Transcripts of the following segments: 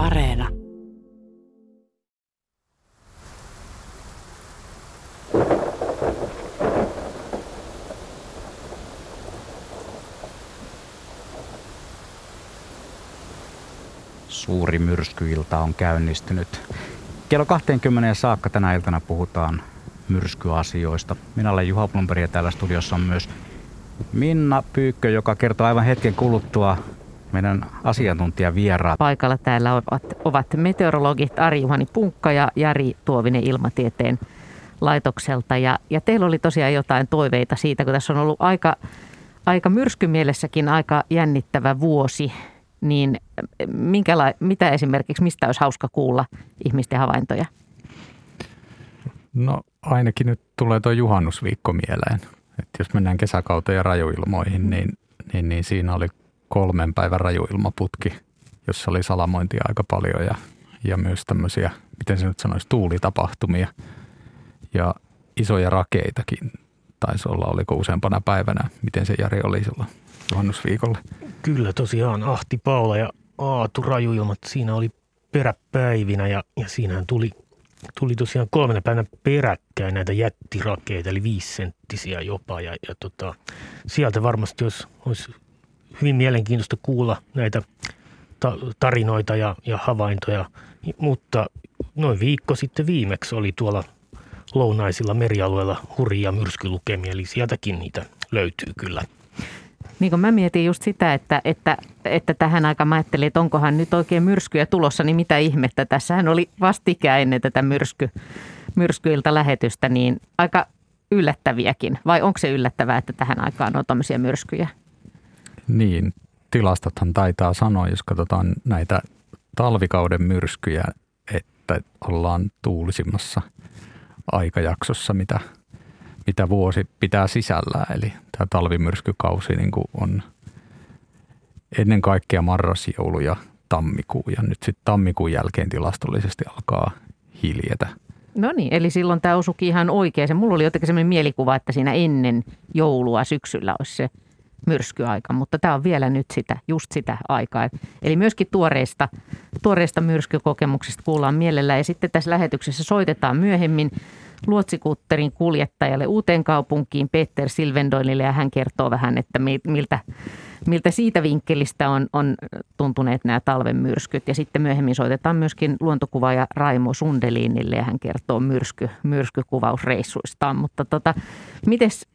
Areena. Suuri myrskyilta on käynnistynyt. Kello 20 saakka tänä iltana puhutaan myrskyasioista. Minä olen Juha Plumperi ja täällä studiossa on myös Minna Pyykkö, joka kertoo aivan hetken kuluttua meidän asiantuntijavieraat. Paikalla täällä ovat, ovat meteorologit Ari-Juhani Punkka ja Jari Tuovinen ilmatieteen laitokselta. Ja, ja teillä oli tosiaan jotain toiveita siitä, kun tässä on ollut aika, aika myrskymielessäkin aika jännittävä vuosi, niin minkäla- mitä esimerkiksi, mistä olisi hauska kuulla ihmisten havaintoja? No ainakin nyt tulee tuo juhannusviikko mieleen. Että jos mennään kesäkauteen ja rajuilmoihin, niin, niin, niin siinä oli kolmen päivän rajuilmaputki, jossa oli salamointia aika paljon ja, ja myös tämmöisiä, miten se nyt sanoisi, tuulitapahtumia ja isoja rakeitakin taisi olla, oliko useampana päivänä, miten se Jari oli silloin juhannusviikolla. Kyllä tosiaan Ahti Paula ja Aatu Rajuilmat siinä oli peräpäivinä ja, ja siinähän tuli, tuli tosiaan kolmena päivänä peräkkäin näitä jättirakeita, eli viisisenttisiä jopa. Ja, ja tota, sieltä varmasti olisi, olisi hyvin mielenkiintoista kuulla näitä ta- tarinoita ja, ja havaintoja, mutta noin viikko sitten viimeksi oli tuolla lounaisilla merialueilla hurjia myrskylukemia, eli sieltäkin niitä löytyy kyllä. Niin kuin mä mietin just sitä, että, että, että tähän aikaan mä ajattelin, että onkohan nyt oikein myrskyjä tulossa, niin mitä ihmettä. Tässähän oli vastikään ennen tätä myrsky, myrskyiltä lähetystä, niin aika yllättäviäkin. Vai onko se yllättävää, että tähän aikaan on tämmöisiä myrskyjä? Niin, tilastothan taitaa sanoa, jos katsotaan näitä talvikauden myrskyjä, että ollaan tuulisimmassa aikajaksossa, mitä, mitä vuosi pitää sisällään. Eli tämä talvimyrskykausi niin kuin on ennen kaikkea marras, joulu ja tammikuu. Ja nyt sitten tammikuun jälkeen tilastollisesti alkaa hiljetä. No niin, eli silloin tämä osuki ihan oikein. Mulla oli jotenkin sellainen mielikuva, että siinä ennen joulua syksyllä olisi se myrskyaika, mutta tämä on vielä nyt sitä, just sitä aikaa. Eli myöskin tuoreista, tuoreista myrskykokemuksista kuullaan mielellä ja sitten tässä lähetyksessä soitetaan myöhemmin luotsikutterin kuljettajalle uuteen kaupunkiin Peter Silvendoinille ja hän kertoo vähän, että miltä, miltä siitä vinkkelistä on, on tuntuneet nämä talven myrskyt. Ja sitten myöhemmin soitetaan myöskin luontokuvaaja Raimo Sundelinille ja hän kertoo myrsky, myrskykuvausreissuistaan. Mutta tota, mites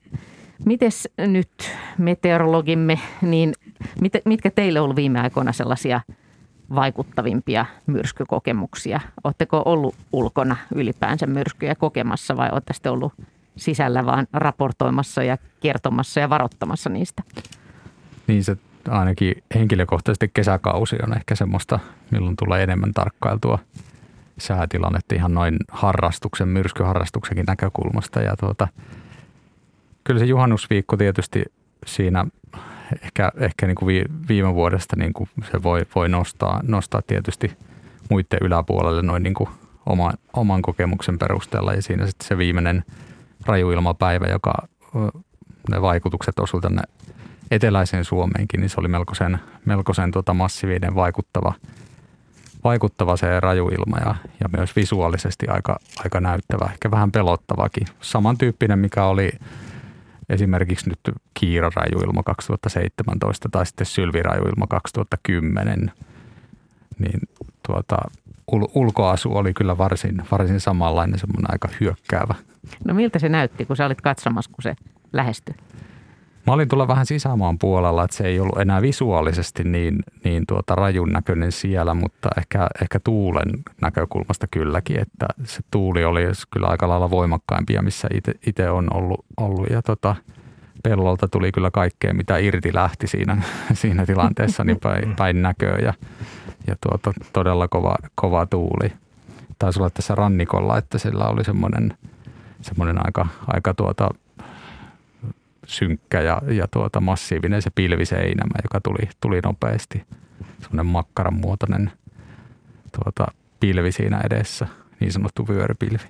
Mites nyt meteorologimme, niin mit, mitkä teille on ollut viime aikoina sellaisia vaikuttavimpia myrskykokemuksia? Oletteko ollut ulkona ylipäänsä myrskyjä kokemassa vai olette ollut sisällä vaan raportoimassa ja kertomassa ja varoittamassa niistä? Niin se ainakin henkilökohtaisesti kesäkausi on ehkä semmoista, milloin tulee enemmän tarkkailtua säätilannetta ihan noin harrastuksen, myrskyharrastuksenkin näkökulmasta. Ja tuota, kyllä se juhannusviikko tietysti siinä ehkä, ehkä niin kuin viime vuodesta niin kuin se voi, voi nostaa, nostaa tietysti muiden yläpuolelle noin niin kuin oma, oman kokemuksen perusteella. Ja siinä sitten se viimeinen rajuilmapäivä, joka ne vaikutukset osuivat tänne eteläiseen Suomeenkin, niin se oli melkoisen, melkoisen tuota massiivinen vaikuttava, vaikuttava se rajuilma ja, ja myös visuaalisesti aika, aika näyttävä, ehkä vähän pelottavakin. Samantyyppinen, mikä oli esimerkiksi nyt Kiira-rajuilma 2017 tai sitten Sylvirajuilma 2010, niin tuota, ul- ulkoasu oli kyllä varsin, varsin samanlainen, semmoinen aika hyökkäävä. No miltä se näytti, kun sä olit katsomassa, kun se lähestyi? Mä olin tulla vähän sisämaan puolella, että se ei ollut enää visuaalisesti niin, niin tuota rajun näköinen siellä, mutta ehkä, ehkä tuulen näkökulmasta kylläkin, että se tuuli oli kyllä aika lailla voimakkaimpia, missä itse on ollut, ollut. Ja tota, pellolta tuli kyllä kaikkea, mitä irti lähti siinä, siinä tilanteessa, niin päin, päin näköä. Ja, ja tuota, todella kova, kova tuuli. Taisi olla tässä rannikolla, että sillä oli semmoinen, semmoinen aika, aika tuota, synkkä ja, ja tuota massiivinen se pilviseinämä, joka tuli, tuli nopeasti. Semmoinen makkaran muotoinen tuota, pilvi siinä edessä, niin sanottu vyörypilvi.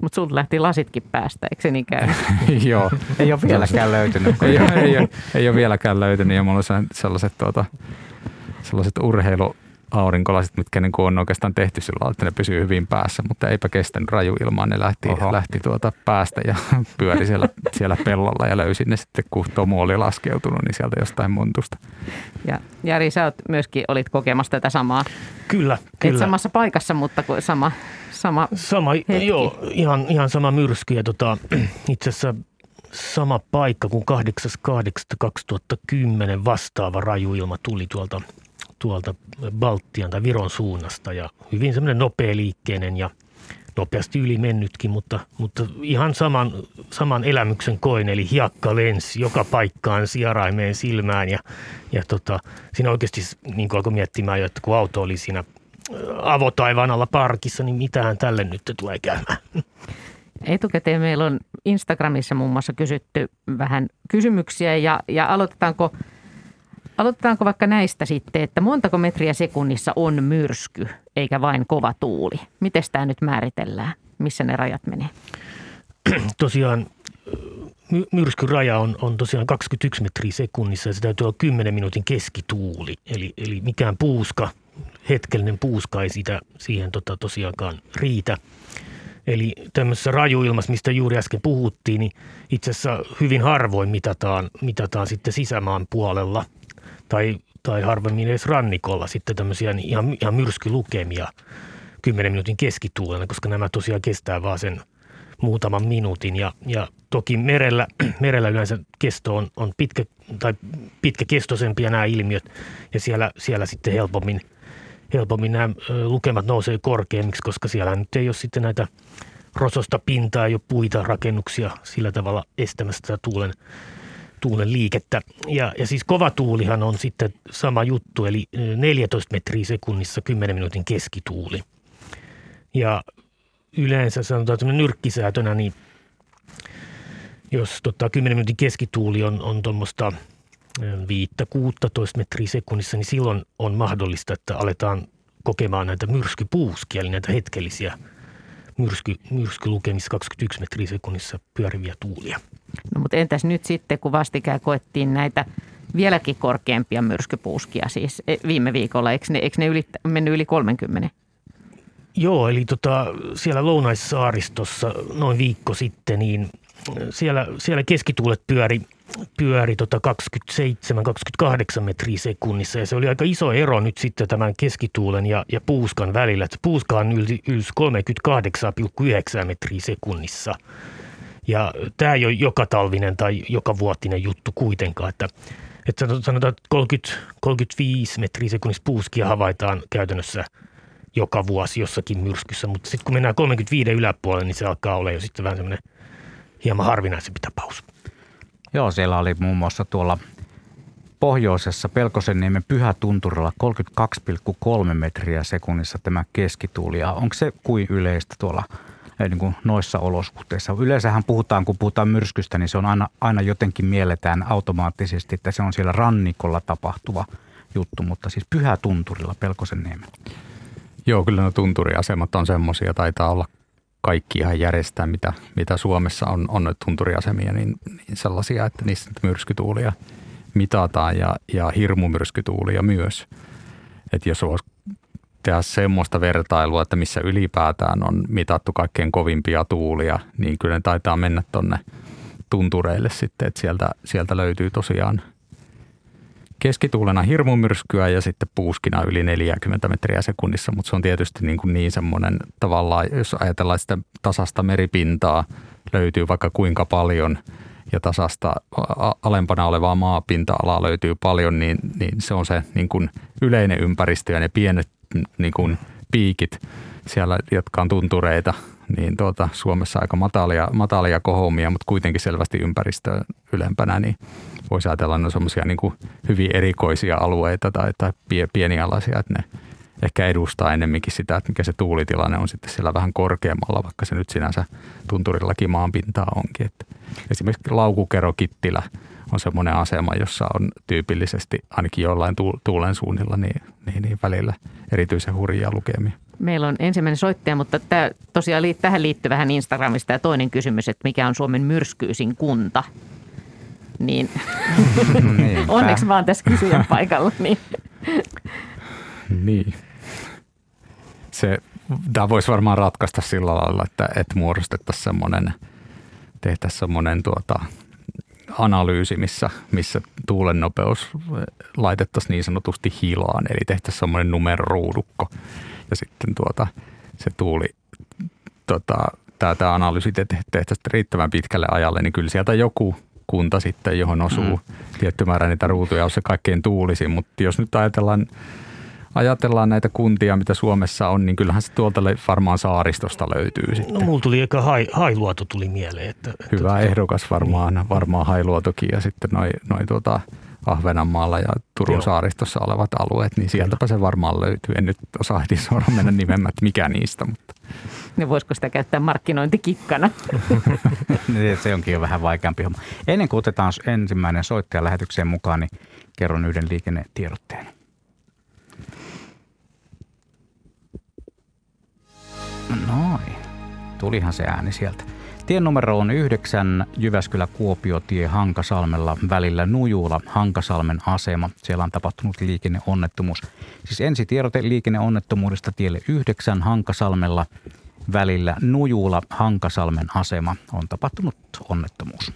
Mutta sulta lähti lasitkin päästä, eikö se niin käy? Joo. ei ole vieläkään löytynyt. ei, ole, ei, ole, ei ole vieläkään löytynyt ja mulla on sellaiset, tuota, sellaiset urheilu, aurinkolasit, mitkä niin kuin on oikeastaan tehty sillä lailla, että ne pysyy hyvin päässä, mutta eipä kestänyt raju ilmaan. Ne lähti, lähti tuota päästä ja pyöri siellä, siellä pellolla ja löysin ne sitten, kun Tomu oli laskeutunut, niin sieltä jostain montusta. Ja Jari, sä oot myöskin olit kokemassa tätä samaa. Kyllä, kyllä. Et samassa paikassa, mutta sama, sama Sama, hetki. joo, ihan, ihan sama myrsky ja tota, itse asiassa sama paikka kuin 8.8.2010 vastaava rajuilma tuli tuolta, tuolta Baltian tai Viron suunnasta ja hyvin semmoinen nopea liikkeinen ja nopeasti yli mennytkin, mutta, mutta ihan saman, saman elämyksen koin, eli hiakka lensi joka paikkaan sieraimeen silmään ja, ja tota, siinä oikeasti niin alkoi miettimään jo, että kun auto oli siinä avotaivaan alla parkissa, niin mitähän tälle nyt tulee käymään. Etukäteen meillä on Instagramissa muun muassa kysytty vähän kysymyksiä ja, ja aloitetaanko, aloitetaanko vaikka näistä sitten, että montako metriä sekunnissa on myrsky eikä vain kova tuuli? Miten tämä nyt määritellään? Missä ne rajat menee? Tosiaan my- myrskyn raja on, on tosiaan 21 metriä sekunnissa ja se täytyy olla 10 minuutin keskituuli. Eli, eli mikään puuska, hetkellinen puuska ei sitä, siihen tota tosiaankaan riitä. Eli tämmöisessä rajuilmassa, mistä juuri äsken puhuttiin, niin itse asiassa hyvin harvoin mitataan, mitataan sitten sisämaan puolella tai, tai harvemmin edes rannikolla sitten tämmöisiä niin ihan, ihan myrskylukemia 10 minuutin keskituulena, koska nämä tosiaan kestää vaan sen muutaman minuutin. Ja, ja toki merellä, merellä yleensä kesto on, on pitkä, tai pitkäkestoisempia nämä ilmiöt ja siellä, siellä sitten helpommin – helpommin nämä lukemat nousee korkeammiksi, koska siellä nyt ei ole sitten näitä rososta pintaa, ei ole puita, rakennuksia sillä tavalla estämässä tätä tuulen, tuulen liikettä. Ja, ja siis kova tuulihan on sitten sama juttu, eli 14 metriä sekunnissa 10 minuutin keskituuli. Ja yleensä sanotaan että nyrkkisäätönä, niin jos tota, 10 minuutin keskituuli on, on tuommoista – 5-16 metriä sekunnissa, niin silloin on mahdollista, että aletaan kokemaan näitä myrskypuuskia, eli näitä hetkellisiä myrsky, myrskylukemissa 21 metriä sekunnissa pyöriviä tuulia. No mutta entäs nyt sitten, kun vastikään koettiin näitä vieläkin korkeampia myrskypuuskia siis e, viime viikolla, eikö ne, eikö ne yli, mennyt yli 30? Joo, eli tota, siellä Lounaissaaristossa noin viikko sitten, niin siellä, siellä keskituulet pyöri pyöri tota 27-28 metriä sekunnissa ja se oli aika iso ero nyt sitten tämän keskituulen ja, ja puuskan välillä. Puuska on yli, yli 38,9 metriä sekunnissa. Ja tämä ei ole joka talvinen tai joka vuotinen juttu kuitenkaan, että, että sanotaan, että 30, 35 metriä sekunnissa puuskia havaitaan käytännössä joka vuosi jossakin myrskyssä, mutta sitten kun mennään 35 yläpuolelle, niin se alkaa olla jo sitten vähän semmoinen hieman harvinaisempi tapaus. Joo, siellä oli muun muassa tuolla pohjoisessa Pelkosenniemen Pyhätunturilla 32,3 metriä sekunnissa tämä keskituuli. Ja onko se kuin yleistä tuolla niin kuin noissa olosuhteissa? Yleensähän puhutaan, kun puhutaan myrskystä, niin se on aina, aina jotenkin mielletään automaattisesti, että se on siellä rannikolla tapahtuva juttu, mutta siis Pyhätunturilla Pelkosenniemen. Joo, kyllä ne tunturiasemat on semmoisia, taitaa olla kaikki ihan järjestää, mitä, mitä Suomessa on, on tunturiasemia, niin, niin sellaisia, että niissä myrskytuulia mitataan ja, ja hirmumyrskytuulia myös. Että jos voisi tehdä semmoista vertailua, että missä ylipäätään on mitattu kaikkein kovimpia tuulia, niin kyllä ne taitaa mennä tonne tuntureille sitten, että sieltä, sieltä löytyy tosiaan keskituulena hirmumyrskyä ja sitten puuskina yli 40 metriä sekunnissa, mutta se on tietysti niin, kuin niin semmoinen tavallaan, jos ajatellaan sitä tasasta meripintaa, löytyy vaikka kuinka paljon ja tasasta alempana olevaa maapinta-alaa löytyy paljon, niin, niin se on se niin kuin yleinen ympäristö ja ne pienet niin kuin piikit siellä, jotka on tuntureita, niin tuota, Suomessa aika matalia, matalia kohomia, mutta kuitenkin selvästi ympäristöä ylempänä, niin voisi ajatella, että ne on semmoisia niin hyvin erikoisia alueita tai, tai pienialaisia, että ne ehkä edustaa ennemminkin sitä, että mikä se tuulitilanne on sitten siellä vähän korkeammalla, vaikka se nyt sinänsä tunturillakin maanpintaa onkin. Että esimerkiksi Laukukerokittilä on semmoinen asema, jossa on tyypillisesti ainakin jollain tuulen suunnilla niin, niin, niin välillä erityisen hurjia lukemia. Meillä on ensimmäinen soittaja, mutta tämä tosiaan tähän liittyy vähän Instagramista ja toinen kysymys, että mikä on Suomen myrskyisin kunta – niin, onneksi vaan tässä kysyjän paikalla. Niin. niin. se, tämä voisi varmaan ratkaista sillä lailla, että, että muodostettaisiin semmoinen, tehtäisiin semmoinen tuota, analyysi, missä, missä tuulen nopeus laitettaisiin niin sanotusti hilaan, eli tehtäisiin semmoinen numeroruudukko ja sitten tuota, se tuuli, tota, tämä, tämä analyysi tehtäisiin riittävän pitkälle ajalle, niin kyllä sieltä joku kunta sitten, johon osuu mm. tietty määrä niitä ruutuja, on se kaikkein tuulisin, mutta jos nyt ajatellaan ajatellaan näitä kuntia, mitä Suomessa on, niin kyllähän se tuolta varmaan saaristosta löytyy sitten. No mulla tuli eka hai, Hailuoto tuli mieleen. Että, Hyvä että, ehdokas varmaan, niin. varmaan Hailuotokin ja sitten noin noi tuota, Ahvenanmaalla ja Turun Joo. saaristossa olevat alueet, niin sieltäpä se varmaan löytyy. En nyt osaa heti suoraan mennä nimemmät mikä niistä, mutta niin voisiko sitä käyttää markkinointikikkana? Niin, se onkin jo vähän vaikeampi homma. Ennen kuin otetaan ensimmäinen soittaja lähetykseen mukaan, niin kerron yhden liikennetiedotteen. Noin. Tulihan se ääni sieltä. Tien numero on 9 Jyväskylä-Kuopio-tie Hankasalmella välillä Nujula Hankasalmen asema. Siellä on tapahtunut liikenneonnettomuus. Siis ensi tiedote liikenneonnettomuudesta tielle 9 Hankasalmella välillä Nujula Hankasalmen asema on tapahtunut onnettomuus.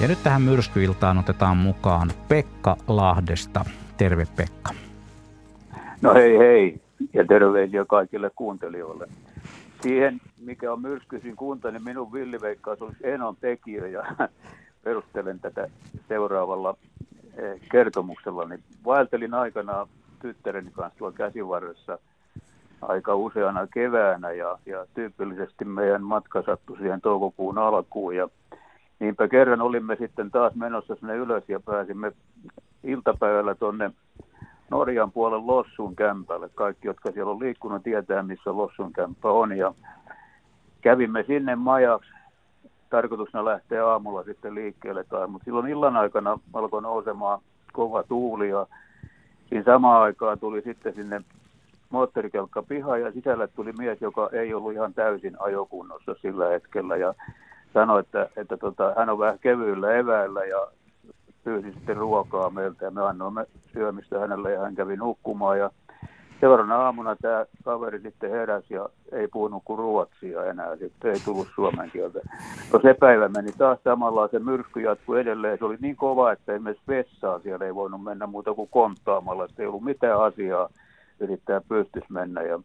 Ja nyt tähän myrskyiltaan otetaan mukaan Pekka Lahdesta. Terve Pekka. No hei hei ja terveisiä kaikille kuuntelijoille. Siihen, mikä on myrskyisin kunta, niin minun villiveikkaus olisi Enon tekijä ja perustelen tätä seuraavalla eh, kertomuksella. Niin vaeltelin aikanaan tyttäreni kanssa tuolla käsivarressa aika useana keväänä ja, ja tyypillisesti meidän matka sattui siihen toukokuun alkuun ja niinpä kerran olimme sitten taas menossa sinne ylös ja pääsimme iltapäivällä tuonne Norjan puolen Lossun kämpälle. Kaikki, jotka siellä on liikkunut, tietää, missä Lossun kämppä on. Ja kävimme sinne majaksi. Tarkoituksena lähteä aamulla sitten liikkeelle. Tai, mutta silloin illan aikana alkoi nousemaan kova tuuli ja siinä samaan aikaan tuli sitten sinne moottorikelkka piha ja sisälle tuli mies, joka ei ollut ihan täysin ajokunnossa sillä hetkellä ja sanoi, että, että tota, hän on vähän kevyillä eväillä ja pyysi sitten ruokaa meiltä ja me annoimme syömistä hänelle ja hän kävi nukkumaan ja seuraavana aamuna tämä kaveri sitten heräsi ja ei puhunut kuin ruotsia enää, sitten ei tullut suomen kieltä. No se päivä meni taas samalla, se myrsky jatkui edelleen, se oli niin kova, että esimerkiksi vessaa siellä ei voinut mennä muuta kuin konttaamalla, että ei ollut mitään asiaa yrittää pystys mennä. Ja,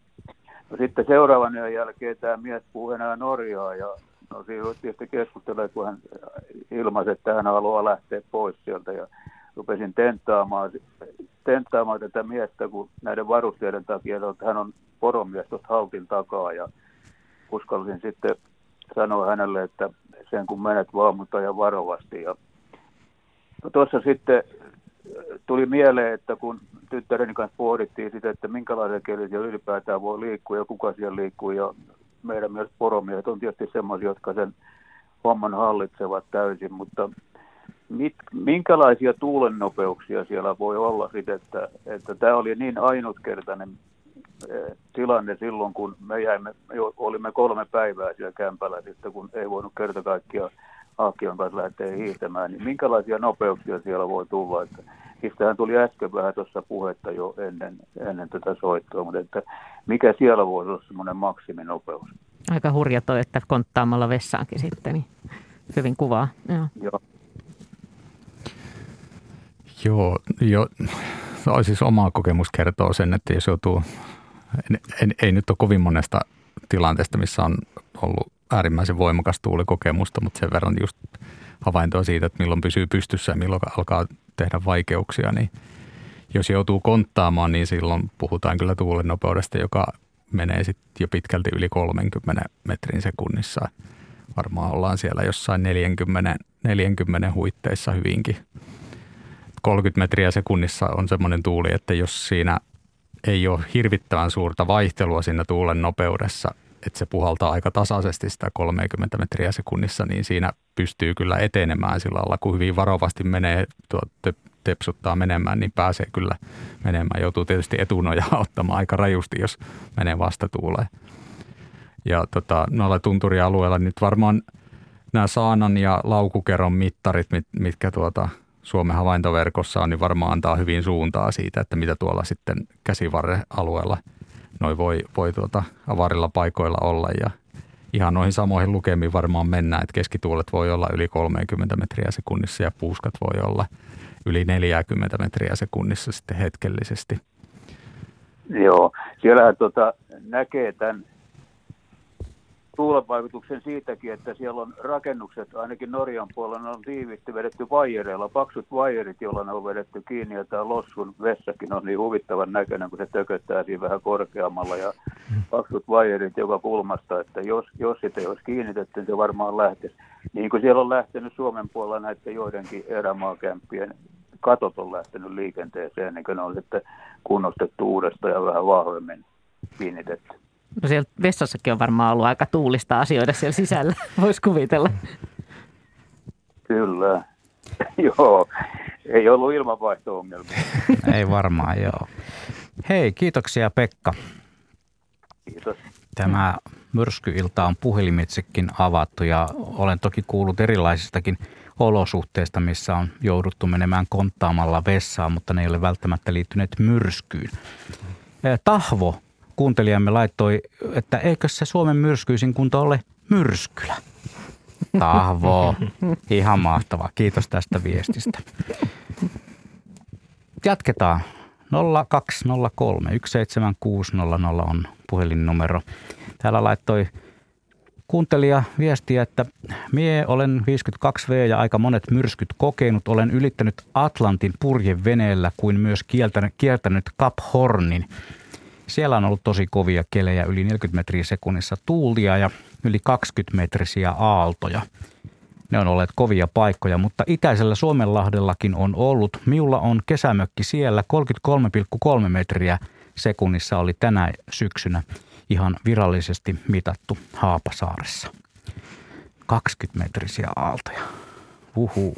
no sitten seuraavan yön jälkeen tämä mies puhuu enää Norjaa ja No siinä tietysti keskustelee, kun hän ilmaisi, että hän haluaa lähteä pois sieltä. Ja rupesin tenttaamaan, tenttaamaan tätä miestä, kun näiden varusteiden takia, että hän on poromies tuosta haltin takaa. Ja uskalsin sitten sanoa hänelle, että sen kun menet vaan, ja varovasti. Ja no tuossa sitten tuli mieleen, että kun tyttäreni kanssa pohdittiin sitä, että minkälaisia kielisiä ylipäätään voi liikkua ja kuka siellä liikkuu. Ja meidän myös poromiehet on tietysti semmoisia, jotka sen homman hallitsevat täysin, mutta mit, minkälaisia tuulennopeuksia siellä voi olla sit, että, että tämä oli niin ainutkertainen eh, tilanne silloin, kun me jäimme, me olimme kolme päivää siellä kämpällä sitten, kun ei voinut kerta kaikkiaan Aakion kanssa lähteä hiihtämään, niin minkälaisia nopeuksia siellä voi tulla, että Niistähän tuli äsken vähän tuossa puhetta jo ennen, ennen tätä soittoa, mutta että mikä siellä voisi olla semmoinen maksiminopeus? Aika hurja toi, että konttaamalla vessaankin sitten, niin hyvin kuvaa. Joo. Joo. Joo, jo, no, siis oma kokemus kertoo sen, että jos joutuu, en, en, ei nyt ole kovin monesta tilanteesta, missä on ollut äärimmäisen voimakas tuulikokemusta, mutta sen verran just havaintoa siitä, että milloin pysyy pystyssä ja milloin alkaa tehdä vaikeuksia, niin jos joutuu konttaamaan, niin silloin puhutaan kyllä tuulen nopeudesta, joka menee sitten jo pitkälti yli 30 metrin sekunnissa. Varmaan ollaan siellä jossain 40, 40 huitteissa hyvinkin. 30 metriä sekunnissa on semmoinen tuuli, että jos siinä ei ole hirvittävän suurta vaihtelua siinä tuulen nopeudessa, että se puhaltaa aika tasaisesti sitä 30 metriä sekunnissa, niin siinä pystyy kyllä etenemään sillä lailla, kun hyvin varovasti menee, tuo tepsuttaa menemään, niin pääsee kyllä menemään. Joutuu tietysti etunojaa ottamaan aika rajusti, jos menee vastatuuleen. Ja tota, noilla tunturialueilla nyt varmaan nämä saanan ja laukukeron mittarit, mit, mitkä tuota Suomen havaintoverkossa on, niin varmaan antaa hyvin suuntaa siitä, että mitä tuolla sitten käsivarre alueella noi voi, voi tuota avarilla paikoilla olla ja ihan noihin samoihin lukemiin varmaan mennään, että keskituulet voi olla yli 30 metriä sekunnissa ja puuskat voi olla yli 40 metriä sekunnissa sitten hetkellisesti. Joo, siellähän tota, näkee tämän tuulenvaikutuksen siitäkin, että siellä on rakennukset, ainakin Norjan puolella, on tiivitty vedetty vaijereilla, paksut vaijerit, joilla ne on vedetty kiinni, ja tämä Lossun vessakin on niin huvittavan näköinen, kun se tököttää siinä vähän korkeammalla, ja paksut vaijerit joka kulmasta, että jos, jos sitä ei olisi kiinnitetty, niin se varmaan lähtisi. Niin kuin siellä on lähtenyt Suomen puolella näiden joidenkin erämaakämppien katot on lähtenyt liikenteeseen, niin kuin ne on sitten kunnostettu uudestaan ja vähän vahvemmin kiinnitetty. No siellä vessassakin on varmaan ollut aika tuulista asioida siellä sisällä, voisi kuvitella. Kyllä. joo, ei ollut ilmanvaihto-ongelmia. ei varmaan, joo. Hei, kiitoksia Pekka. Kiitos. Tämä myrskyilta on puhelimitsekin avattu ja olen toki kuullut erilaisistakin olosuhteista, missä on jouduttu menemään konttaamalla vessaan, mutta ne ei ole välttämättä liittyneet myrskyyn. Tahvo kuuntelijamme laittoi, että eikö se Suomen myrskyisin kunto ole myrskylä? Tahvo, ihan mahtavaa. Kiitos tästä viestistä. Jatketaan. 0203 17600 on puhelinnumero. Täällä laittoi kuuntelija viestiä, että mie olen 52V ja aika monet myrskyt kokenut. Olen ylittänyt Atlantin purjeveneellä kuin myös kiertänyt, Cap Hornin. Siellä on ollut tosi kovia kelejä, yli 40 metriä sekunnissa tuulia ja yli 20 metrisiä aaltoja. Ne on olleet kovia paikkoja, mutta itäisellä Suomenlahdellakin on ollut. Miulla on kesämökki siellä, 33,3 metriä sekunnissa oli tänä syksynä ihan virallisesti mitattu Haapasaaressa. 20 metrisiä aaltoja. Uhu.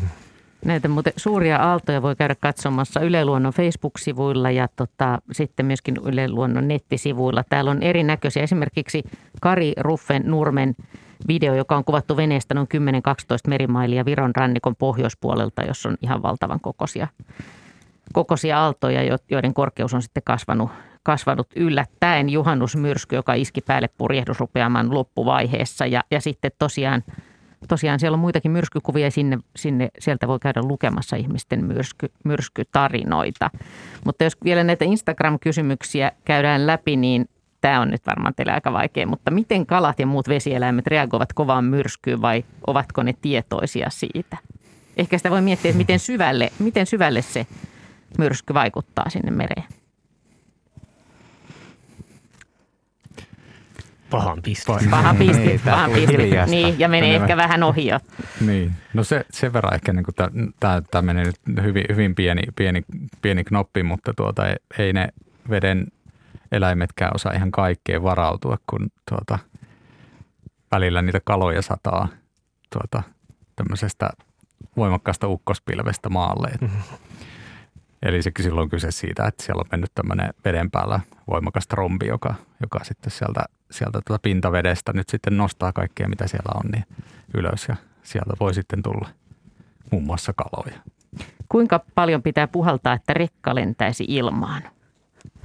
Näitä muuten suuria aaltoja voi käydä katsomassa Yle Luonnon Facebook-sivuilla ja tota, sitten myöskin Yle Luonnon nettisivuilla. Täällä on erinäköisiä. Esimerkiksi Kari Ruffen Nurmen video, joka on kuvattu veneestä noin 10-12 merimailia Viron rannikon pohjoispuolelta, jossa on ihan valtavan kokoisia, kokoisia aaltoja, joiden korkeus on sitten kasvanut, kasvanut yllättäen. Juhannusmyrsky, joka iski päälle purjehdusrupeaman loppuvaiheessa ja, ja sitten tosiaan – tosiaan siellä on muitakin myrskykuvia sinne, sinne, sieltä voi käydä lukemassa ihmisten myrsky, myrskytarinoita. Mutta jos vielä näitä Instagram-kysymyksiä käydään läpi, niin tämä on nyt varmaan teille aika vaikea, mutta miten kalat ja muut vesieläimet reagoivat kovaan myrskyyn vai ovatko ne tietoisia siitä? Ehkä sitä voi miettiä, että miten syvälle, miten syvälle se myrsky vaikuttaa sinne mereen. Pahan piste. Pahan piste, niin, pahan piste. Niin, ja menee ehkä vähän ohi jo. Niin, no se, sen verran ehkä niin tämä menee nyt hyvin, hyvin pieni, pieni, pieni knoppi, mutta tuota, ei, ei ne veden eläimetkään osaa ihan kaikkeen varautua, kun tuota, välillä niitä kaloja sataa tuota, tämmöisestä voimakkaasta ukkospilvestä maalle. Mm-hmm. Eli sekin silloin on kyse siitä, että siellä on mennyt tämmöinen veden päällä voimakas trombi, joka, joka sitten sieltä, sieltä tuota pintavedestä nyt sitten nostaa kaikkea, mitä siellä on, niin ylös ja sieltä voi sitten tulla muun muassa kaloja. Kuinka paljon pitää puhaltaa, että rekka lentäisi ilmaan?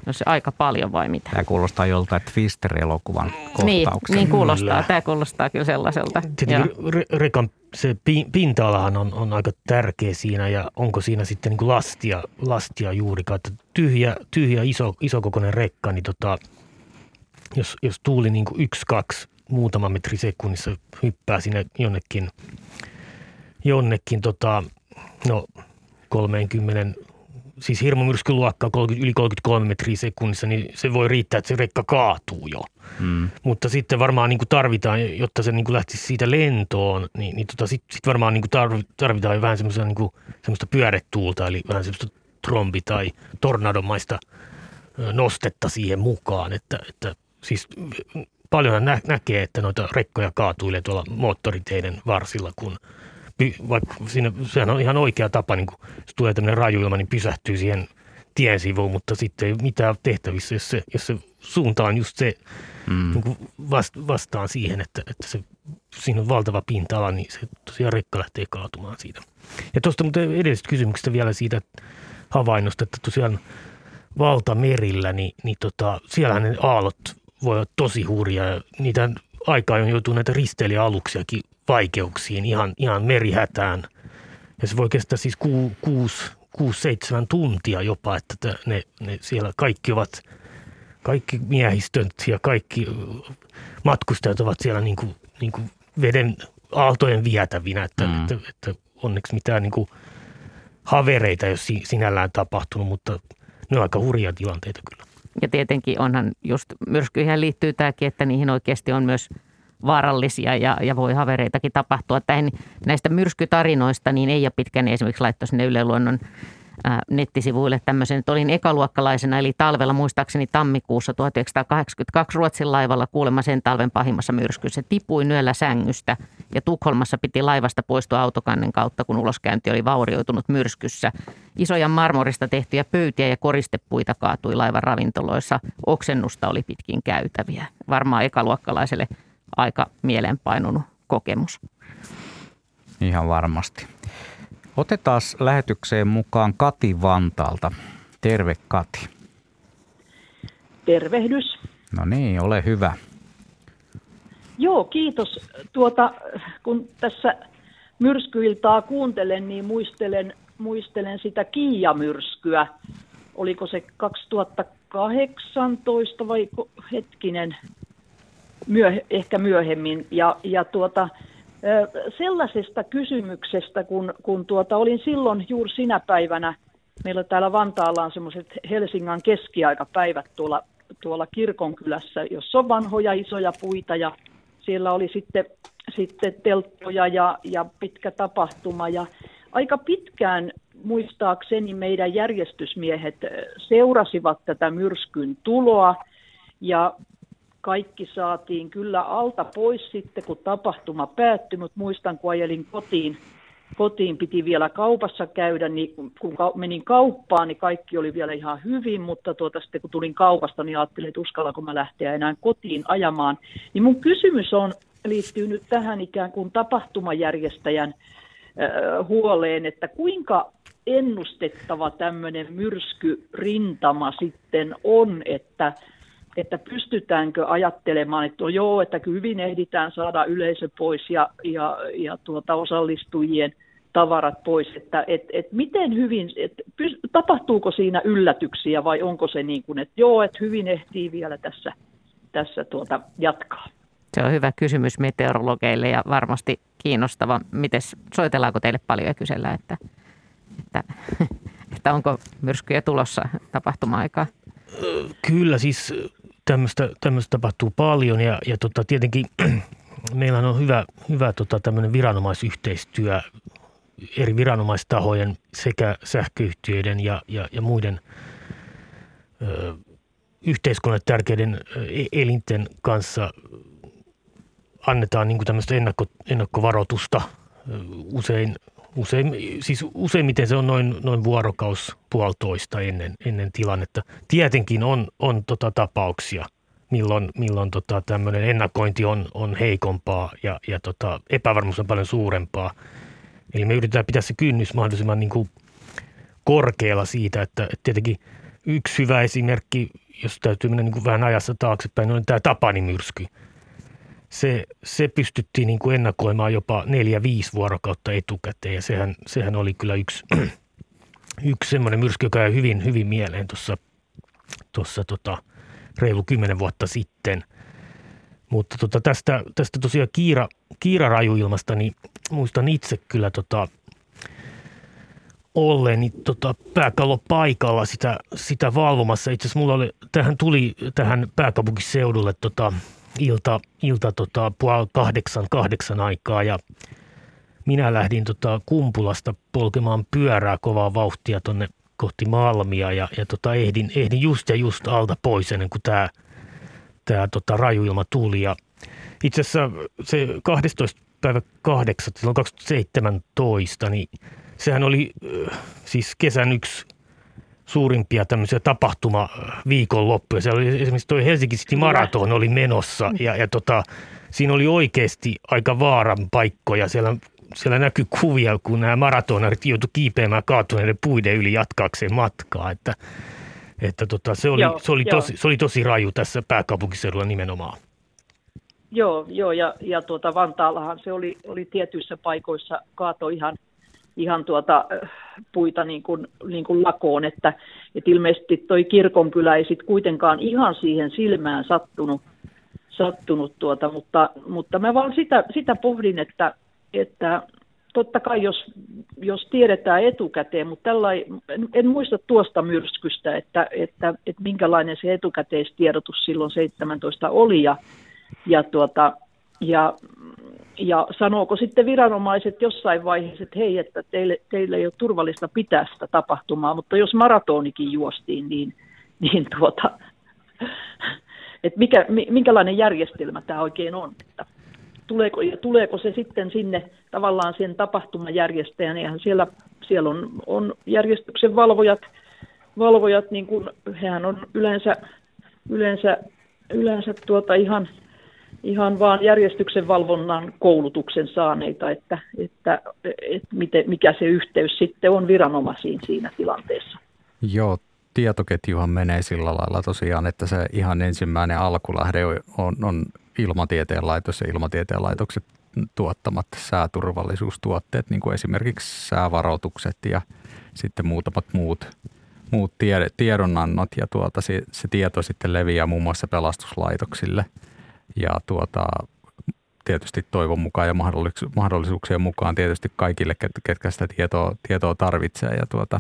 No se aika paljon vai mitä? Tämä kuulostaa joltain Twister-elokuvan. Niin, niin kuulostaa. Tämä kuulostaa kyllä sellaiselta. re- rekan se pinta-alahan on, on aika tärkeä siinä ja onko siinä sitten niin kuin lastia, lastia juurikaan. Että tyhjä, tyhjä iso, isokokoinen rekka, niin tota, jos, jos tuuli niin kuin yksi, kaksi, muutama metri sekunnissa hyppää sinne jonnekin, jonnekin tota, no 30 siis hirmumyrskyluokkaa 30, yli 33 metriä sekunnissa, niin se voi riittää, että se rekka kaatuu jo. Mm. Mutta sitten varmaan niin kuin tarvitaan, jotta se niin kuin lähtisi siitä lentoon, niin, niin tota, sitten sit varmaan niin kuin tarvitaan vähän semmoista, niin kuin, semmoista pyöretuulta, eli vähän semmoista trombi- tai tornadomaista nostetta siihen mukaan. Että, että siis paljon nä- näkee, että noita rekkoja kaatuilee tuolla moottoriteiden varsilla, kun – vaikka siinä, sehän on ihan oikea tapa, niin kun tulee tämmöinen rajuilma, niin pysähtyy siihen tien sivuun, mutta sitten ei mitään tehtävissä, jos se, jos se suunta on just se mm. niin vast, vastaan siihen, että, että se, siinä on valtava pinta-ala, niin se tosiaan rekka lähtee kaatumaan siitä. Ja tuosta mutta edellisestä kysymyksestä vielä siitä havainnosta, että tosiaan valtamerillä, niin, niin tota, siellähän ne aallot voi olla tosi hurjaa. Niitä aikaa on joutuu näitä risteilijäaluksiakin vaikeuksiin, ihan, ihan merihätään. Ja se voi kestää siis ku, kuusi, kuusi, seitsemän tuntia jopa, että ne, ne siellä kaikki ovat, kaikki miehistöt ja kaikki matkustajat ovat siellä niin kuin, niin kuin veden aaltojen vietävinä, että, mm. että, että onneksi mitään niin kuin havereita ei ole sinällään tapahtunut, mutta ne on aika hurjia tilanteita kyllä. Ja tietenkin onhan just myrskyihin liittyy tämäkin, että niihin oikeasti on myös vaarallisia ja, ja voi havereitakin tapahtua. Tähän näistä myrskytarinoista niin ei ole pitkän esimerkiksi laittoi sinne Yle Luonnon nettisivuille tämmöisen, että olin ekaluokkalaisena, eli talvella muistaakseni tammikuussa 1982 Ruotsin laivalla kuulemma sen talven pahimmassa myrskyssä. Tipuin yöllä sängystä ja Tukholmassa piti laivasta poistua autokannen kautta, kun uloskäynti oli vaurioitunut myrskyssä. Isoja marmorista tehtyjä pöytiä ja koristepuita kaatui laivan ravintoloissa. Oksennusta oli pitkin käytäviä. Varmaan ekaluokkalaiselle aika mielenpainunut kokemus. Ihan varmasti. Otetaan lähetykseen mukaan Kati Vantaalta. Terve Kati. Tervehdys. No niin, ole hyvä. Joo, kiitos. Tuota, kun tässä myrskyiltaa kuuntelen, niin muistelen, muistelen sitä Kiia-myrskyä. Oliko se 2018 vai hetkinen, myöh- ehkä myöhemmin. Ja, ja tuota, sellaisesta kysymyksestä, kun, kun tuota, olin silloin juuri sinä päivänä, meillä täällä Vantaalla on semmoiset Helsingin keskiaikapäivät tuolla, tuolla kirkonkylässä, jossa on vanhoja isoja puita ja siellä oli sitten, sitten telttoja ja, ja pitkä tapahtuma. Ja aika pitkään muistaakseni meidän järjestysmiehet seurasivat tätä myrskyn tuloa ja kaikki saatiin kyllä alta pois sitten, kun tapahtuma päättyi, mutta muistan, kun ajelin kotiin, kotiin piti vielä kaupassa käydä, niin kun menin kauppaan, niin kaikki oli vielä ihan hyvin, mutta tuota, sitten kun tulin kaupasta, niin ajattelin, että uskallanko mä lähteä enää kotiin ajamaan. Niin mun kysymys on, liittyy nyt tähän ikään kuin tapahtumajärjestäjän äh, huoleen, että kuinka ennustettava tämmöinen myrskyrintama sitten on, että että pystytäänkö ajattelemaan, että no joo, että hyvin ehditään saada yleisö pois ja, ja, ja tuota osallistujien tavarat pois, että et, et miten hyvin, et, tapahtuuko siinä yllätyksiä vai onko se niin kuin, että joo, että hyvin ehtii vielä tässä, tässä tuota jatkaa? Se on hyvä kysymys meteorologeille ja varmasti kiinnostava. Mites, soitellaanko teille paljon ja kysellä, että, että, että onko myrskyjä tulossa tapahtuma-aikaa? Kyllä, siis tämmöistä, tämmöistä tapahtuu paljon ja, ja tota, tietenkin meillä on hyvä, hyvä tota, tämmöinen viranomaisyhteistyö eri viranomaistahojen sekä sähköyhtiöiden ja, ja, ja muiden ö, yhteiskunnan tärkeiden e-, elinten kanssa annetaan niin kuin tämmöistä ennakko, ennakkovaroitusta usein, usein, siis useimmiten se on noin, noin vuorokaus puolitoista ennen, ennen tilannetta. Tietenkin on, on tota tapauksia, milloin, milloin tota tämmöinen ennakointi on, on heikompaa ja, ja tota epävarmuus on paljon suurempaa. Eli me yritetään pitää se kynnys mahdollisimman niin kuin korkealla siitä, että, että tietenkin yksi hyvä esimerkki, jos täytyy mennä niin kuin vähän ajassa taaksepäin, on tämä Tapani-myrsky – se, se pystyttiin niin kuin ennakoimaan jopa neljä-viisi vuorokautta etukäteen ja sehän, sehän oli kyllä yksi, yksi semmoinen myrsky, joka jäi hyvin, hyvin mieleen tuossa, tuossa tota, reilu kymmenen vuotta sitten. Mutta tota, tästä, tästä tosiaan kiira, kiirarajuilmasta, niin muistan itse kyllä tota, olleeni tota, pääkallo paikalla sitä, sitä valvomassa. Itse asiassa mulla oli, tähän tuli tähän pääkaupunkiseudulle tota, ilta, ilta tota, puoli kahdeksan, kahdeksan aikaa ja minä lähdin tota Kumpulasta polkemaan pyörää kovaa vauhtia tonne kohti Malmia ja, ja tota ehdin, ehdin just ja just alta pois ennen kuin tämä tää tota rajuilma tuli. Ja itse asiassa se 12. päivä 8. silloin 2017, niin sehän oli siis kesän yksi suurimpia tämmöisiä tapahtuma-viikonloppuja. Siellä oli esimerkiksi tuo Helsinki City Marathon oli menossa ja, ja tota, siinä oli oikeasti aika vaaran paikkoja. Siellä, siellä näkyy kuvia, kun nämä maratonarit joutuivat kiipeämään kaatuneiden puiden yli jatkaakseen matkaa. Että, että tota, se, oli, joo, se, oli tosi, se oli tosi raju tässä pääkaupunkiseudulla nimenomaan. Joo, joo ja, ja tuota Vantaallahan se oli, oli tietyissä paikoissa kaato ihan, ihan tuota, puita niin kuin, niin kuin lakoon, että, että ilmeisesti toi kirkonkylä ei sitten kuitenkaan ihan siihen silmään sattunut, sattunut tuota, mutta, mutta mä vaan sitä, sitä pohdin, että, että totta kai jos, jos tiedetään etukäteen, mutta tällai, en, en muista tuosta myrskystä, että, että, että minkälainen se etukäteistiedotus silloin 17 oli ja, ja, tuota, ja, ja sanooko sitten viranomaiset jossain vaiheessa, että hei, että teille, teille ei ole turvallista pitää sitä tapahtumaa, mutta jos maratonikin juostiin, niin, niin tuota, että mikä, minkälainen järjestelmä tämä oikein on, että tuleeko, tuleeko se sitten sinne tavallaan sen tapahtumajärjestäjän, eihän siellä, siellä on, on järjestyksen valvojat, valvojat niin kuin, hehän on yleensä, yleensä, yleensä tuota ihan, ihan vaan järjestyksen valvonnan koulutuksen saaneita, että, että, että miten, mikä se yhteys sitten on viranomaisiin siinä tilanteessa. Joo, tietoketjuhan menee sillä lailla tosiaan, että se ihan ensimmäinen alkulähde on, on ilmatieteen laitos ja ilmatieteen laitokset tuottamat sääturvallisuustuotteet, niin kuin esimerkiksi säävaroitukset ja sitten muutamat muut, muut tiedonannot ja tuota, se, se tieto sitten leviää muun muassa pelastuslaitoksille ja tuota, tietysti toivon mukaan ja mahdollisuuksien mukaan tietysti kaikille, ketkä sitä tietoa, tietoa tarvitsee ja tuota,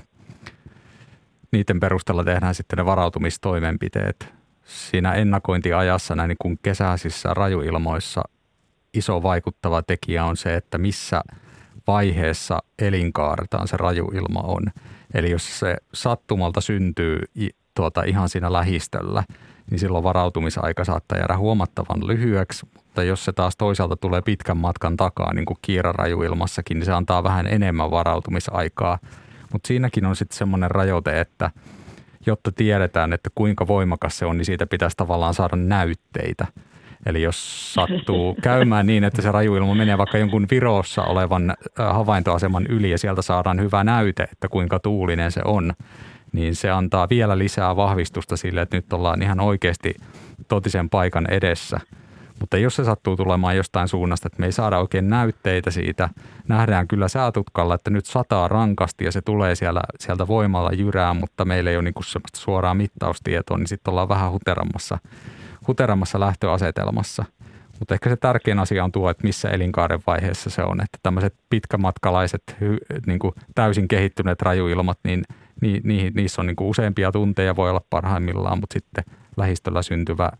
niiden perusteella tehdään sitten ne varautumistoimenpiteet siinä ennakointiajassa näin niin kuin kesäisissä rajuilmoissa iso vaikuttava tekijä on se, että missä vaiheessa elinkaartaan se rajuilma on. Eli jos se sattumalta syntyy tuota ihan siinä lähistöllä, niin silloin varautumisaika saattaa jäädä huomattavan lyhyeksi, mutta jos se taas toisaalta tulee pitkän matkan takaa, niin kuin kiirarajuilmassakin, niin se antaa vähän enemmän varautumisaikaa. Mutta siinäkin on sitten semmoinen rajoite, että – jotta tiedetään, että kuinka voimakas se on, niin siitä pitäisi tavallaan saada näytteitä. Eli jos sattuu käymään niin, että se rajuilma menee vaikka jonkun Virossa olevan äh, havaintoaseman yli ja sieltä saadaan hyvä näyte, että kuinka tuulinen se on, niin se antaa vielä lisää vahvistusta sille, että nyt ollaan ihan oikeasti totisen paikan edessä – mutta jos se sattuu tulemaan jostain suunnasta, että me ei saada oikein näytteitä siitä, nähdään kyllä säätutkalla, että nyt sataa rankasti ja se tulee siellä, sieltä voimalla jyrää, mutta meillä ei ole niin semmoista suoraa mittaustietoa, niin sitten ollaan vähän huterammassa, huterammassa lähtöasetelmassa. Mutta ehkä se tärkein asia on tuo, että missä elinkaaren vaiheessa se on. Että tämmöiset pitkämatkalaiset, niin kuin täysin kehittyneet rajuilmat, niin ni, niissä on niin kuin useampia tunteja voi olla parhaimmillaan, mutta sitten lähistöllä syntyvä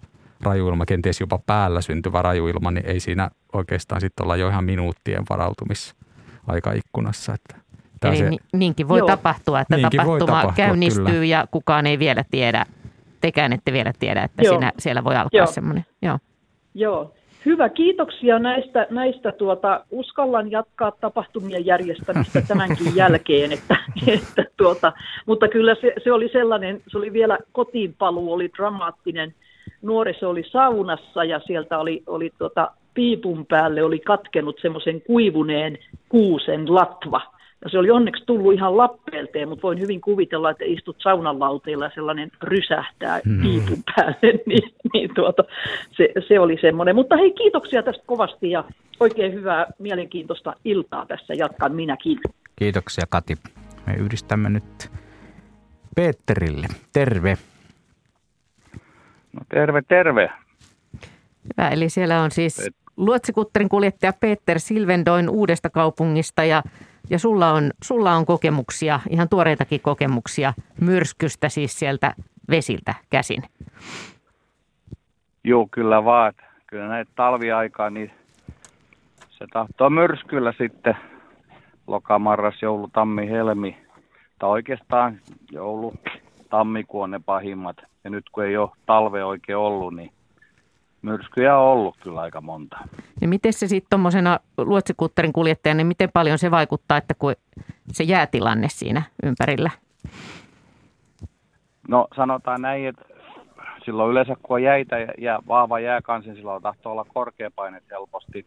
rajuilma, kenties jopa päällä syntyvä rajuilma, niin ei siinä oikeastaan sitten olla jo ihan minuuttien varautumisaikaikkunassa. Että Eli se, niinkin voi Joo. tapahtua, että tapahtuma tapahtua, käynnistyy kyllä. ja kukaan ei vielä tiedä, tekään ette vielä tiedä, että siinä, siellä voi alkaa Joo. semmoinen. Joo. Joo. Hyvä, kiitoksia näistä, näistä tuota, uskallan jatkaa tapahtumien järjestämistä tämänkin jälkeen, että, että tuota, mutta kyllä se, se, oli sellainen, se oli vielä kotiinpaluu, oli dramaattinen – nuoriso oli saunassa ja sieltä oli, oli tota, piipun päälle oli katkenut semmoisen kuivuneen kuusen latva. Ja se oli onneksi tullut ihan lappeelteen, mutta voin hyvin kuvitella, että istut saunan lauteilla ja sellainen rysähtää hmm. piipun päälle, niin, niin tuota, se, se oli semmoinen. Mutta hei, kiitoksia tästä kovasti ja oikein hyvää mielenkiintoista iltaa tässä jatkan minäkin. Kiitoksia Kati. Me yhdistämme nyt Peterille. Terve. No terve, terve. Hyvä, eli siellä on siis luotsikutterin kuljettaja Peter Silvendoin uudesta kaupungista ja, ja sulla, on, sulla on kokemuksia, ihan tuoreitakin kokemuksia myrskystä siis sieltä vesiltä käsin. Joo, kyllä vaan. Kyllä näitä talviaikaa, niin se tahtoo myrskyllä sitten loka, marras, joulu, tammi, helmi. Tai oikeastaan joulu, tammikuu on ne pahimmat – ja nyt kun ei ole talve oikein ollut, niin myrskyjä on ollut kyllä aika monta. Niin miten se sitten tuommoisena luotsikutterin kuljettajana, niin miten paljon se vaikuttaa, että kun se jäätilanne siinä ympärillä? No sanotaan näin, että silloin yleensä kun on jäitä ja, ja vahva jääkansi, niin silloin tahtoo olla korkeapaine helposti.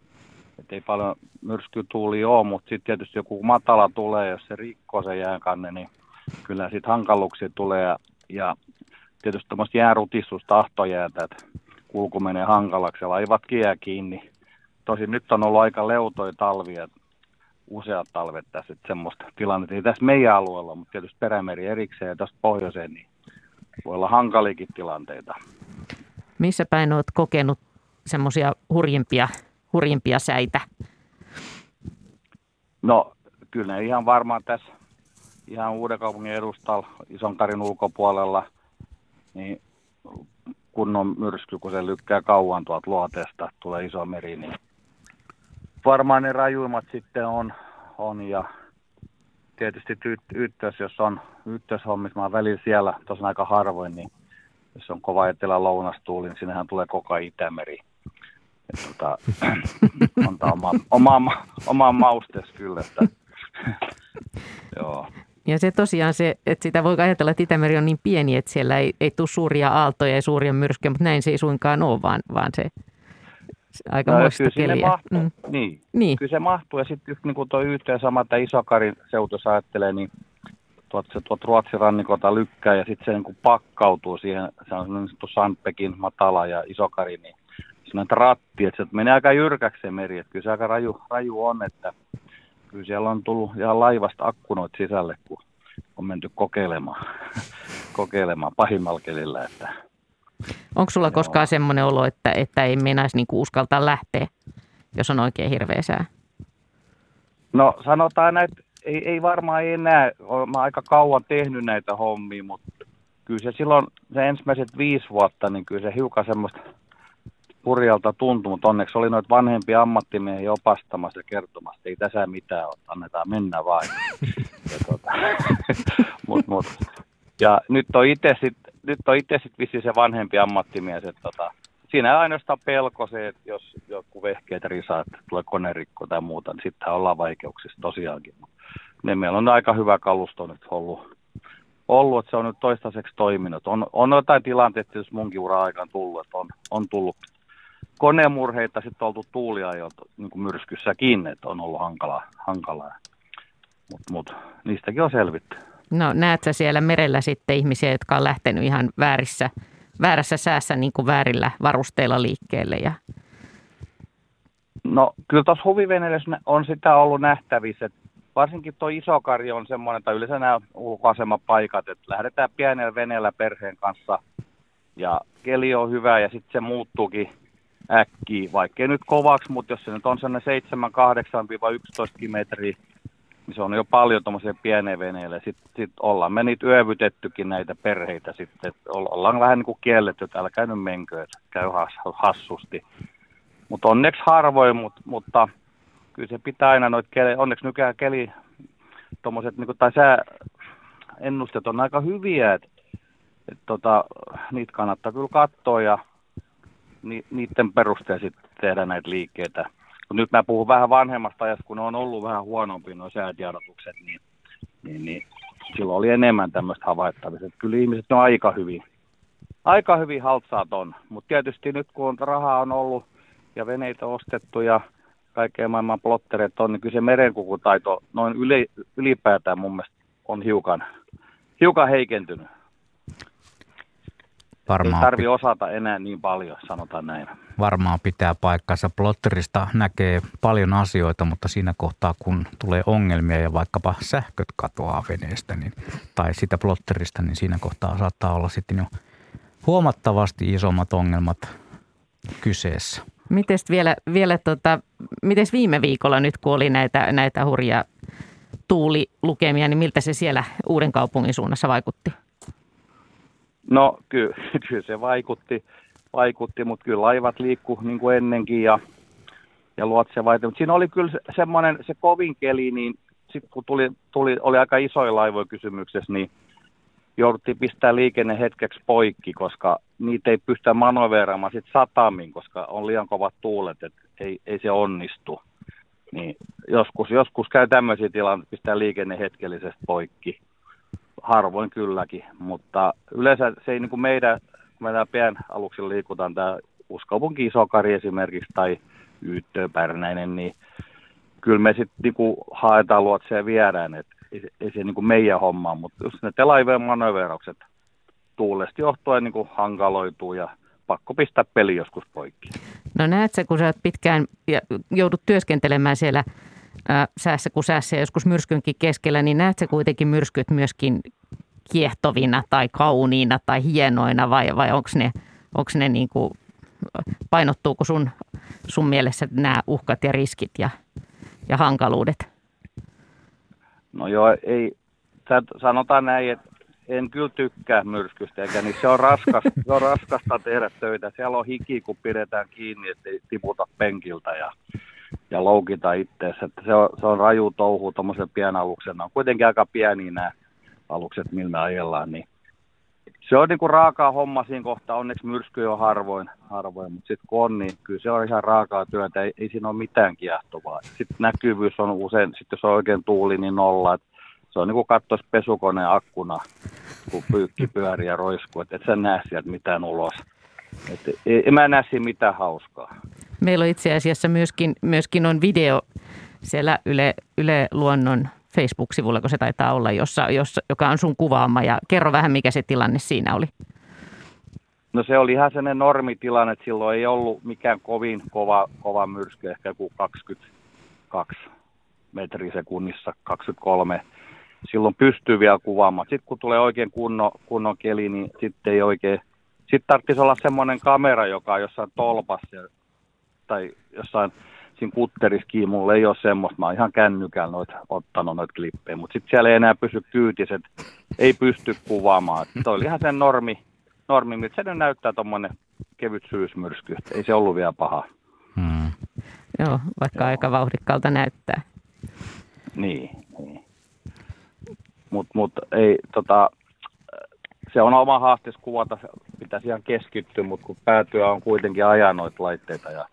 Että ei paljon myrskytuuli ole, mutta sitten tietysti joku matala tulee, jos se rikkoo se jääkanne, niin kyllä sitten hankaluuksia tulee. Ja, ja tietysti tämmöistä jäärutistus tahtojäätä, että kulku menee hankalaksi ja laivat jää kiinni. Tosin nyt on ollut aika leutoja talvia, useat talvet tässä, että semmoista tilannetta ei tässä meidän alueella, mutta tietysti perämeri erikseen ja tästä pohjoiseen, niin voi olla hankaliakin tilanteita. Missä päin olet kokenut semmoisia hurjimpia, hurjimpia säitä? No kyllä ne ihan varmaan tässä ihan Uudenkaupungin edustalla, Isonkarin ulkopuolella, niin kunnon myrsky, kun se lykkää kauan tuolta luoteesta, tulee iso meri, niin varmaan ne rajuimmat sitten on, on ja tietysti ykkös, jos on ykköshommissa, mä oon välillä siellä tosin aika harvoin, niin jos on kova etelä lounastuuli, niin sinnehän tulee koko Itämeri. Et, tota, on oma, oma, oma maustes kyllä, että joo. Ja se tosiaan se, että sitä voi ajatella, että Itämeri on niin pieni, että siellä ei, ei tule suuria aaltoja ja suuria myrskyjä, mutta näin se ei suinkaan ole, vaan, vaan se aika no, muista keliä. Mahtuu, mm. niin. niin. Kyllä se mahtuu ja sitten niin kuin tuo yhteen sama, että Isokarin seutu jos ajattelee, niin tuot, se tuot Ruotsin rannikolta lykkää ja sitten se niin kuin pakkautuu siihen, se on sellainen Sandpekin matala ja Isokari, niin se on ratti, että se menee aika jyrkäksi se meri, että kyllä se aika raju, raju on, että kyllä siellä on tullut ihan laivasta akkunoit sisälle, kun on menty kokeilemaan, kokeilemaan pahimmalla kelillä, että Onko sulla Joo. koskaan semmoinen olo, että, että ei meinaisi niinku uskaltaa lähteä, jos on oikein hirveä sää? No sanotaan, että ei, ei varmaan ei enää. Olen aika kauan tehnyt näitä hommia, mutta kyllä se silloin se ensimmäiset viisi vuotta, niin kyllä se hiukan semmoista purjalta tuntui, mutta onneksi oli noita vanhempia ammattimiehiä opastamassa ja kertomassa, että ei tässä mitään ole, annetaan mennä vain. Ja, tota, mut, mut. ja nyt on itse sitten nyt on itse sitten vissiin se vanhempi ammattimies, että tota, siinä ainoastaan pelko se, että jos joku vehkeet risaa, että tulee konerikko tai muuta, niin sitten ollaan vaikeuksissa tosiaankin. Ne meillä on aika hyvä kalusto nyt ollut, ollut että se on nyt toistaiseksi toiminut. On, on jotain tilanteita, jos munkin ura aikaan tullut, että on, on tullut konemurheita, sitten oltu tuuliajoilta niin kuin myrskyssäkin, että on ollut hankalaa. hankalaa. Mutta mut, niistäkin on selvitty. No näet sä siellä merellä sitten ihmisiä, jotka on lähtenyt ihan väärissä, väärässä säässä niin kuin väärillä varusteilla liikkeelle? Ja... No kyllä tuossa huviveneessä on sitä ollut nähtävissä, että varsinkin tuo isokarjo on semmoinen, tai yleensä nämä ulkoasemapaikat, että lähdetään pienellä veneellä perheen kanssa ja keli on hyvä ja sitten se muuttuukin äkkiä, vaikkei nyt kovaksi, mutta jos se nyt on sellainen 7, 8-11 metriä niin se on jo paljon tuommoisia pieniä veneille. Sitten sit ollaan me niitä yövytettykin näitä perheitä sitten, ollaan vähän niin kuin kielletty, että älkää nyt menkö, että käy hassusti. Mutta onneksi harvoin, mutta, mutta kyllä se pitää aina noita keli, onneksi nykyään keli, tommoset, niin tai sää, ennusteet on aika hyviä, että et, tota, niitä kannattaa kyllä katsoa ja ni, niiden perusteella sitten tehdä näitä liikkeitä. Nyt mä puhun vähän vanhemmasta ajasta, kun on ollut vähän huonompi nuo säätiedotukset, niin, niin, niin silloin oli enemmän tämmöistä havaittavissa. Että kyllä ihmiset on aika hyvin, aika hyvin haltsaat on. Mutta tietysti nyt kun rahaa on ollut ja veneitä ostettu ja kaikkea maailman plottereet on, niin kyllä se merenkukutaito noin yli, ylipäätään mun mielestä on hiukan, hiukan heikentynyt. Varmaan Ei tarvi osata enää niin paljon, sanotaan näin. Varmaan pitää paikkansa. Plotterista näkee paljon asioita, mutta siinä kohtaa, kun tulee ongelmia ja vaikkapa sähköt katoaa veneestä niin, tai sitä plotterista, niin siinä kohtaa saattaa olla sitten jo huomattavasti isommat ongelmat kyseessä. Mites vielä, vielä tota, mites viime viikolla nyt, kun oli näitä, näitä hurjia tuulilukemia, niin miltä se siellä Uuden kaupungin suunnassa vaikutti? No kyllä, kyllä se vaikutti, vaikutti, mutta kyllä laivat liikku niin kuin ennenkin ja, ja luotsevaita. Mutta siinä oli kyllä semmoinen, se kovin keli, niin sitten kun tuli, tuli, oli aika isoja laivoja kysymyksessä, niin jouduttiin pistää liikenne hetkeksi poikki, koska niitä ei pystytä manoveeraamaan sitten satamiin, koska on liian kovat tuulet, että ei, ei se onnistu. Niin joskus, joskus käy tämmöisiä tilanteita, pistää liikenne hetkellisesti poikki. Harvoin kylläkin, mutta yleensä se ei niin kuin meidän, meidän pienaluksilla liikutaan tämä Uskaupunki Isokari esimerkiksi tai Yyttöpärnäinen, niin kyllä me sitten niinku haetaan luotseja viedään, että ei, ei se niinku meidän homma, mutta just ne telaiveen manöveraukset tuulesta johtuen niinku hankaloituu ja pakko pistää peli joskus poikki. No näet sä, kun sä oot pitkään ja joudut työskentelemään siellä ää, säässä kuin säässä ja joskus myrskynkin keskellä, niin näet sä kuitenkin myrskyt myöskin kiehtovina tai kauniina tai hienoina vai, vai onko ne, onks ne niin kuin, painottuuko sun, sun mielessä nämä uhkat ja riskit ja, ja hankaluudet? No joo, ei, sanotaan näin, että en kyllä tykkää myrskystä, eikä niin se on, raskas, se on raskasta tehdä töitä. Siellä on hiki, kun pidetään kiinni, ettei tiputa penkiltä ja, ja loukita itseässä. se on, se on raju touhu tuommoisen pienaluksen. Ne on kuitenkin aika pieni nämä alukset, millä me ajellaan, niin se on niinku raakaa homma siinä kohtaa. Onneksi myrsky on harvoin, harvoin mutta sitten kun on, niin kyllä se on ihan raakaa työtä. Ei, ei siinä ole mitään kiehtovaa. Sitten näkyvyys on usein, sit jos on oikein tuuli, niin nolla. Et se on niin kuin katsoisi pesukoneen akkuna, kun pyykki pyörii ja roiskuu. Että et sä näe sieltä mitään ulos. Et en mä näe siinä mitään hauskaa. Meillä on itse asiassa myöskin, myöskin on video siellä Yle, Yle Luonnon Facebook-sivulla, kun se taitaa olla, jossa, jossa, joka on sun kuvaama. Ja kerro vähän, mikä se tilanne siinä oli. No se oli ihan sellainen normitilanne, että silloin ei ollut mikään kovin kova, kova myrsky, ehkä kuin 22 metrisekunnissa, 23. Silloin pystyy vielä kuvaamaan. Sitten kun tulee oikein kunnon, kunnon keli, niin sitten ei oikein... Sitten tarvitsisi olla semmoinen kamera, joka on jossain tolpassa tai jossain siinä kutterissakin mulla ei ole semmoista, mä oon ihan kännykällä noit, ottanut noita klippejä, mutta sitten siellä ei enää pysy kyytiset, ei pysty kuvaamaan. Tuo oli ihan sen normi, normi miltä se nyt näyttää tuommoinen kevyt syysmyrsky, ei se ollut vielä paha. Hmm. Joo, vaikka Joo. aika vauhdikkalta näyttää. Niin, niin. Mutta mut, ei, tota, se on oma haaste kuvata, pitäisi ihan keskittyä, mutta kun päätyä on kuitenkin ajaa noita laitteita ja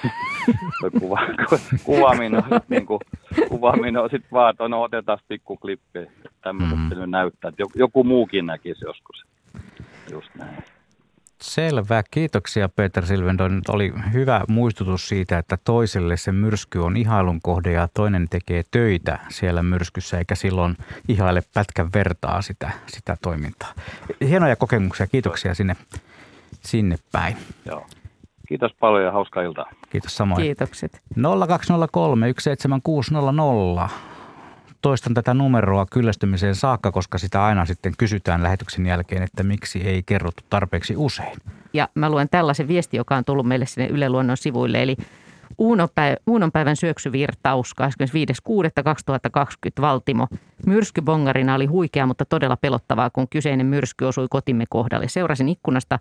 kuva, kuvaaminen on, niin kuin, kuvaaminen on sitten vaan, että no otetaan pikku klippi, tämmöistä mm. nyt näyttää, että joku muukin näkisi joskus. Just näin. Selvä. Kiitoksia Peter Silvendo. Nyt oli hyvä muistutus siitä, että toiselle se myrsky on ihailun kohde ja toinen tekee töitä siellä myrskyssä eikä silloin ihaile pätkän vertaa sitä, sitä toimintaa. Hienoja kokemuksia. Kiitoksia sinne, sinne päin. Joo. Kiitos paljon ja hauskaa iltaa. Kiitos samoin. Kiitokset. 0203 17600 toistan tätä numeroa kyllästymiseen saakka, koska sitä aina sitten kysytään lähetyksen jälkeen, että miksi ei kerrottu tarpeeksi usein. Ja mä luen tällaisen viesti, joka on tullut meille sinne Yle Luonnon sivuille, eli Uunon päivän syöksyvirtaus 25.6.2020 Valtimo. Myrskybongarina oli huikea, mutta todella pelottavaa, kun kyseinen myrsky osui kotimme kohdalle. Seurasin ikkunasta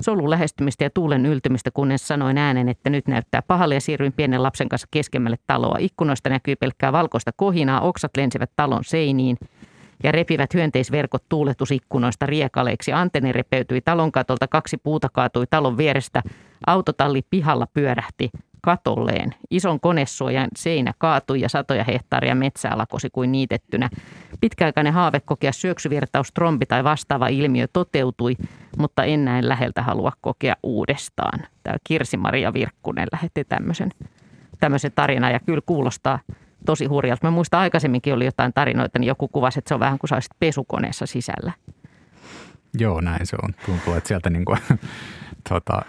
solun lähestymistä ja tuulen yltymistä, kunnes sanoin äänen, että nyt näyttää pahalle ja siirryin pienen lapsen kanssa keskemmälle taloa. Ikkunoista näkyy pelkkää valkoista kohinaa, oksat lensivät talon seiniin ja repivät hyönteisverkot tuuletusikkunoista riekaleiksi. Antenni repeytyi talon katolta, kaksi puuta kaatui talon vierestä, autotalli pihalla pyörähti katolleen. Ison konesuojan seinä kaatui ja satoja hehtaaria metsää lakosi kuin niitettynä. Pitkäaikainen haave kokea syöksyvirtaus, trombi tai vastaava ilmiö toteutui, mutta en näin läheltä halua kokea uudestaan. Tämä Kirsi-Maria Virkkunen lähetti tämmöisen, tämmöisen tarinan ja kyllä kuulostaa tosi hurjalta. Mä muistan aikaisemminkin oli jotain tarinoita, niin joku kuvasi, että se on vähän kuin saisit pesukoneessa sisällä. Joo, näin se on. Tuntuu, että sieltä niin kuin, tuota,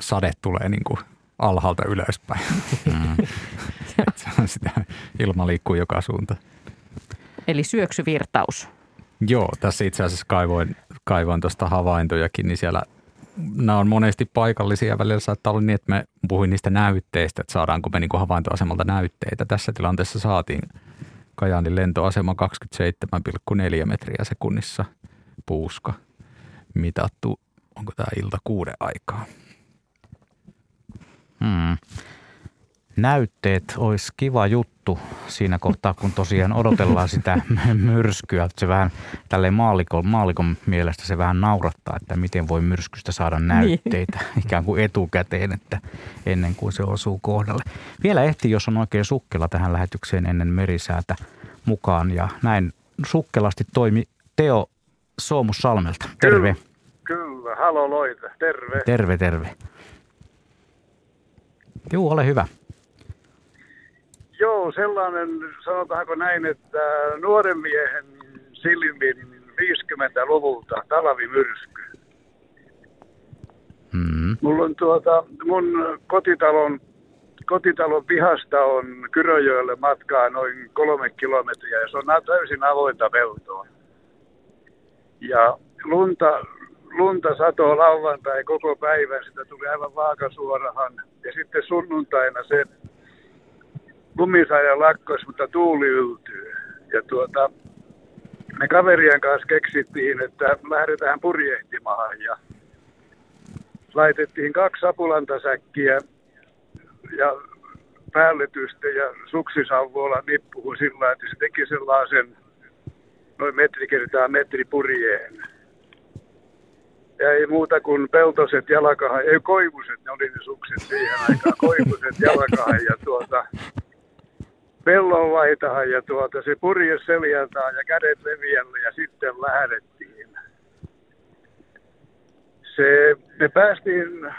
sade tulee niin kuin alhaalta ylöspäin. Mm. se on sitä, ilma liikkuu joka suunta. Eli syöksyvirtaus. Joo, tässä itse asiassa kaivoin, kaivoin tuosta havaintojakin, niin siellä nämä on monesti paikallisia. Välillä saattaa olla niin, että me puhuin niistä näytteistä, että saadaanko me niin havaintoasemalta näytteitä. Tässä tilanteessa saatiin Kajaanin lentoasema 27,4 metriä sekunnissa puuska mitattu, onko tämä ilta kuuden aikaa. Hmm. Näytteet olisi kiva juttu siinä kohtaa, kun tosiaan odotellaan sitä myrskyä. Se vähän tälle maalikon, maalikon mielestä se vähän naurattaa, että miten voi myrskystä saada niin. näytteitä niin. ikään kuin etukäteen, että ennen kuin se osuu kohdalle. Vielä ehti, jos on oikein sukkela tähän lähetykseen ennen merisäätä mukaan ja näin sukkelasti toimi Teo Soomussalmelta. Terve. Kyllä, kyllä. halo Loita, terve. Terve, terve. Juu, ole hyvä. Joo, sellainen, sanotaanko näin, että nuoren miehen silmin 50-luvulta talvimyrsky. Mm. Mulla on tuota, mun kotitalon, kotitalon pihasta on Kyröjoelle matkaa noin kolme kilometriä ja se on täysin avointa peltoa. Ja lunta, lunta satoo lauantai koko päivän, sitä tuli aivan vaakasuorahan. Ja sitten sunnuntaina se lumisaaja lakkos, mutta tuuli yltyy. Ja tuota, me kaverien kanssa keksittiin, että lähdetään purjehtimaan ja laitettiin kaksi apulantasäkkiä ja päälletystä ja suksisauvoilla nippuun sillä että se teki sellaisen noin metri kertaa metri purjeen. Ja ei muuta kuin peltoset jalakahan, ei koivuset, ne oli ne sukset siihen aikaan, koivuset jalakahan ja tuota, pellonlaitahan ja tuota, se purje seljaltaan ja kädet leviälle ja sitten lähdettiin. Se, me päästiin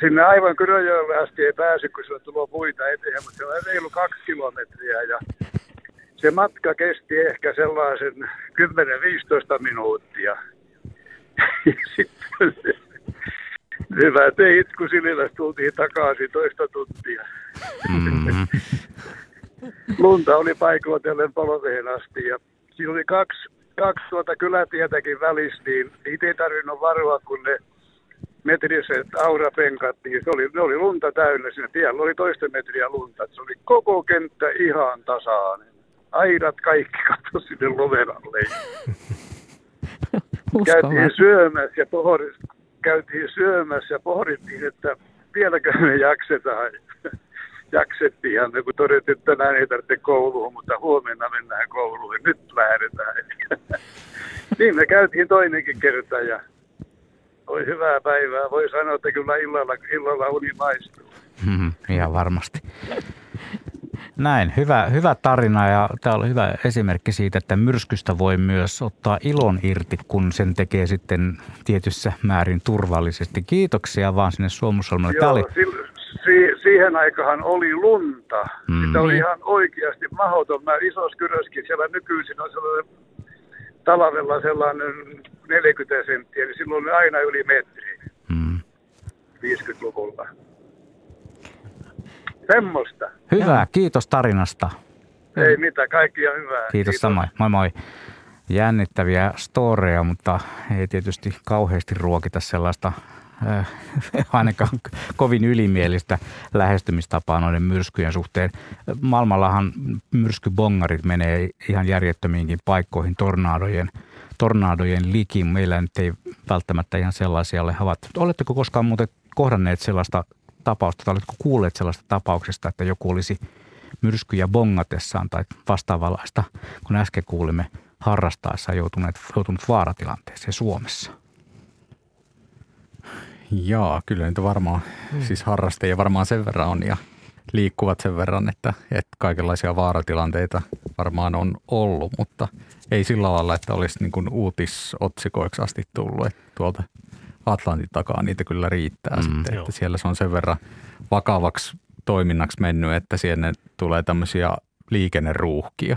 sinne aivan Kyröjoelle asti ei pääsy, kun sillä tulo puita eteen, mutta se oli reilu kaksi kilometriä ja se matka kesti ehkä sellaisen 10-15 minuuttia. Sitten hyvä teit, kun Sililästä tultiin takaisin toista tuntia. Mm. Lunta oli paikoitellen polveen asti ja siinä oli kaksi, kaksi tuota kylätietäkin välissä, niin niitä ei tarvinnut varoa, kun ne metriset aurapenkat, niin se oli, ne oli lunta täynnä. Siinä tiellä oli toista metriä lunta. Se oli koko kenttä ihan tasainen. Aidat kaikki katso sinne lumen alle. Käytiin syömässä ja pohdi, käytiin syömässä ja pohdittiin, että vieläkö me jaksetaan. Jaksettiin ihan, kun todettiin, että tänään ei tarvitse kouluun, mutta huomenna mennään kouluun ja nyt lähdetään. niin me käytiin toinenkin kerta ja oli hyvää päivää. Voi sanoa, että kyllä illalla, illalla uni maistuu. Mm, ihan varmasti. Näin, hyvä, hyvä tarina ja tämä oli hyvä esimerkki siitä, että myrskystä voi myös ottaa ilon irti, kun sen tekee sitten tietyssä määrin turvallisesti. Kiitoksia vaan sinne Suomussalmelle. Tämä oli, Joo, si- siihen aikaan oli lunta. Mm. Sitä oli ihan oikeasti mahdoton. Mä isossa kyröskin siellä nykyisin on sellainen talvella sellainen 40 senttiä, niin silloin oli aina yli metri mm. 50-luvulla. Semmoista. Hyvä, kiitos tarinasta. Ei mitään, kaikkia hyvää. Kiitos, samoin. Moi moi. Jännittäviä storeja, mutta ei tietysti kauheasti ruokita sellaista äh, ainakaan kovin ylimielistä lähestymistapaa noiden myrskyjen suhteen. Maailmallahan myrskybongarit menee ihan järjettömiinkin paikkoihin tornaadojen, tornaadojen likin. Meillä nyt ei välttämättä ihan sellaisia ole havaittu. Oletteko koskaan muuten kohdanneet sellaista tapausta, tai oletko kuulleet sellaista tapauksesta, että joku olisi myrskyjä bongatessaan tai vastaavanlaista, kun äsken kuulimme harrastaessa joutuneet, joutunut vaaratilanteeseen Suomessa? Jaa, kyllä niitä varmaan, mm. siis harrastajia varmaan sen verran on ja liikkuvat sen verran, että, että kaikenlaisia vaaratilanteita varmaan on ollut, mutta ei sillä lailla, että olisi niin kuin uutisotsikoiksi asti tullut, että tuolta Atlantin takaa niitä kyllä riittää mm, sitten, joo. että siellä se on sen verran vakavaksi toiminnaksi mennyt, että sinne tulee tämmöisiä liikenneruuhkia,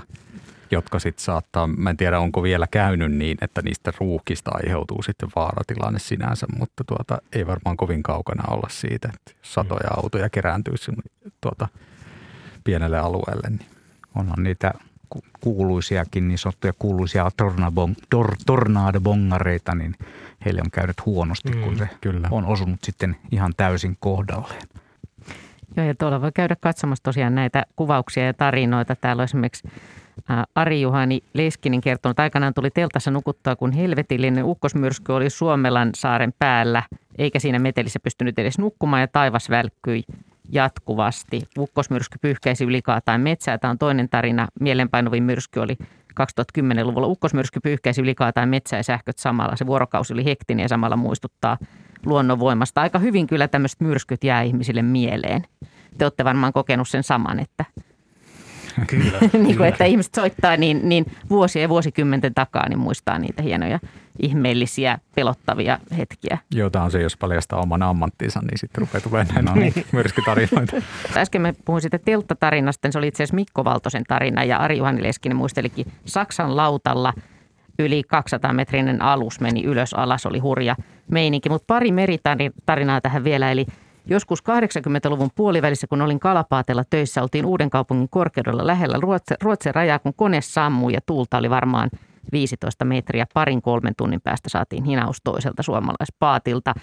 jotka sitten saattaa, mä en tiedä onko vielä käynyt niin, että niistä ruuhkista aiheutuu sitten vaaratilanne sinänsä, mutta tuota, ei varmaan kovin kaukana olla siitä, että jos satoja autoja kerääntyy sinne, tuota, pienelle alueelle. Niin. Onhan niitä ku- kuuluisiakin, niin sanottuja kuuluisia tornabong, tor, tornadobongareita, niin heille on käynyt huonosti, kun Mm, se kyllä. on osunut sitten ihan täysin kohdalleen. Joo, ja tuolla voi käydä katsomassa tosiaan näitä kuvauksia ja tarinoita. Täällä on esimerkiksi ää, Ari-Juhani Leskinen kertonut, että aikanaan tuli teltassa nukuttaa, kun helvetillinen ukkosmyrsky oli Suomelan saaren päällä, eikä siinä metelissä pystynyt edes nukkumaan ja taivas välkkyi jatkuvasti. Ukkosmyrsky pyyhkäisi yli kaatain metsää. Tämä on toinen tarina. Mielenpainuvin myrsky oli 2010-luvulla. Ukkosmyrsky pyyhkäisi yli kaatain metsää ja sähköt samalla. Se vuorokausi oli hektinen ja samalla muistuttaa luonnonvoimasta. Aika hyvin kyllä tämmöiset myrskyt jää ihmisille mieleen. Te olette varmaan kokenut sen saman, että Kyllä. niin kuin, kyllä. että ihmiset soittaa niin, niin vuosia ja vuosikymmenten takaa, niin muistaa niitä hienoja, ihmeellisiä, pelottavia hetkiä. Jota on se, jos paljastaa oman ammattinsa, niin sitten rupeaa tulemaan näitä No niin. myrskytarinoita. Äsken mä puhuin siitä telttatarinasta, se oli itse asiassa Mikko Valtosen tarina ja Ari Juhani Leskinen muistelikin Saksan lautalla yli 200 metrinen alus meni ylös alas, oli hurja meininki. Mutta pari meritarinaa tähän vielä, eli joskus 80-luvun puolivälissä, kun olin Kalapaatella töissä, oltiin Uuden kaupungin korkeudella lähellä Ruotsin, rajaa, kun kone sammui ja tuulta oli varmaan 15 metriä. Parin kolmen tunnin päästä saatiin hinaus toiselta suomalaispaatilta.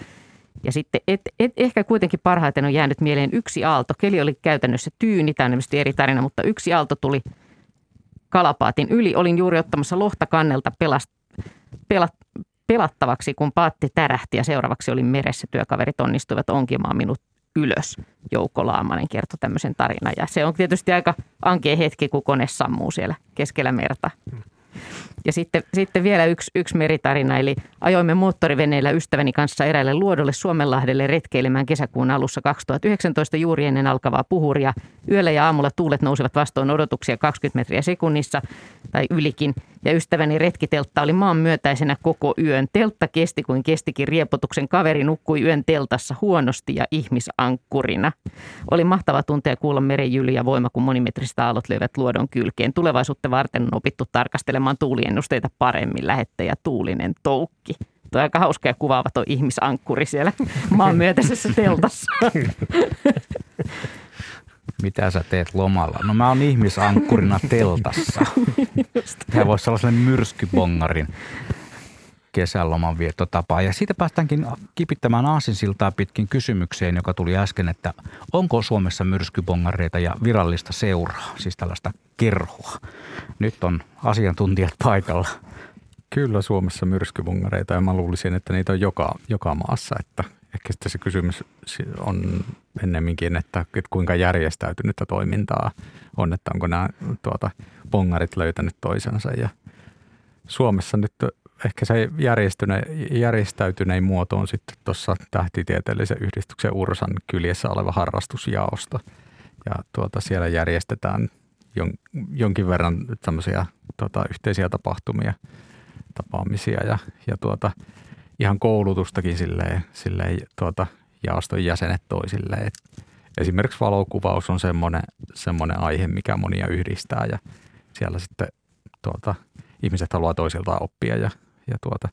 Ja sitten et, et, ehkä kuitenkin parhaiten on jäänyt mieleen yksi aalto. Keli oli käytännössä tyyni, tämä on eri tarina, mutta yksi aalto tuli kalapaatin yli. Olin juuri ottamassa lohta kannelta pelast, pelat, pelattavaksi, kun paatti tärähti ja seuraavaksi olin meressä. Työkaverit onnistuivat onkimaan minut ylös. Joukko Laamanen kertoi tämmöisen tarinan. Ja se on tietysti aika ankea hetki, kun kone sammuu siellä keskellä merta. Ja sitten, sitten vielä yksi, yksi meritarina, eli ajoimme moottoriveneellä ystäväni kanssa eräille luodolle Suomenlahdelle retkeilemään kesäkuun alussa 2019 juuri ennen alkavaa puhuria. Yöllä ja aamulla tuulet nousivat vastoin odotuksia 20 metriä sekunnissa tai ylikin. Ja ystäväni retkiteltta oli maan myötäisenä koko yön. Teltta kesti kuin kestikin riepotuksen. Kaveri nukkui yön teltassa huonosti ja ihmisankkurina. Oli mahtava tuntea kuulla meren jyly ja voima, kun monimetriset aallot löivät luodon kylkeen. Tulevaisuutta varten on opittu tarkastelemaan tuuliennusteita paremmin. Lähettäjä Tuulinen Toukki. Tuo aika hauska ja kuvaava tuo ihmisankkuri siellä maan myötäisessä teltassa. Mitä sä teet lomalla? No mä oon ihmisankkurina teltassa. Tämä voisi olla sellainen myrskybongarin kesäloman viettotapa. Ja siitä päästäänkin kipittämään aasinsiltaa pitkin kysymykseen, joka tuli äsken, että onko Suomessa myrskybongareita ja virallista seuraa, siis tällaista kerhoa. Nyt on asiantuntijat paikalla. Kyllä Suomessa myrskyvungareita ja mä luulisin, että niitä on joka, joka maassa. Että ehkä sitten se kysymys on ennemminkin, että, että kuinka järjestäytynyttä toimintaa on, että onko nämä tuota, bongarit löytänyt toisensa. Ja Suomessa nyt ehkä se järjestyne, järjestäytynein muoto on sitten tuossa tähtitieteellisen yhdistyksen Ursan kyljessä oleva harrastusjaosto. Ja tuota, siellä järjestetään jon, jonkin verran tämmöisiä tuota, yhteisiä tapahtumia – tapaamisia ja, ja tuota, ihan koulutustakin silleen, silleen tuota, jaoston jäsenet toisilleen. Et esimerkiksi valokuvaus on semmoinen, semmoinen aihe, mikä monia yhdistää ja siellä sitten tuota, ihmiset haluaa toisiltaan oppia ja, ja tuota,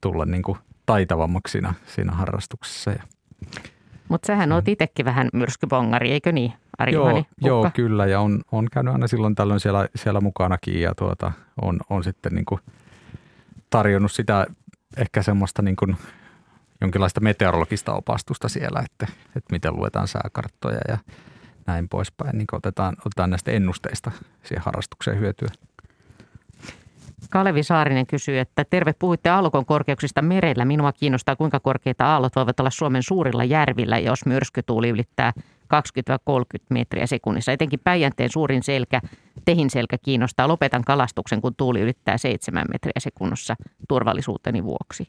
tulla niin kuin taitavammaksi siinä, siinä harrastuksessa. Ja. Mutta sähän oot itsekin vähän myrskybongari, eikö niin, Ari joo, Juhani joo, kyllä ja on, on käynyt aina silloin tällöin siellä, siellä mukanakin ja tuota, on, on sitten niin kuin – tarjonnut sitä ehkä semmoista niin kuin jonkinlaista meteorologista opastusta siellä, että, että miten luetaan sääkarttoja ja näin poispäin, niin otetaan, otetaan näistä ennusteista siihen harrastukseen hyötyä. Kalevi Saarinen kysyy, että terve, puhuitte aallokon korkeuksista merellä. Minua kiinnostaa, kuinka korkeita aallot voivat olla Suomen suurilla järvillä, jos myrskytuuli ylittää 20-30 metriä sekunnissa. Etenkin Päijänteen suurin selkä, Tehin selkä kiinnostaa. Lopetan kalastuksen, kun tuuli ylittää 7 metriä sekunnissa turvallisuuteni vuoksi.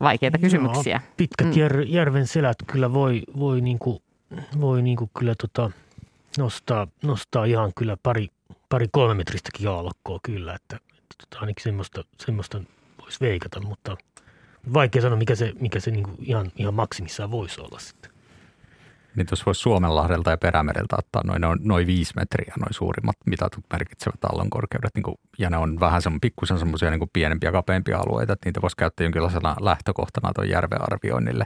Vaikeita kysymyksiä. Joo, pitkät mm. jär, järven selät kyllä voi, voi, niinku, voi niinku kyllä tota nostaa, nostaa ihan kyllä pari, pari kolme metristäkin aallokkoa kyllä, että, että tota ainakin semmoista, semmoista voisi veikata, mutta – vaikea sanoa, mikä se, mikä se niinku ihan, ihan maksimissaan voisi olla sitten. Niin tuossa voisi Suomenlahdelta ja Perämereltä ottaa noin, noin, noin viisi metriä, noin suurimmat mitatut merkitsevät allonkorkeudet. Niin kuin, ja ne on vähän semmo, pikkusen semmoisia niin pienempiä, kapeampia alueita, että niitä voisi käyttää jonkinlaisena lähtökohtana tuon järven arvioinnille,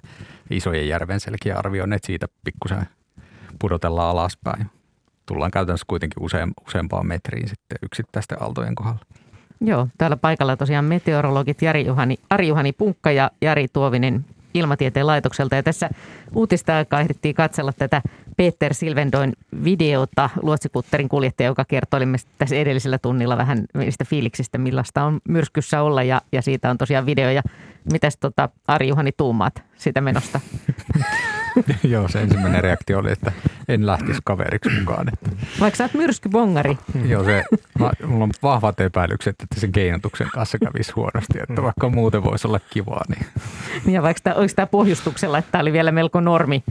isojen järven selkeä arvioinnille, että siitä pikkusen pudotellaan alaspäin. Tullaan käytännössä kuitenkin useampaan metriin sitten yksittäisten aaltojen kohdalla. Joo, täällä paikalla tosiaan meteorologit Jari Juhani, Ari Juhani Punkka ja Jari Tuovinen Ilmatieteen laitokselta. Ja tässä uutista aikaa ehdittiin katsella tätä Peter Silvendoin videota, luotsikutterin kuljettaja, joka kertoi tässä edellisellä tunnilla vähän niistä fiiliksistä, millaista on myrskyssä olla ja, ja siitä on tosiaan video. Ja mitäs tota, Ari Juhani tuumaat sitä menosta? Joo, se ensimmäinen reaktio oli, että en lähtisi kaveriksi mukaan. Että. Vaikka sä oot myrskybongari. Joo, se, mä, mulla on vahvat epäilykset, että sen keinotuksen kanssa kävisi huonosti, että vaikka muuten voisi olla kivaa. Niin. Ja vaikka tämä, oliko tämä pohjustuksella, että tämä oli vielä melko normi,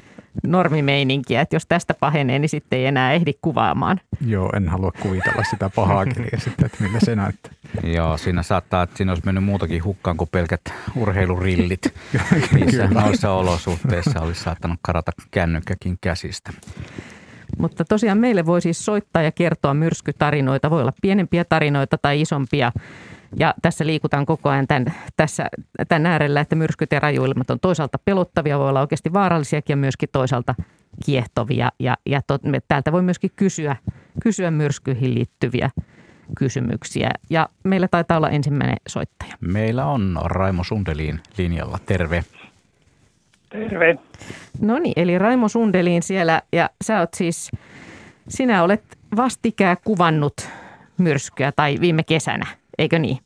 normimeininkiä, että jos tästä pahenee, niin sitten ei enää ehdi kuvaamaan. Joo, en halua kuvitella sitä pahaa kirjaa sitten, että millä se näyttää. Joo, siinä saattaa, että siinä olisi mennyt muutakin hukkaan kuin pelkät urheilurillit, missä noissa olosuhteissa olisi saattanut karata kännykkäkin käsistä. Mutta tosiaan meille voi siis soittaa ja kertoa myrskytarinoita. Voi olla pienempiä tarinoita tai isompia. Ja tässä liikutaan koko ajan tämän, tässä, tämän äärellä, että myrskyt ja rajuilmat on toisaalta pelottavia, voi olla oikeasti vaarallisiakin ja myöskin toisaalta kiehtovia. Ja, ja to, me täältä voi myöskin kysyä, kysyä myrskyihin liittyviä kysymyksiä. Ja meillä taitaa olla ensimmäinen soittaja. Meillä on Raimo Sundelin linjalla. Terve. Terve. No niin, eli Raimo Sundelin siellä ja sä oot siis, sinä olet vastikään kuvannut myrskyä tai viime kesänä, eikö niin?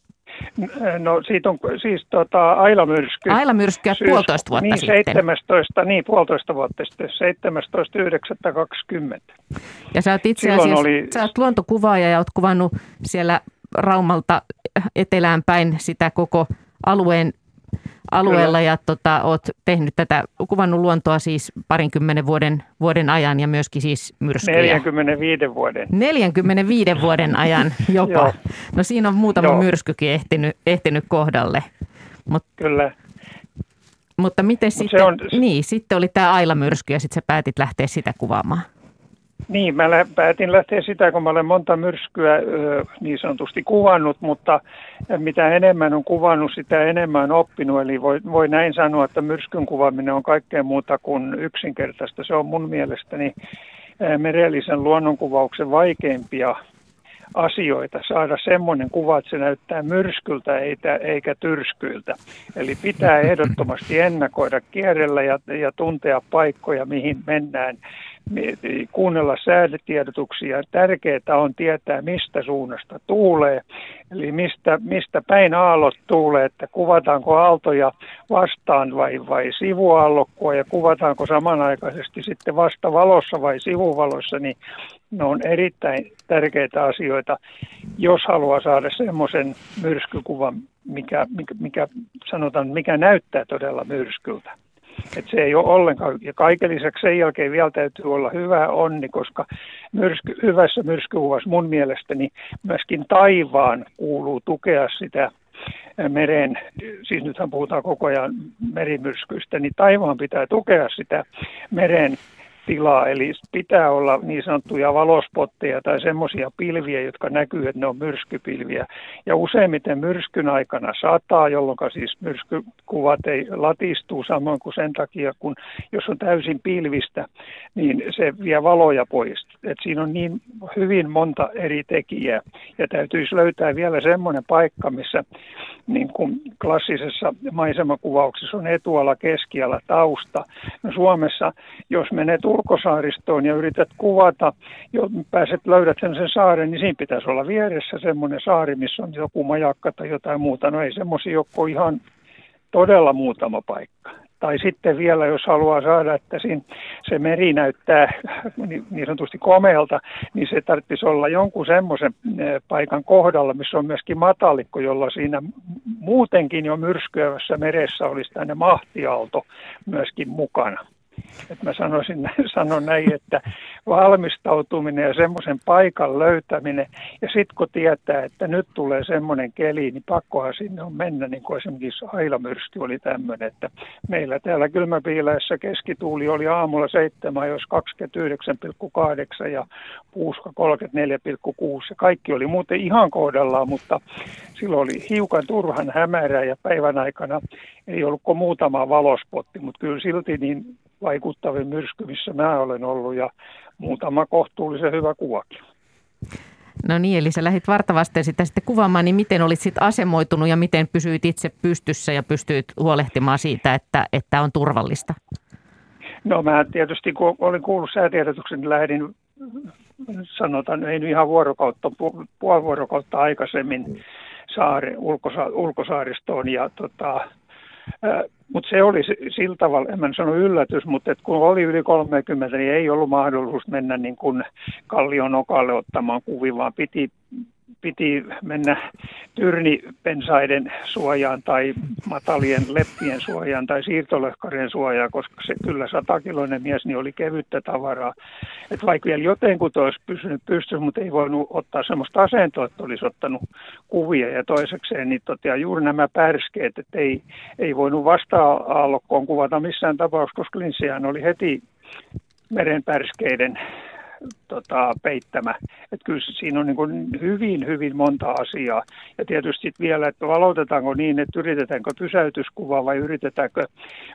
No siitä on siis tota, Aila-myrsky. Aila-myrskyä Syys- puolitoista vuotta niin, sitten. 17, niin, puolitoista vuotta sitten, 17.9.20. Ja sä oot itse Silloin asiassa, oli- sä oot luontokuvaaja ja oot kuvannut siellä Raumalta etelään päin sitä koko alueen alueella ja tota, oot tehnyt tätä, kuvannut luontoa siis parinkymmenen vuoden, vuoden ajan ja myöskin siis myrskyjä. 45 vuoden. 45 vuoden ajan jopa. No siinä on muutama Joo. myrskykin ehtinyt, ehtinyt kohdalle. Mut, Kyllä. mutta miten Mut sitten, se on- niin, sitten oli tämä Aila-myrsky ja sitten sä päätit lähteä sitä kuvaamaan. Niin, mä päätin lähteä sitä, kun mä olen monta myrskyä niin sanotusti kuvannut, mutta mitä enemmän on kuvannut, sitä enemmän on oppinut. Eli voi, voi näin sanoa, että myrskyn kuvaaminen on kaikkea muuta kuin yksinkertaista. Se on mun mielestäni merellisen luonnonkuvauksen vaikeimpia asioita, saada semmoinen kuva, että se näyttää myrskyltä eikä, tyrskyiltä. Eli pitää ehdottomasti ennakoida, kierrellä ja, ja tuntea paikkoja, mihin mennään, kuunnella säädetiedotuksia. Tärkeää on tietää, mistä suunnasta tuulee, eli mistä, mistä päin aallot tuulee, että kuvataanko aaltoja vastaan vai, vai sivuaallokkoa ja kuvataanko samanaikaisesti sitten vasta valossa vai sivuvalossa, niin ne on erittäin tärkeitä asioita, jos haluaa saada semmoisen myrskykuvan, mikä, mikä, mikä sanotaan, mikä näyttää todella myrskyltä. Et se ei ole ollenkaan, ja kaiken lisäksi sen jälkeen vielä täytyy olla hyvä onni, koska myrsky, hyvässä myrskykuvassa mun mielestäni myöskin taivaan kuuluu tukea sitä meren, siis nythän puhutaan koko ajan merimyrskyistä, niin taivaan pitää tukea sitä meren tilaa, eli pitää olla niin sanottuja valospotteja tai semmoisia pilviä, jotka näkyy, että ne on myrskypilviä. Ja useimmiten myrskyn aikana sataa, jolloin siis myrskykuvat ei latistuu samoin kuin sen takia, kun jos on täysin pilvistä, niin se vie valoja pois. Et siinä on niin hyvin monta eri tekijää. Ja täytyisi löytää vielä semmoinen paikka, missä niin kuin klassisessa maisemakuvauksessa on etuala, keskiala, tausta. No Suomessa, jos menet ulkosaaristoon ja yrität kuvata, jo pääset löydät sen, sen saaren, niin siinä pitäisi olla vieressä semmoinen saari, missä on joku majakka tai jotain muuta. No ei semmoisia ole ihan todella muutama paikka. Tai sitten vielä, jos haluaa saada, että siinä se meri näyttää niin niin sanotusti komealta, niin se tarvitsisi olla jonkun semmoisen eh, paikan kohdalla, missä on myöskin matalikko, jolla siinä muutenkin jo myrskyävässä meressä olisi tänne mahtiaalto myöskin mukana. Et mä sanoisin, sanon näin, että valmistautuminen ja semmoisen paikan löytäminen ja sitten kun tietää, että nyt tulee semmoinen keli, niin pakkohan sinne on mennä, niin kuin esimerkiksi Ailamyrsky oli tämmöinen, että meillä täällä kylmäpiiläessä keskituuli oli aamulla 7, jos 29,8 ja puuska 34,6 ja kaikki oli muuten ihan kohdallaan, mutta silloin oli hiukan turhan hämärää ja päivän aikana ei ollut kuin muutama valospotti, mutta kyllä silti niin vaikuttavin myrsky, missä mä olen ollut ja muutama kohtuullisen hyvä kuvakin. No niin, eli sä lähdit vartavasti sitä sitten kuvaamaan, niin miten olit sitten asemoitunut ja miten pysyit itse pystyssä ja pystyit huolehtimaan siitä, että, että on turvallista? No mä tietysti, kun olin kuullut säätiedotuksen, niin lähdin, sanotaan, ei nyt ihan vuorokautta, pu- puoli vuorokautta aikaisemmin saari, ulkosa, ulkosaaristoon ja tota, mutta se oli si- sillä tavalla, en mä sano yllätys, mutta et kun oli yli 30, niin ei ollut mahdollisuus mennä niin kuin kallion okalle ottamaan kuvia, vaan piti piti mennä tyrnipensaiden suojaan tai matalien leppien suojaan tai siirtolöhkarien suojaan, koska se kyllä satakiloinen mies niin oli kevyttä tavaraa. Et vaikka vielä jotenkin olisi pysynyt pystyssä, mutta ei voinut ottaa sellaista asentoa, että olisi ottanut kuvia. Ja toisekseen niin totia, juuri nämä pärskeet, että ei, ei voinut vasta-aallokkoon kuvata missään tapauksessa, koska linssihän oli heti merenpärskeiden tota, peittämä. Että kyllä siinä on niin kuin hyvin, hyvin monta asiaa. Ja tietysti vielä, että valotetaanko niin, että yritetäänkö pysäytyskuva vai yritetäänkö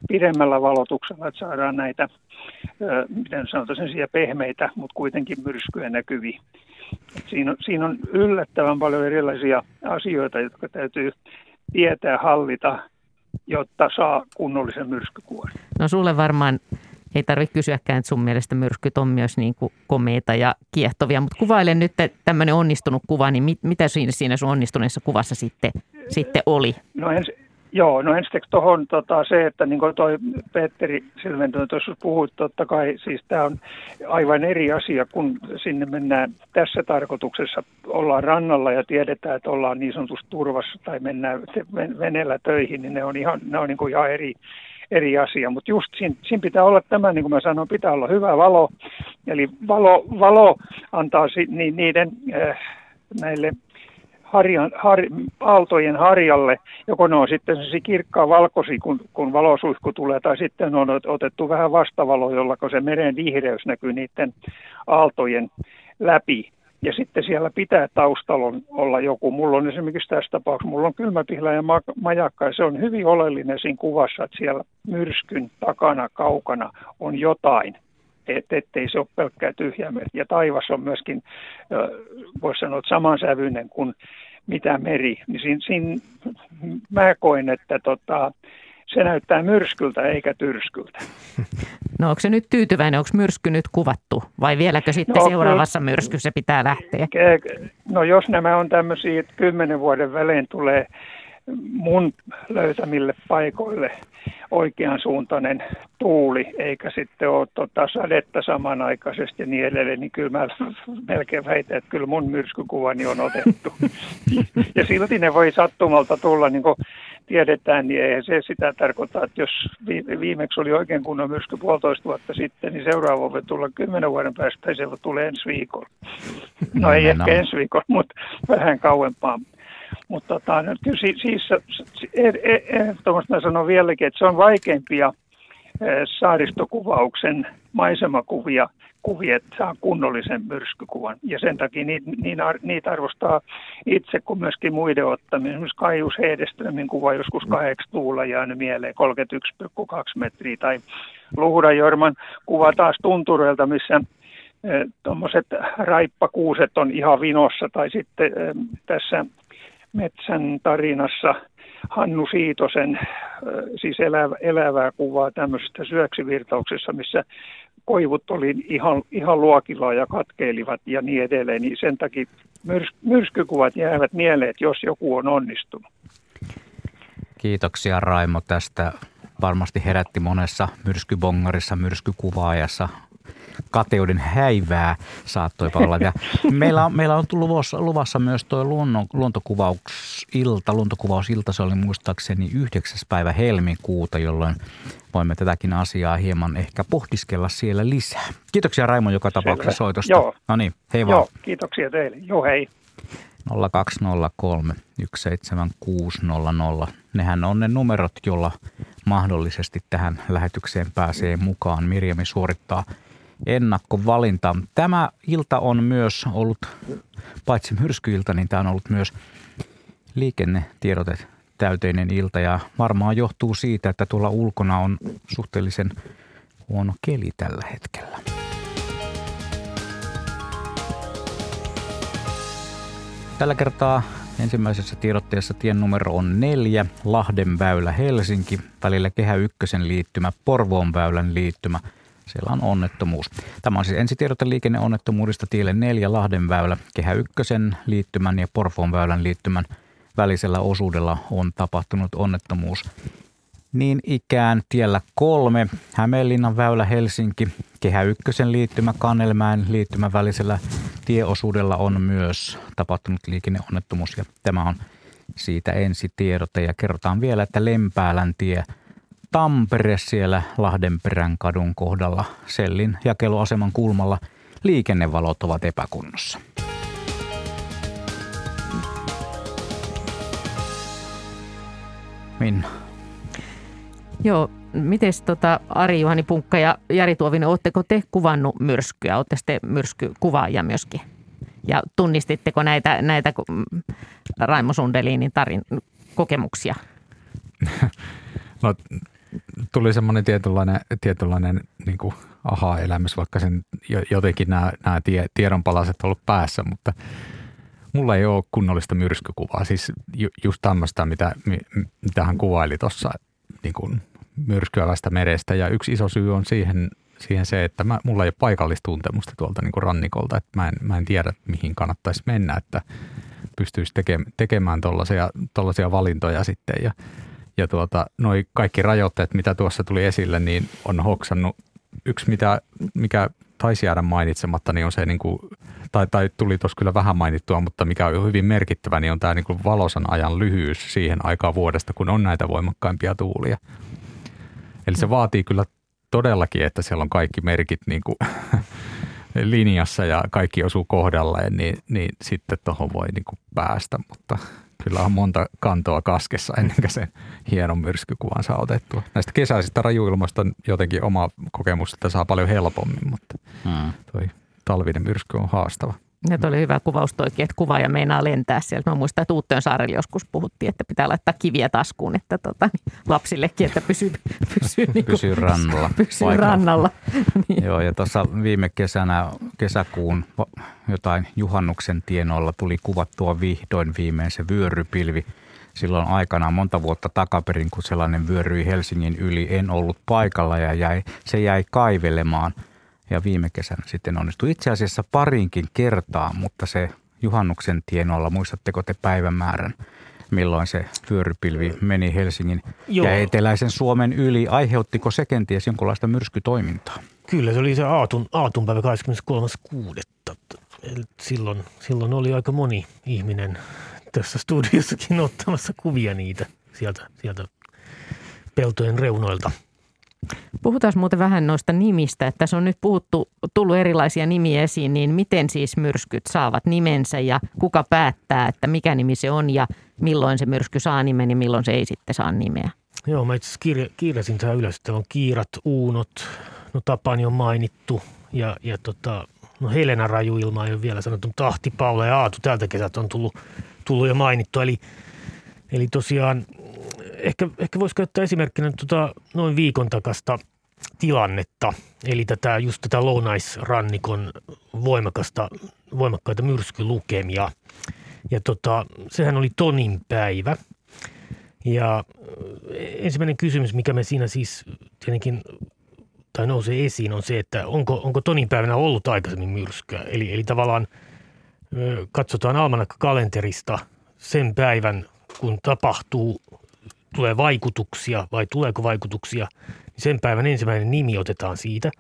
pidemmällä valotuksella, että saadaan näitä, miten sanotaan, sen pehmeitä, mutta kuitenkin myrskyjä näkyviä. siinä, on, siinä on yllättävän paljon erilaisia asioita, jotka täytyy tietää hallita, jotta saa kunnollisen myrskykuvan. No sulle varmaan ei tarvitse kysyäkään, että sun mielestä myrskyt on myös niin kuin komeita ja kiehtovia, mutta kuvaile nyt tämmöinen onnistunut kuva, niin mit, mitä siinä, siinä sun onnistuneessa kuvassa sitten, sitten oli? No ens, joo, no ensiksi tuohon tota, se, että niin kuin toi Petteri Silventynyt tuossa puhuit, totta kai siis tämä on aivan eri asia, kun sinne mennään tässä tarkoituksessa, ollaan rannalla ja tiedetään, että ollaan niin sanotusti turvassa tai mennään veneellä töihin, niin ne on ihan, ne on niin kuin ihan eri, eri asia. Mutta just siinä, siinä pitää olla tämä, niin kuin mä sanoin, pitää olla hyvä valo. Eli valo, valo antaa si, ni, niiden äh, näille harjan, har, aaltojen harjalle, joko ne on sitten se kirkkaa valkosi, kun, kun valosuihku tulee, tai sitten on otettu vähän vastavalo, jolla se meren vihreys näkyy niiden aaltojen läpi ja sitten siellä pitää taustalla olla joku. Mulla on esimerkiksi tässä tapauksessa, mulla on kylmäpihla ja majakka ja se on hyvin oleellinen siinä kuvassa, että siellä myrskyn takana kaukana on jotain et, ettei se ole pelkkää tyhjää Ja taivas on myöskin, voisi sanoa, että samansävyinen kuin mitä meri. Niin siinä, siinä mä koen, että tota, se näyttää myrskyltä eikä tyrskyltä. No onko se nyt tyytyväinen, onko myrsky nyt kuvattu vai vieläkö sitten no, seuraavassa myrskyssä pitää lähteä? No jos nämä on tämmöisiä, että kymmenen vuoden välein tulee mun löytämille paikoille oikean suuntainen tuuli, eikä sitten ole tota sadetta samanaikaisesti ja niin edelleen, niin kyllä mä melkein väitän, että kyllä mun myrskykuvani on otettu. ja silti ne voi sattumalta tulla, niin kuin tiedetään, niin ei se sitä tarkoita, että jos viimeksi oli oikein kunnon myrsky puolitoista vuotta sitten, niin seuraava voi tulla kymmenen vuoden päästä ja se voi tulla ensi viikolla. No ei ehkä ensi viikolla, mutta vähän kauempaa. Mutta tota, nyt kyllä siis, siis ehdottomasti mä sanon vieläkin, että se on vaikeimpia saaristokuvauksen maisemakuvia kuvia, että saa kunnollisen myrskykuvan. Ja sen takia niitä, niitä arvostaa itse kuin myöskin muiden ottaminen. Esimerkiksi Kaius Hedeströmin kuva joskus kahdeksi tuulla jäänyt mieleen 31,2 metriä. Tai Luhda Jorman kuva taas tuntureilta, missä tuommoiset raippakuuset on ihan vinossa. Tai sitten tässä metsän tarinassa Hannu Siitosen siis elävä, elävää kuvaa tämmöisestä syöksyvirtauksessa, missä koivut oli ihan, ihan luokilla ja katkeilivat ja niin edelleen, niin sen takia myrs, myrskykuvat jäävät mieleen, jos joku on onnistunut. Kiitoksia Raimo tästä. Varmasti herätti monessa myrskybongarissa, myrskykuvaajassa kateuden häivää saattoi olla. Ja meillä, on, meillä on tullut luvassa, luvassa myös tuo luonnon, luontokuvausilta. Luontokuvausilta se oli muistaakseni 9. päivä helmikuuta, jolloin voimme tätäkin asiaa hieman ehkä pohdiskella siellä lisää. Kiitoksia Raimo joka tapauksessa soitosta. Joo. No niin, hei vaan. Joo, kiitoksia teille. Joo, hei. 0203 17600. Nehän on ne numerot, jolla mahdollisesti tähän lähetykseen pääsee mukaan. Mirjami suorittaa ennakkovalinta. Tämä ilta on myös ollut, paitsi myrskyilta, niin tämä on ollut myös liikennetiedotet täyteinen ilta ja varmaan johtuu siitä, että tuolla ulkona on suhteellisen huono keli tällä hetkellä. Tällä kertaa ensimmäisessä tiedotteessa tien numero on neljä, Lahden väylä Helsinki, välillä Kehä Ykkösen liittymä, Porvoon väylän liittymä – siellä on onnettomuus. Tämä on siis ensitiedote liikenneonnettomuudesta tielle 4 Lahdenväylä, Kehä Ykkösen liittymän ja Porfoon väylän liittymän välisellä osuudella on tapahtunut onnettomuus. Niin ikään tiellä kolme, Hämeenlinnan väylä Helsinki, Kehä Ykkösen liittymä, Kannelmäen liittymän välisellä tieosuudella on myös tapahtunut liikenneonnettomuus ja tämä on siitä ensitiedote. Ja kerrotaan vielä, että Lempäälän tie Tampere siellä Lahdenperän kadun kohdalla Sellin jakeluaseman kulmalla liikennevalot ovat epäkunnossa. Minna. Joo, miten tota Ari Juhani Punkka ja Jari Tuovinen, oletteko te kuvannut myrskyä? Oletteko te myrskykuvaaja myöskin? Ja tunnistitteko näitä, näitä Raimo Sundelinin tarin kokemuksia? No, tuli semmoinen tietynlainen, tietynlainen niin aha-elämys, vaikka sen jotenkin nämä, nämä tie, tiedonpalaset on ollut päässä, mutta mulla ei ole kunnollista myrskykuvaa. Siis ju, just tämmöistä, mitä, mitä hän kuvaili tuossa niin myrskyävästä merestä. Ja yksi iso syy on siihen, siihen se, että mä, mulla ei ole paikallistuntemusta tuolta niin kuin rannikolta. Että mä, en, mä en tiedä, mihin kannattaisi mennä, että pystyisi teke, tekemään tuollaisia valintoja sitten. Ja, ja tuota, noi kaikki rajoitteet, mitä tuossa tuli esille, niin on hoksannut. Yksi, mitä, mikä taisi jäädä mainitsematta, niin on se, niin kuin, tai, tai tuli tuossa kyllä vähän mainittua, mutta mikä on hyvin merkittävä, niin on tämä niin kuin valosan ajan lyhyys siihen aikaan vuodesta, kun on näitä voimakkaimpia tuulia. Eli se vaatii kyllä todellakin, että siellä on kaikki merkit niin kuin linjassa ja kaikki osuu kohdalleen, niin, niin sitten tuohon voi niin kuin päästä, mutta kyllä on monta kantoa kaskessa ennen kuin sen hienon myrskykuvan saa otettua. Näistä kesäisistä rajuilmoista jotenkin oma kokemus, että saa paljon helpommin, mutta hmm. toi talvinen myrsky on haastava. Ja oli hyvä kuvaus toikin, että kuvaaja meinaa lentää sieltä. Mä muistan, että Uutteen saarella joskus puhuttiin, että pitää laittaa kiviä taskuun, että tota, niin lapsillekin, että pysyy, pysyy, niin kuin, pysyy rannalla. Pysyy rannalla. niin. Joo, ja tuossa viime kesänä, kesäkuun jotain juhannuksen tienoilla tuli kuvattua vihdoin viimein se vyörypilvi. Silloin aikanaan monta vuotta takaperin, kun sellainen vyöryi Helsingin yli, en ollut paikalla ja jäi, se jäi kaivelemaan – ja viime kesänä sitten onnistui itse asiassa parinkin kertaa, mutta se juhannuksen tienoilla, muistatteko te päivämäärän, milloin se vyörypilvi meni Helsingin Joo. ja eteläisen Suomen yli. Aiheuttiko se kenties jonkinlaista myrskytoimintaa? Kyllä, se oli se aatun, aatunpäivä 23.6. Silloin, silloin oli aika moni ihminen tässä studiossakin ottamassa kuvia niitä sieltä, sieltä peltojen reunoilta – Puhutaan muuten vähän noista nimistä, että tässä on nyt puhuttu, tullut erilaisia nimiä esiin, niin miten siis myrskyt saavat nimensä ja kuka päättää, että mikä nimi se on ja milloin se myrsky saa nimen ja milloin se ei sitten saa nimeä? Joo, mä itse asiassa kiirasin tähän ylös, että on kiirat, uunot, no Tapani on mainittu ja, ja tota, no Helena Rajuilma ei ole vielä sanottu, mutta Ahti, Paula ja Aatu tältä kesältä on tullut, tullut jo mainittu. Eli, eli tosiaan ehkä, ehkä voisi käyttää esimerkkinä tuota noin viikon takasta tilannetta, eli tätä, just tätä lounaisrannikon voimakasta, voimakkaita myrskylukemia. Ja tota, sehän oli tonin päivä. Ja ensimmäinen kysymys, mikä me siinä siis tietenkin tai nousee esiin, on se, että onko, onko tonin päivänä ollut aikaisemmin myrskyä. Eli, eli tavallaan katsotaan almanakka kalenterista sen päivän, kun tapahtuu tulee vaikutuksia vai tuleeko vaikutuksia, niin sen päivän ensimmäinen nimi otetaan siitä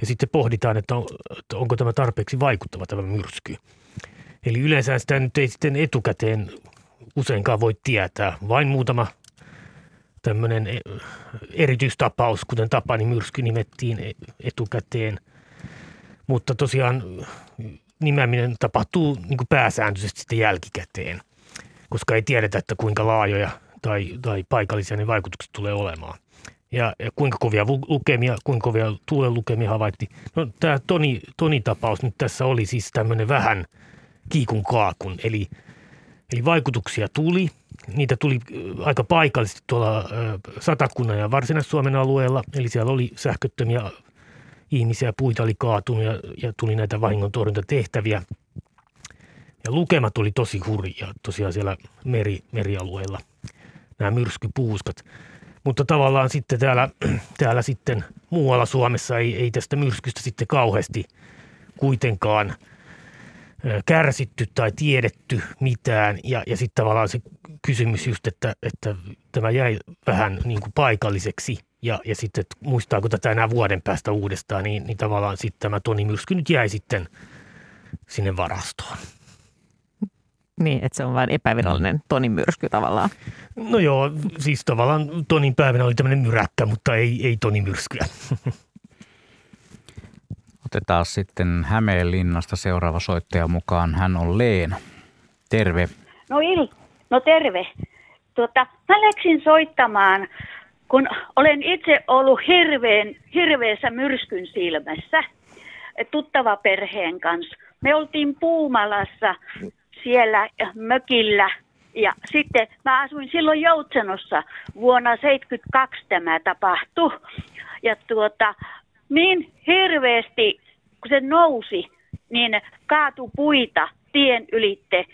ja sitten pohditaan, että, on, että onko tämä tarpeeksi vaikuttava tämä myrsky. Eli yleensä sitä nyt ei sitten etukäteen useinkaan voi tietää. Vain muutama tämmöinen e, erityistapaus, kuten Tapani myrsky nimettiin e, etukäteen. Mutta tosiaan nimeäminen tapahtuu niin pääsääntöisesti sitten jälkikäteen, koska ei tiedetä, että kuinka laajoja tai, tai paikallisia ne vaikutukset tulee olemaan. Ja, ja kuinka kovia lukemia, kuinka kovia tuulen lukemia havaittiin. No tämä Toni, Toni-tapaus nyt tässä oli siis tämmöinen vähän kiikun kaakun, eli, eli vaikutuksia tuli. Niitä tuli äh, aika paikallisesti tuolla äh, Satakunnan ja Varsinais-Suomen alueella, eli siellä oli sähköttömiä ihmisiä, puita oli kaatunut ja, ja tuli näitä vahingontorjuntatehtäviä. Ja lukemat oli tosi hurjia tosiaan siellä meri, merialueella – nämä myrskypuuskat. Mutta tavallaan sitten täällä, täällä sitten muualla Suomessa ei, ei tästä myrskystä sitten kauheasti kuitenkaan kärsitty tai tiedetty mitään. Ja, ja sitten tavallaan se kysymys just, että, että tämä jäi vähän niin kuin paikalliseksi ja, ja sitten, että muistaako tätä enää vuoden päästä uudestaan, niin, niin tavallaan sitten tämä Toni Myrsky nyt jäi sitten sinne varastoon. Niin, että se on vain epävirallinen tonin myrsky tavallaan. No joo, siis tavallaan tonin päivänä oli tämmöinen myräkkä, mutta ei, ei tonin myrskyä. Otetaan sitten Hämeenlinnasta seuraava soittaja mukaan. Hän on Leena. Terve. No il, no terve. Tuota, mä läksin soittamaan, kun olen itse ollut hirveän, hirveässä myrskyn silmässä tuttava perheen kanssa. Me oltiin Puumalassa siellä mökillä ja sitten mä asuin silloin Joutsenossa vuonna 1972 tämä tapahtui. Ja tuota, niin hirveästi kun se nousi, niin kaatu puita tien ylitte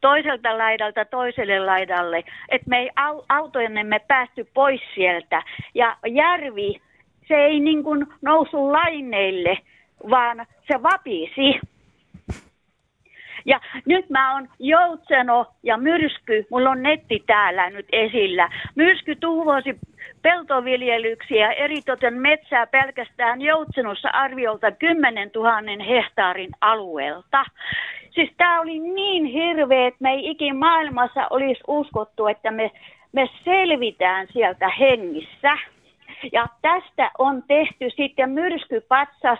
toiselta laidalta toiselle laidalle, että me ei autoinemme päästy pois sieltä. Ja järvi, se ei niin kuin noussut laineille, vaan se vapisi. Ja nyt mä oon Joutseno ja Myrsky, mulla on netti täällä nyt esillä. Myrsky tuhosi peltoviljelyksiä, eritoten metsää pelkästään Joutsenossa arviolta 10 000 hehtaarin alueelta. Siis tämä oli niin hirveä, että me ei ikin maailmassa olisi uskottu, että me, me selvitään sieltä hengissä. Ja tästä on tehty sitten myrskypatsas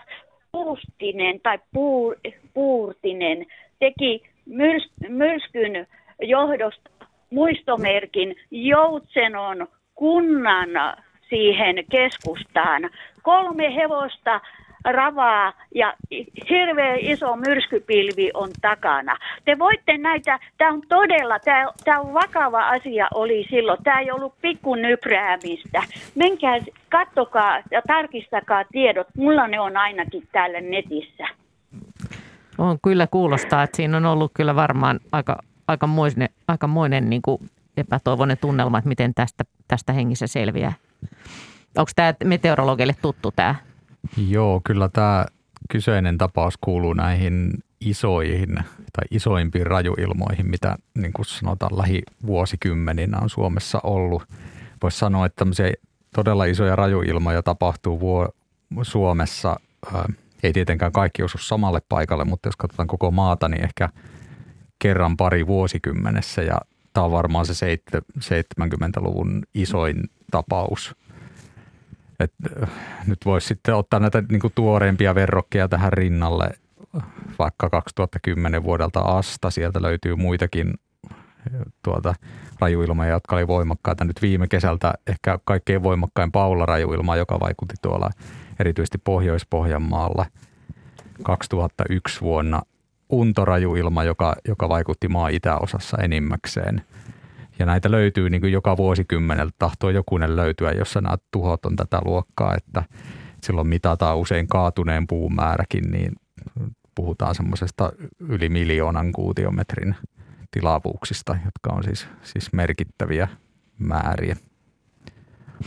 Puustinen tai Puur, Puurtinen teki myrs, myrskyn johdosta muistomerkin Joutsenon kunnan siihen keskustaan. Kolme hevosta ravaa ja hirveä iso myrskypilvi on takana. Te voitte näitä, tämä on todella, tämä on vakava asia oli silloin. Tämä ei ollut nypräämistä. Menkää, kattokaa ja tarkistakaa tiedot. Mulla ne on ainakin täällä netissä. On kyllä kuulostaa, että siinä on ollut kyllä varmaan aika, aikamoinen, aikamoinen niin kuin epätoivoinen tunnelma, että miten tästä, tästä hengissä selviää. Onko tämä meteorologille tuttu tämä? Joo, kyllä tämä kyseinen tapaus kuuluu näihin isoihin tai isoimpiin rajuilmoihin, mitä niin kuin sanotaan lähivuosikymmeninä on Suomessa ollut. Voisi sanoa, että tämmöisiä todella isoja rajuilmoja tapahtuu vuo- Suomessa. Ei tietenkään kaikki osu samalle paikalle, mutta jos katsotaan koko maata, niin ehkä kerran pari vuosikymmenessä ja tämä on varmaan se 70-luvun isoin tapaus. Et, nyt voisi sitten ottaa näitä niin kuin tuoreempia verrokkeja tähän rinnalle, vaikka 2010 vuodelta Asta, sieltä löytyy muitakin tuota, rajuilmoja, jotka oli voimakkaita. Nyt viime kesältä ehkä kaikkein voimakkain Paula-rajuilma, joka vaikutti tuolla erityisesti Pohjois-Pohjanmaalla 2001 vuonna untorajuilma, joka, joka vaikutti maa itäosassa enimmäkseen. Ja näitä löytyy niin kuin joka vuosikymmeneltä, tahtoo jokunen löytyä, jossa nämä tuhot on tätä luokkaa, että silloin mitataan usein kaatuneen puun määräkin, niin puhutaan semmoisesta yli miljoonan kuutiometrin tilavuuksista, jotka on siis, siis merkittäviä määriä.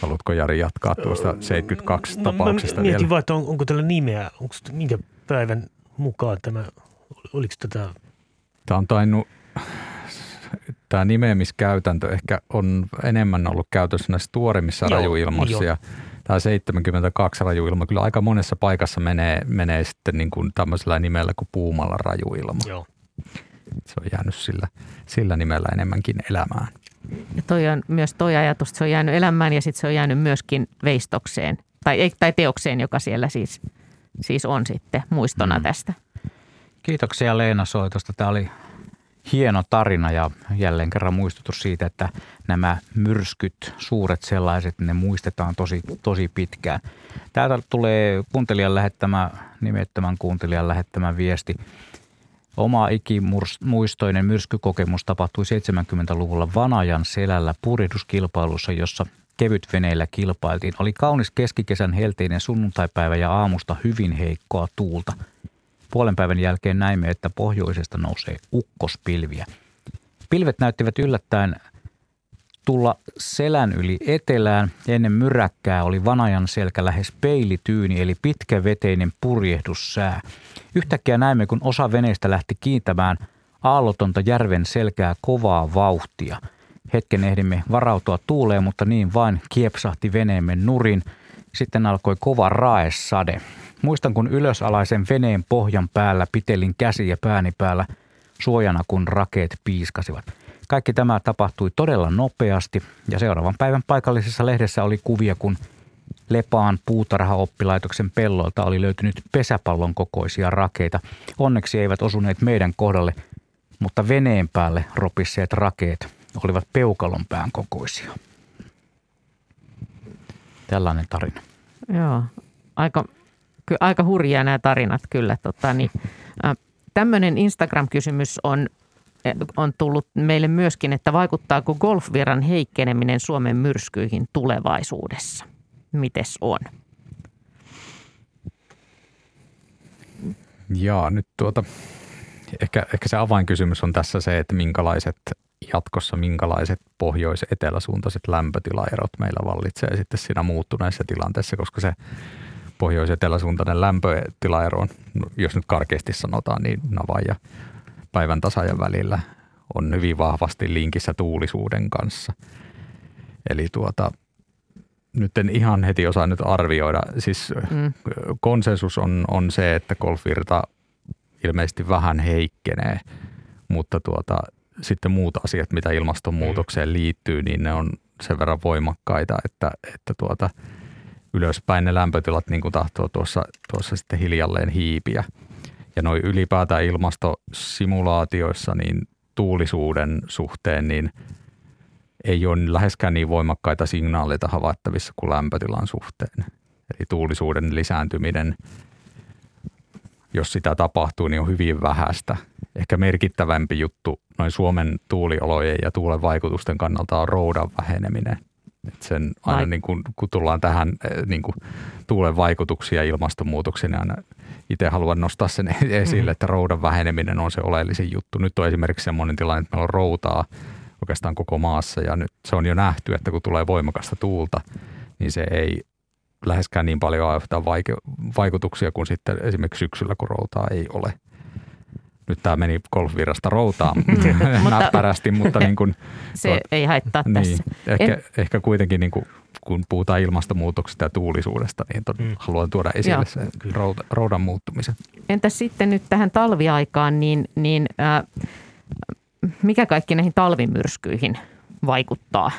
Haluatko Jari jatkaa tuosta 72 no, tapauksesta mä mietin vielä? vaan, että on, onko tällä nimeä, onko minkä päivän mukaan tämä oliko tätä? Tämä on tainnut, tämä nimeämiskäytäntö ehkä on enemmän ollut käytössä näissä tuoremmissa joo, rajuilmoissa. Ja tämä 72 rajuilma kyllä aika monessa paikassa menee, menee sitten niin kuin tämmöisellä nimellä kuin Puumalla rajuilma. Joo. Se on jäänyt sillä, sillä nimellä enemmänkin elämään. Ja toi on myös toi ajatus, että se on jäänyt elämään ja sitten se on jäänyt myöskin veistokseen tai, tai teokseen, joka siellä siis, siis on sitten muistona mm. tästä. Kiitoksia Leena soitosta. Tämä oli hieno tarina ja jälleen kerran muistutus siitä, että nämä myrskyt, suuret sellaiset, ne muistetaan tosi, tosi pitkään. Täältä tulee kuuntelijan lähettämä, nimettömän kuuntelijan lähettämä viesti. Oma ikimuistoinen myrskykokemus tapahtui 70-luvulla Vanajan selällä purjehduskilpailussa, jossa kevytveneillä kilpailtiin. Oli kaunis keskikesän helteinen sunnuntaipäivä ja aamusta hyvin heikkoa tuulta – Puolen päivän jälkeen näimme, että pohjoisesta nousee ukkospilviä. Pilvet näyttivät yllättäen tulla selän yli etelään. Ennen myräkkää oli vanajan selkä lähes peilityyni eli pitkäveteinen purjehdussää. Yhtäkkiä näimme, kun osa veneistä lähti kiintämään aallotonta järven selkää kovaa vauhtia. Hetken ehdimme varautua tuuleen, mutta niin vain kiepsahti veneemme nurin. Sitten alkoi kova raesade. Muistan, kun ylösalaisen veneen pohjan päällä pitelin käsi ja pääni päällä suojana, kun rakeet piiskasivat. Kaikki tämä tapahtui todella nopeasti ja seuraavan päivän paikallisessa lehdessä oli kuvia, kun Lepaan puutarhaoppilaitoksen pellolta oli löytynyt pesäpallon kokoisia rakeita. Onneksi eivät osuneet meidän kohdalle, mutta veneen päälle ropisseet rakeet olivat peukalon pään kokoisia. Tällainen tarina. Joo, aika, ky, aika hurjia nämä tarinat kyllä. Tota, niin, äh, tämmöinen Instagram-kysymys on, on tullut meille myöskin, että vaikuttaako golfviran heikkeneminen Suomen myrskyihin tulevaisuudessa? Mites on? Jaa, nyt tuota, ehkä, ehkä se avainkysymys on tässä se, että minkälaiset jatkossa, minkälaiset pohjois-eteläsuuntaiset lämpötilaerot meillä vallitsee sitten siinä muuttuneessa tilanteessa, koska se pohjois-eteläsuuntainen lämpötilaero on, jos nyt karkeasti sanotaan, niin navan ja päivän tasajan välillä on hyvin vahvasti linkissä tuulisuuden kanssa. Eli tuota, nyt en ihan heti osaa nyt arvioida. Siis mm. konsensus on, on se, että golfvirta ilmeisesti vähän heikkenee, mutta tuota, sitten muut asiat, mitä ilmastonmuutokseen mm. liittyy, niin ne on sen verran voimakkaita, että, että tuota, ylöspäin ne lämpötilat niin kuin tahtoo tuossa, tuossa sitten hiljalleen hiipiä. Ja noin ylipäätään ilmastosimulaatioissa niin tuulisuuden suhteen niin ei ole läheskään niin voimakkaita signaaleita havaittavissa kuin lämpötilan suhteen. Eli tuulisuuden lisääntyminen, jos sitä tapahtuu, niin on hyvin vähäistä. Ehkä merkittävämpi juttu noin Suomen tuuliolojen ja tuulen vaikutusten kannalta on roudan väheneminen – et sen aina niin kun, kun tullaan tähän eh, niin kun tuulen vaikutuksia ilmastonmuutokseen, niin aina itse haluan nostaa sen esille, mm. että roudan väheneminen on se oleellisin juttu. Nyt on esimerkiksi sellainen tilanne, että meillä on routaa oikeastaan koko maassa ja nyt se on jo nähty, että kun tulee voimakasta tuulta, niin se ei läheskään niin paljon aiheuta vaikutuksia kuin sitten esimerkiksi syksyllä, kun routaa ei ole nyt tämä meni golfvirrasta routaan näppärästi, mutta niin kuin, se tuot, ei haittaa niin, tässä. Ehkä, en... ehkä kuitenkin niin kuin, kun puhutaan ilmastonmuutoksesta ja tuulisuudesta, niin ton, mm. haluan tuoda esille Joo. sen routa, roudan muuttumisen. Entäs sitten nyt tähän talviaikaan, niin, niin äh, mikä kaikki näihin talvimyrskyihin vaikuttaa?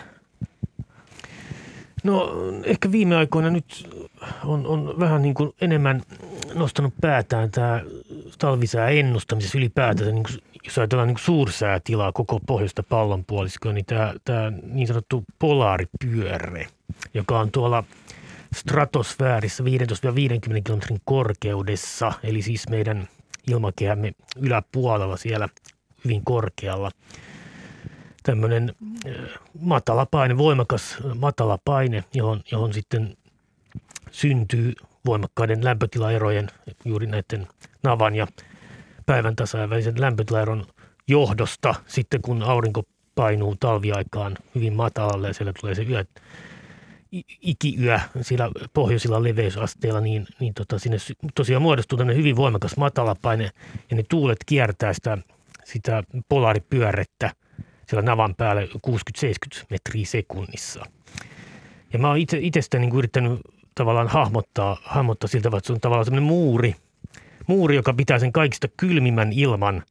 No ehkä viime aikoina nyt on, on vähän niin kuin enemmän nostanut päätään tämä talvisää ennustamisessa ylipäätänsä, niin kuin, jos ajatellaan niin suursäätilaa koko pohjoista pallonpuoliskoa, niin tämä, tämä niin sanottu polaaripyörre, joka on tuolla stratosfäärissä 15-50 kilometrin korkeudessa, eli siis meidän ilmakehämme yläpuolella siellä hyvin korkealla. Tämmöinen matala paine, voimakas matala paine, johon, johon sitten syntyy voimakkaiden lämpötilaerojen juuri näiden navan ja päivän tasaisen lämpötilaeron johdosta sitten kun aurinko painuu talviaikaan hyvin matalalle ja siellä tulee se yö, ikiyö siellä pohjoisilla leveysasteilla, niin, niin tota, sinne tosiaan muodostuu tämmöinen hyvin voimakas matalapaine ja ne tuulet kiertää sitä, sitä polaaripyörrettä siellä navan päällä 60-70 metriä sekunnissa. Ja mä oon itse, itse niin yrittänyt tavallaan hahmottaa, hahmottaa siltä, että se on tavallaan semmoinen muuri, muuri, joka pitää sen kaikista kylmimmän ilman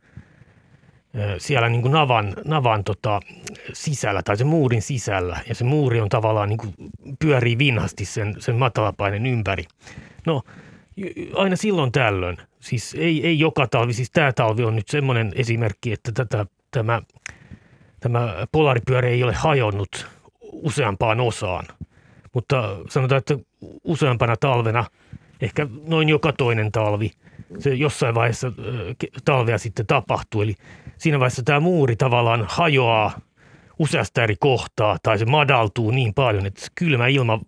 siellä niin kuin navan, navan tota, sisällä tai sen muurin sisällä. Ja se muuri on tavallaan niin kuin pyörii vinhasti sen, sen matalapainen ympäri. No aina silloin tällöin, siis ei, ei joka talvi, siis tämä talvi on nyt semmoinen esimerkki, että tätä, tämä, tämä polaripyörä ei ole hajonnut useampaan osaan – mutta sanotaan, että useampana talvena, ehkä noin joka toinen talvi, se jossain vaiheessa talvea sitten tapahtuu. Eli siinä vaiheessa tämä muuri tavallaan hajoaa useasta eri kohtaa tai se madaltuu niin paljon, että kylmä ilma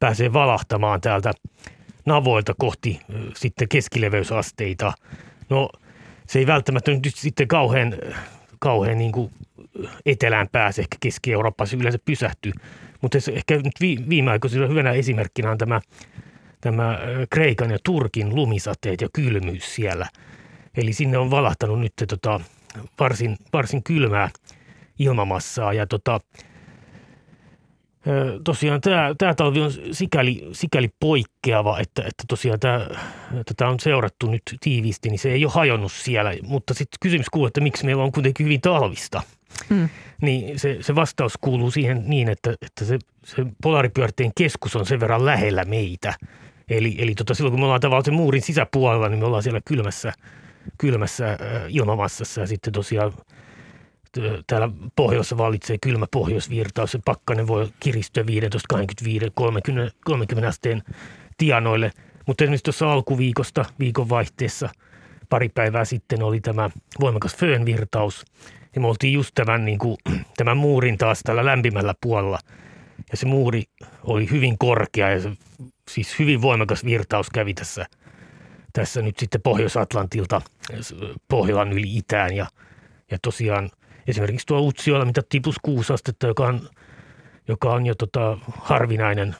pääsee valahtamaan täältä navoilta kohti sitten keskileveysasteita. No se ei välttämättä nyt sitten kauhean, kauhean niin kuin etelään pääse, ehkä Keski-Euroopassa yleensä pysähtyy. Mutta ehkä nyt viime aikoina hyvänä esimerkkinä on tämä, tämä Kreikan ja Turkin lumisateet ja kylmyys siellä. Eli sinne on valahtanut nyt tota, varsin, varsin kylmää ilmamassaa ja tota, Tosiaan tämä, tämä talvi on sikäli, sikäli poikkeava, että, että tosiaan tämä, että tämä on seurattu nyt tiiviisti, niin se ei ole hajonnut siellä. Mutta sitten kysymys kuuluu, että miksi meillä on kuitenkin hyvin talvista. Hmm. Niin se, se vastaus kuuluu siihen niin, että, että se, se polaaripyörteen keskus on sen verran lähellä meitä. Eli, eli tota, silloin kun me ollaan tavallaan sen muurin sisäpuolella, niin me ollaan siellä kylmässä, kylmässä ilmamassassa ja sitten tosiaan – täällä pohjoissa vallitsee kylmä pohjoisvirtaus. Se pakkanen voi kiristyä 15, 25, 30, 30 asteen tianoille. Mutta esimerkiksi tuossa alkuviikosta, viikonvaihteessa, pari päivää sitten oli tämä voimakas föönvirtaus. Ja me oltiin just tämän, niin kuin, tämän muurin taas tällä lämpimällä puolella. Ja se muuri oli hyvin korkea ja se, siis hyvin voimakas virtaus kävi tässä, tässä nyt sitten Pohjois-Atlantilta Pohjolan yli itään. Ja, ja tosiaan Esimerkiksi tuo Utsiolla mitattiin plus 6 astetta, joka on, joka on jo tota harvinainen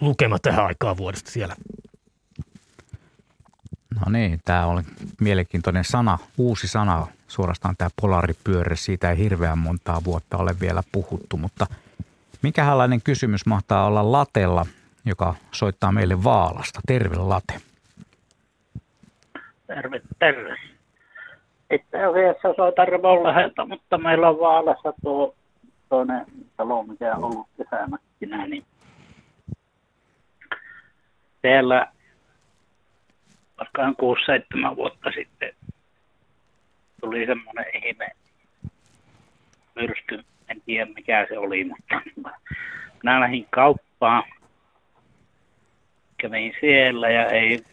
lukema tähän aikaan vuodesta siellä. No niin, tämä oli mielenkiintoinen sana, uusi sana, suorastaan tämä polaripyörre. Siitä ei hirveän montaa vuotta ole vielä puhuttu, mutta minkälainen kysymys mahtaa olla Latella, joka soittaa meille Vaalasta? Terve Late. Terve, terve. Itse asiassa soitan Revollehelta, mutta meillä on Vaalassa tuo toinen talo, mikä on ollut kesämäkkinä, niin siellä vaikkaan 6-7 vuotta sitten tuli semmoinen ihme myrsky, en tiedä mikä se oli, mutta minä lähdin kauppaan, kävin siellä ja ei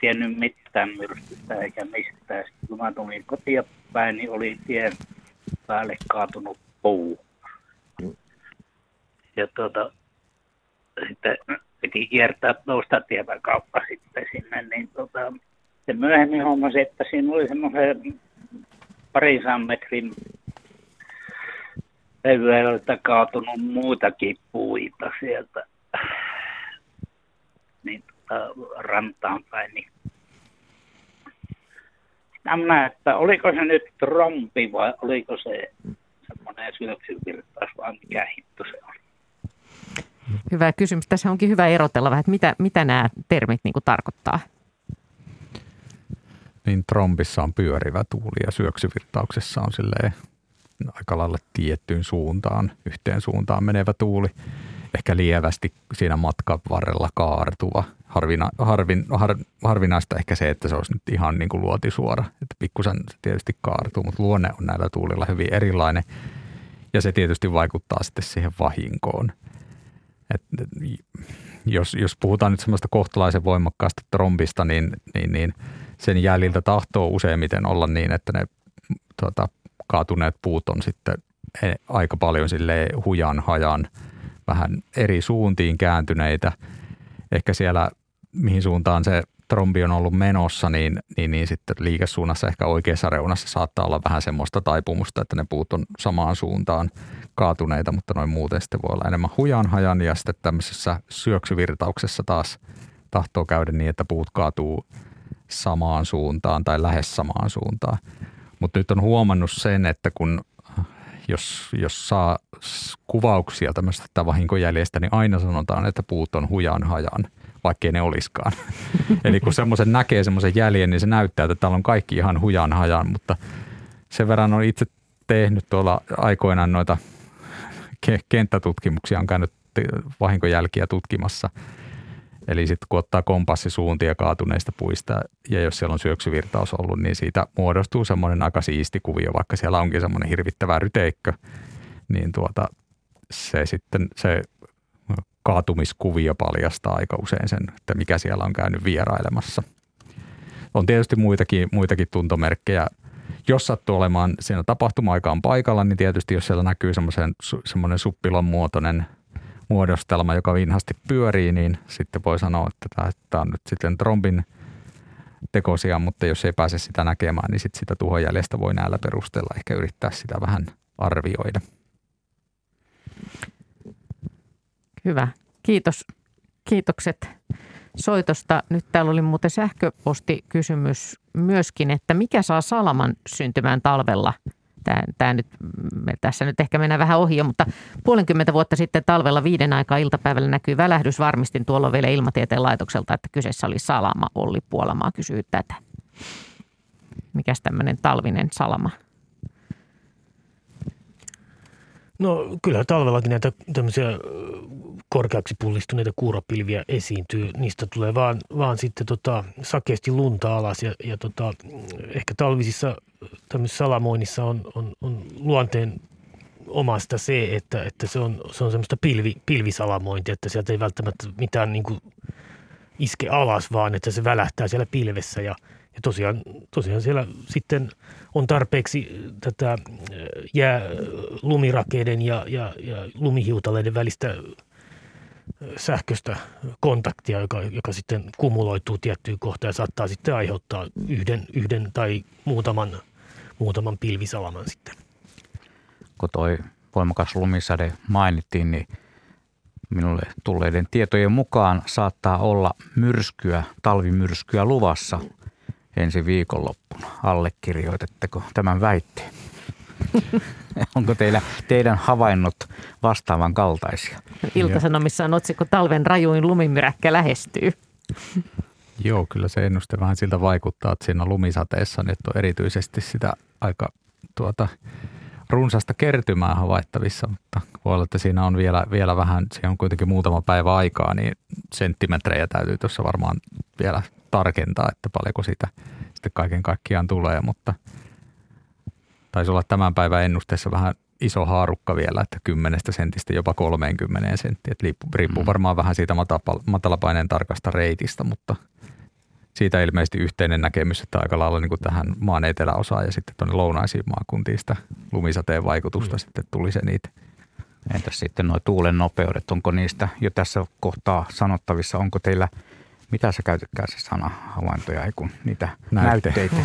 tiennyt mitään myrskystä eikä mistään. Sitten kun mä tulin kotia päin, niin oli tien päälle kaatunut puu. Ja tuota, sitten piti kiertää toista tietä kauppa sitten sinne, niin tuota, se myöhemmin huomasi, että siinä oli semmoisen parisan metrin levyeltä kaatunut muitakin puita sieltä niin tuota, rantaan päin, niin nämä, että oliko se nyt trompi vai oliko se semmoinen syöksyvirtaus vai mikä hitto se on? Hyvä kysymys. Tässä onkin hyvä erotella vähän, että mitä, mitä nämä termit niin tarkoittaa. Niin trombissa on pyörivä tuuli ja syöksyvirtauksessa on silleen aika lailla tiettyyn suuntaan, yhteen suuntaan menevä tuuli. Ehkä lievästi siinä matkan varrella kaartuva harvina, harvin, har, harvinaista ehkä se, että se olisi nyt ihan niin kuin luotisuora. Että pikkusen se tietysti kaartuu, mutta luonne on näillä tuulilla hyvin erilainen. Ja se tietysti vaikuttaa sitten siihen vahinkoon. Et, jos, jos puhutaan nyt semmoista kohtalaisen voimakkaasta trombista, niin, niin, niin sen jäljiltä tahtoo useimmiten olla niin, että ne tuota, kaatuneet puut on sitten e, aika paljon sille hujan hajan vähän eri suuntiin kääntyneitä. Ehkä siellä mihin suuntaan se trombi on ollut menossa, niin, niin, niin sitten liikesuunnassa ehkä oikeassa reunassa saattaa olla vähän semmoista taipumusta, että ne puut on samaan suuntaan kaatuneita, mutta noin muuten sitten voi olla enemmän hujanhajan ja sitten tämmöisessä syöksyvirtauksessa taas tahtoo käydä niin, että puut kaatuu samaan suuntaan tai lähes samaan suuntaan. Mutta nyt on huomannut sen, että kun jos, jos saa kuvauksia tämmöistä vahinkojäljestä, niin aina sanotaan, että puut on hujan hajan – vaikkei ne olisikaan. Eli kun semmoisen näkee semmoisen jäljen, niin se näyttää, että täällä on kaikki ihan hujan hajan, mutta sen verran on itse tehnyt tuolla aikoinaan noita kenttätutkimuksia, on käynyt vahinkojälkiä tutkimassa. Eli sitten kun ottaa kompassisuuntia kaatuneista puista ja jos siellä on syöksyvirtaus ollut, niin siitä muodostuu semmoinen aika siisti kuvio, vaikka siellä onkin semmoinen hirvittävä ryteikkö, niin tuota, se sitten se kaatumiskuvio paljastaa aika usein sen, että mikä siellä on käynyt vierailemassa. On tietysti muitakin, muitakin tuntomerkkejä. Jos sattuu olemaan siinä tapahtuma-aikaan paikalla, niin tietysti jos siellä näkyy semmoinen suppilon muotoinen muodostelma, joka vinhasti pyörii, niin sitten voi sanoa, että tämä on nyt sitten trombin tekosia, mutta jos ei pääse sitä näkemään, niin sitten sitä tuhojäljestä voi näillä perusteella ehkä yrittää sitä vähän arvioida. Hyvä. Kiitos. Kiitokset soitosta. Nyt täällä oli muuten sähköpostikysymys myöskin, että mikä saa salaman syntymään talvella Tämä, tämä nyt, me tässä nyt ehkä mennään vähän ohi jo, mutta puolenkymmentä vuotta sitten talvella viiden aikaa iltapäivällä näkyy välähdys. Varmistin tuolla vielä ilmatieteen laitokselta, että kyseessä oli salama. Olli Puolamaa kysyy tätä. Mikäs tämmöinen talvinen salama? No kyllä talvellakin näitä tämmöisiä korkeaksi pullistuneita kuuropilviä esiintyy. Niistä tulee vaan, vaan sitten tota, sakeasti lunta alas ja, ja tota, ehkä talvisissa tämmöisessä salamoinnissa on, on, on luonteen omasta se, että, että se on, se on semmoista pilvi, pilvisalamointia, että sieltä ei välttämättä mitään niin iske alas, vaan että se välähtää siellä pilvessä ja, ja tosiaan, tosiaan siellä sitten on tarpeeksi tätä jää lumirakeiden ja, ja, ja lumihiutaleiden välistä sähköistä kontaktia, joka, joka sitten kumuloituu tiettyyn kohtaan ja saattaa sitten aiheuttaa yhden, yhden tai muutaman, muutaman pilvisalaman sitten. Kun toi voimakas lumisade mainittiin, niin minulle tulleiden tietojen mukaan saattaa olla myrskyä, talvimyrskyä luvassa ensi viikonloppuna. Allekirjoitetteko tämän väitteen? Onko teillä, teidän havainnot vastaavan kaltaisia? Iltasanomissa on otsikko Talven rajuin lumimyräkkä lähestyy. Joo, kyllä se ennuste vähän siltä vaikuttaa, että siinä lumisateessa nyt on erityisesti sitä aika tuota, runsasta kertymää havaittavissa, mutta voi olla, että siinä on vielä, vielä vähän, siinä on kuitenkin muutama päivä aikaa, niin senttimetrejä täytyy tuossa varmaan vielä tarkentaa, että paljonko sitä sitten kaiken kaikkiaan tulee, mutta – taisi olla tämän päivän ennusteessa vähän iso haarukka vielä, että 10 sentistä jopa 30 senttiä. Että riippuu mm. varmaan vähän siitä matalapaineen tarkasta reitistä, mutta siitä ilmeisesti yhteinen näkemys, että aika lailla niin kuin tähän maan eteläosaan ja sitten tuonne lounaisiin maakuntiin sitä lumisateen vaikutusta mm. sitten tuli se niitä. Entäs sitten nuo tuulen nopeudet, onko niistä jo tässä kohtaa sanottavissa, onko teillä – mitä sä käytätkään se sana havaintoja, ei kun niitä Näytte. näytteitä,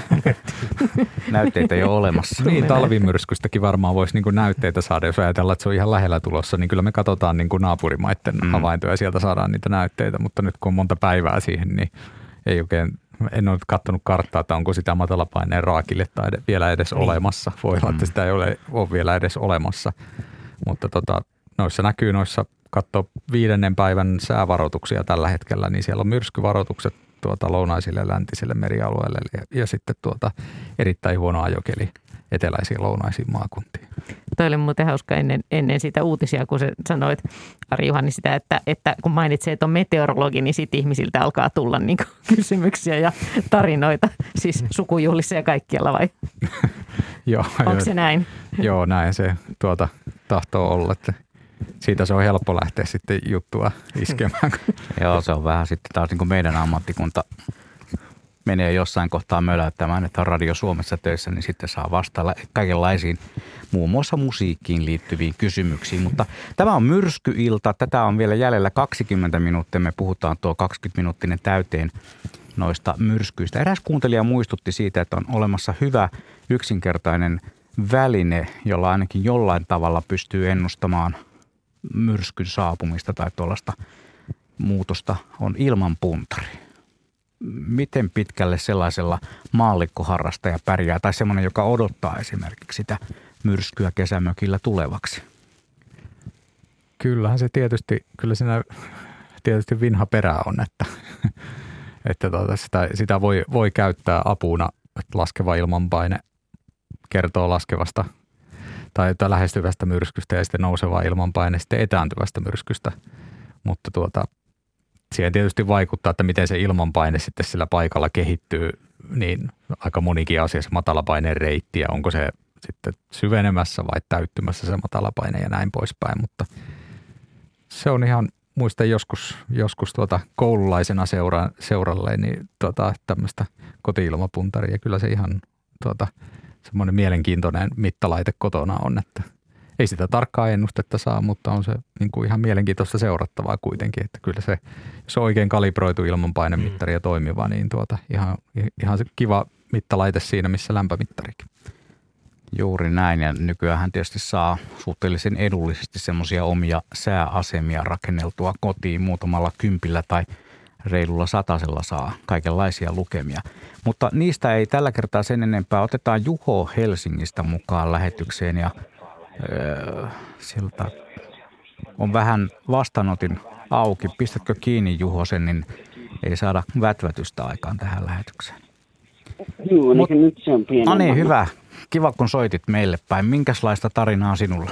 näytteitä ei ole olemassa. Niin, talvimyrskystäkin varmaan voisi niinku näytteitä saada, jos ajatellaan, että se on ihan lähellä tulossa, niin kyllä me katsotaan niinku naapurimaiden mm. havaintoja ja sieltä saadaan niitä näytteitä, mutta nyt kun on monta päivää siihen, niin ei oikein, en ole katsonut karttaa, että onko sitä matalapaineen raakille tai vielä edes niin. olemassa. Voi olla, että mm. sitä ei ole, ole vielä edes olemassa, mutta tota, noissa näkyy noissa katsoo viidennen päivän säävaroituksia tällä hetkellä, niin siellä on myrskyvaroitukset tuota lounaisille ja läntisille merialueille ja, ja sitten tuota erittäin huono ajokeli eteläisiin lounaisiin maakuntiin. Toi oli muuten hauska ennen, ennen sitä uutisia, kun sä sanoit, Ari Juhani, sitä, että, että kun mainitset, että on meteorologi, niin sitten ihmisiltä alkaa tulla niin kysymyksiä ja tarinoita, siis sukujuhlissa ja kaikkialla vai? Joo. Onko se näin? Joo, näin se tuota, tahtoo olla, että siitä se on helppo lähteä sitten juttua iskemään. Joo, se on vähän sitten taas niin kuin meidän ammattikunta menee jossain kohtaa möläyttämään, että on Radio Suomessa töissä, niin sitten saa vastailla kaikenlaisiin muun muassa musiikkiin liittyviin kysymyksiin. Mutta tämä on myrskyilta. Tätä on vielä jäljellä 20 minuuttia. Me puhutaan tuo 20-minuuttinen täyteen noista myrskyistä. Eräs kuuntelija muistutti siitä, että on olemassa hyvä yksinkertainen väline, jolla ainakin jollain tavalla pystyy ennustamaan myrskyn saapumista tai tuollaista muutosta on ilmanpuntari. Miten pitkälle sellaisella maallikkoharrastaja pärjää tai semmoinen, joka odottaa esimerkiksi sitä myrskyä kesämökillä tulevaksi? Kyllähän se tietysti, kyllä siinä tietysti vinha perä on, että, että tuota, sitä, sitä voi, voi käyttää apuna, että laskeva ilmanpaine kertoo laskevasta tai lähestyvästä myrskystä ja sitten nousevaa ilmanpaine sitten etääntyvästä myrskystä. Mutta tuota, siihen tietysti vaikuttaa, että miten se ilmanpaine sitten sillä paikalla kehittyy, niin aika monikin asia se matalapaineen reitti ja onko se sitten syvenemässä vai täyttymässä se matalapaine ja näin poispäin, mutta se on ihan, muistan joskus, joskus tuota koululaisena seura, seuralle niin tuota, tämmöistä kotiilmapuntaria, kyllä se ihan tuota, semmoinen mielenkiintoinen mittalaite kotona on, että ei sitä tarkkaa ennustetta saa, mutta on se niin kuin ihan mielenkiintoista seurattavaa kuitenkin, että kyllä se, jos on oikein kalibroitu ilmanpainemittari ja toimiva, niin tuota, ihan, ihan se kiva mittalaite siinä, missä lämpömittarikin. Juuri näin ja nykyään tietysti saa suhteellisen edullisesti semmoisia omia sääasemia rakenneltua kotiin muutamalla kympillä tai reilulla satasella saa kaikenlaisia lukemia. Mutta niistä ei tällä kertaa sen enempää. Otetaan Juho Helsingistä mukaan lähetykseen ja öö, siltä on vähän vastaanotin auki. Pistätkö kiinni Juho sen, niin ei saada vätvätystä aikaan tähän lähetykseen. Joo, Mut, nyt se on pieni. No niin, hyvä. Kiva, kun soitit meille päin. Minkälaista tarinaa sinulla?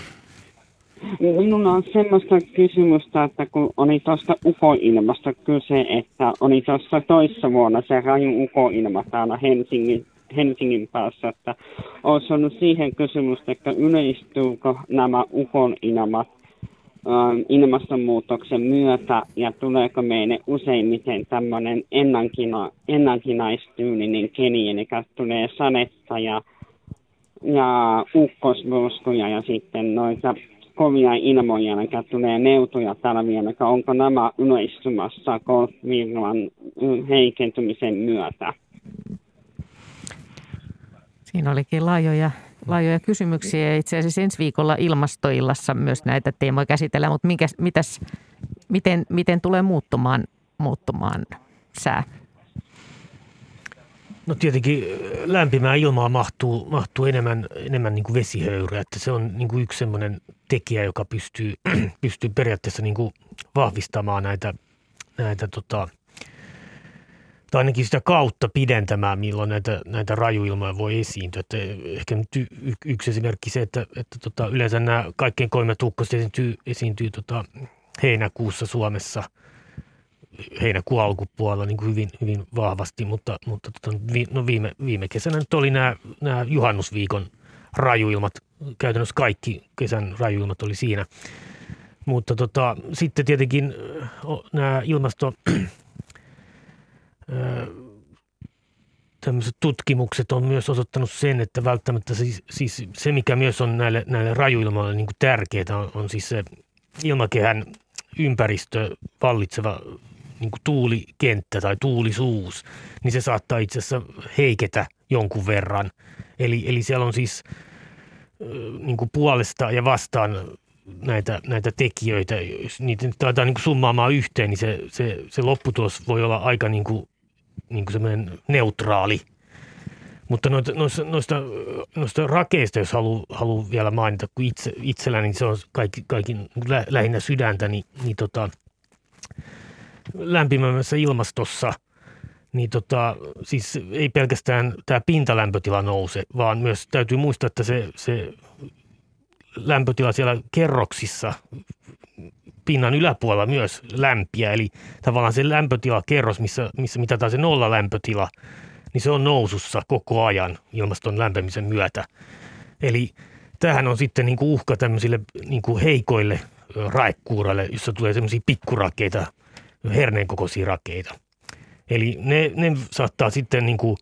Minulla on semmoista kysymystä, että kun oli tuosta ukoilmasta kyse, että oli tuossa toissa vuonna se raju ukoilma täällä Helsingin, Helsingin päässä, että olisi ollut siihen kysymystä, että yleistyykö nämä ukonilmat ähm, ilmastonmuutoksen myötä ja tuleeko meille useimmiten tämmöinen ennankina, ennankinaistyyllinen keli, eli tulee sadetta ja, ja ukkosmyrskyjä ja sitten noita kovia ilmoja, mikä tulee neutoja talvia, mikä onko nämä yleistymassa golfvirran heikentymisen myötä? Siinä olikin laajoja, laajoja kysymyksiä. Itse asiassa ensi viikolla ilmastoillassa myös näitä teemoja käsitellään, mutta minkä, mitäs, miten, miten tulee muuttumaan, muuttumaan sää? No tietenkin lämpimää ilmaa mahtuu, mahtuu enemmän, enemmän niin vesihöyryä, että se on niin kuin yksi semmoinen tekijä, joka pystyy, pystyy periaatteessa niin kuin vahvistamaan näitä, näitä tota, tai ainakin sitä kautta pidentämään, milloin näitä, näitä rajuilmoja voi esiintyä. Että ehkä nyt y- yksi esimerkki se, että, että tota, yleensä nämä kaikkein kolme tukkosta esiintyy, esiintyy tota, heinäkuussa Suomessa – heinäkuun alkupuolella niin kuin hyvin, hyvin vahvasti, mutta, mutta tota, vi, no viime, viime kesänä nyt oli nämä, nämä juhannusviikon rajuilmat, käytännössä kaikki kesän rajuilmat oli siinä. Mutta tota, sitten tietenkin nämä ilmasto tämmöiset tutkimukset on myös osoittanut sen, että välttämättä siis, siis se, mikä myös on näille, näille rajuilmalle niin tärkeää, on, on siis se ilmakehän ympäristö vallitseva niin kuin tuulikenttä tai tuulisuus, niin se saattaa itse asiassa heiketä jonkun verran. Eli, eli siellä on siis niin kuin puolesta ja vastaan näitä, näitä tekijöitä. Jos niitä nyt aletaan niin kuin summaamaan yhteen, niin se, se, se lopputulos voi olla aika niin kuin, niin kuin semmoinen neutraali. Mutta noista, noista, noista, noista rakeista, jos haluaa halu vielä mainita, kun itse, itselläni niin se on kaikki, kaikki lä, lähinnä sydäntä, niin, niin tota – lämpimämmässä ilmastossa, niin tota, siis ei pelkästään tämä pintalämpötila nouse, vaan myös täytyy muistaa, että se, se lämpötila siellä kerroksissa pinnan yläpuolella myös lämpiä. Eli tavallaan se lämpötilakerros, missä, missä mitataan se nolla lämpötila, niin se on nousussa koko ajan ilmaston lämpemisen myötä. Eli tämähän on sitten niin kuin uhka tämmöisille niin kuin heikoille raekuuralle, jossa tulee semmoisia pikkurakeita – herneen kokoisia rakeita. Eli ne, ne saattaa sitten niin kuin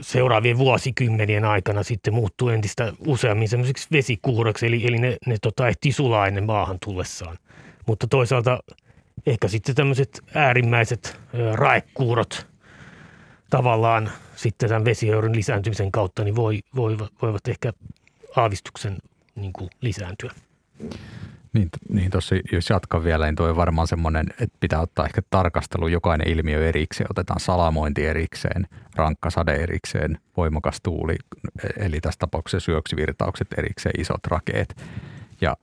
seuraavien vuosikymmenien aikana sitten muuttuu entistä useammin semmoisiksi vesikuuraksi, eli, eli ne, ne tota, ehtii sulaa ennen maahan tullessaan. Mutta toisaalta ehkä sitten tämmöiset äärimmäiset raekuurot tavallaan sitten tämän vesihöyryn lisääntymisen kautta niin voi, voivat, voivat ehkä aavistuksen niin kuin lisääntyä. Niin, niin tuossa jos jatkan vielä, niin tuo on varmaan semmoinen, että pitää ottaa ehkä tarkastelu jokainen ilmiö erikseen. Otetaan salamointi erikseen, rankka sade erikseen, voimakas tuuli, eli tässä tapauksessa syöksyvirtaukset erikseen, isot rakeet. Ja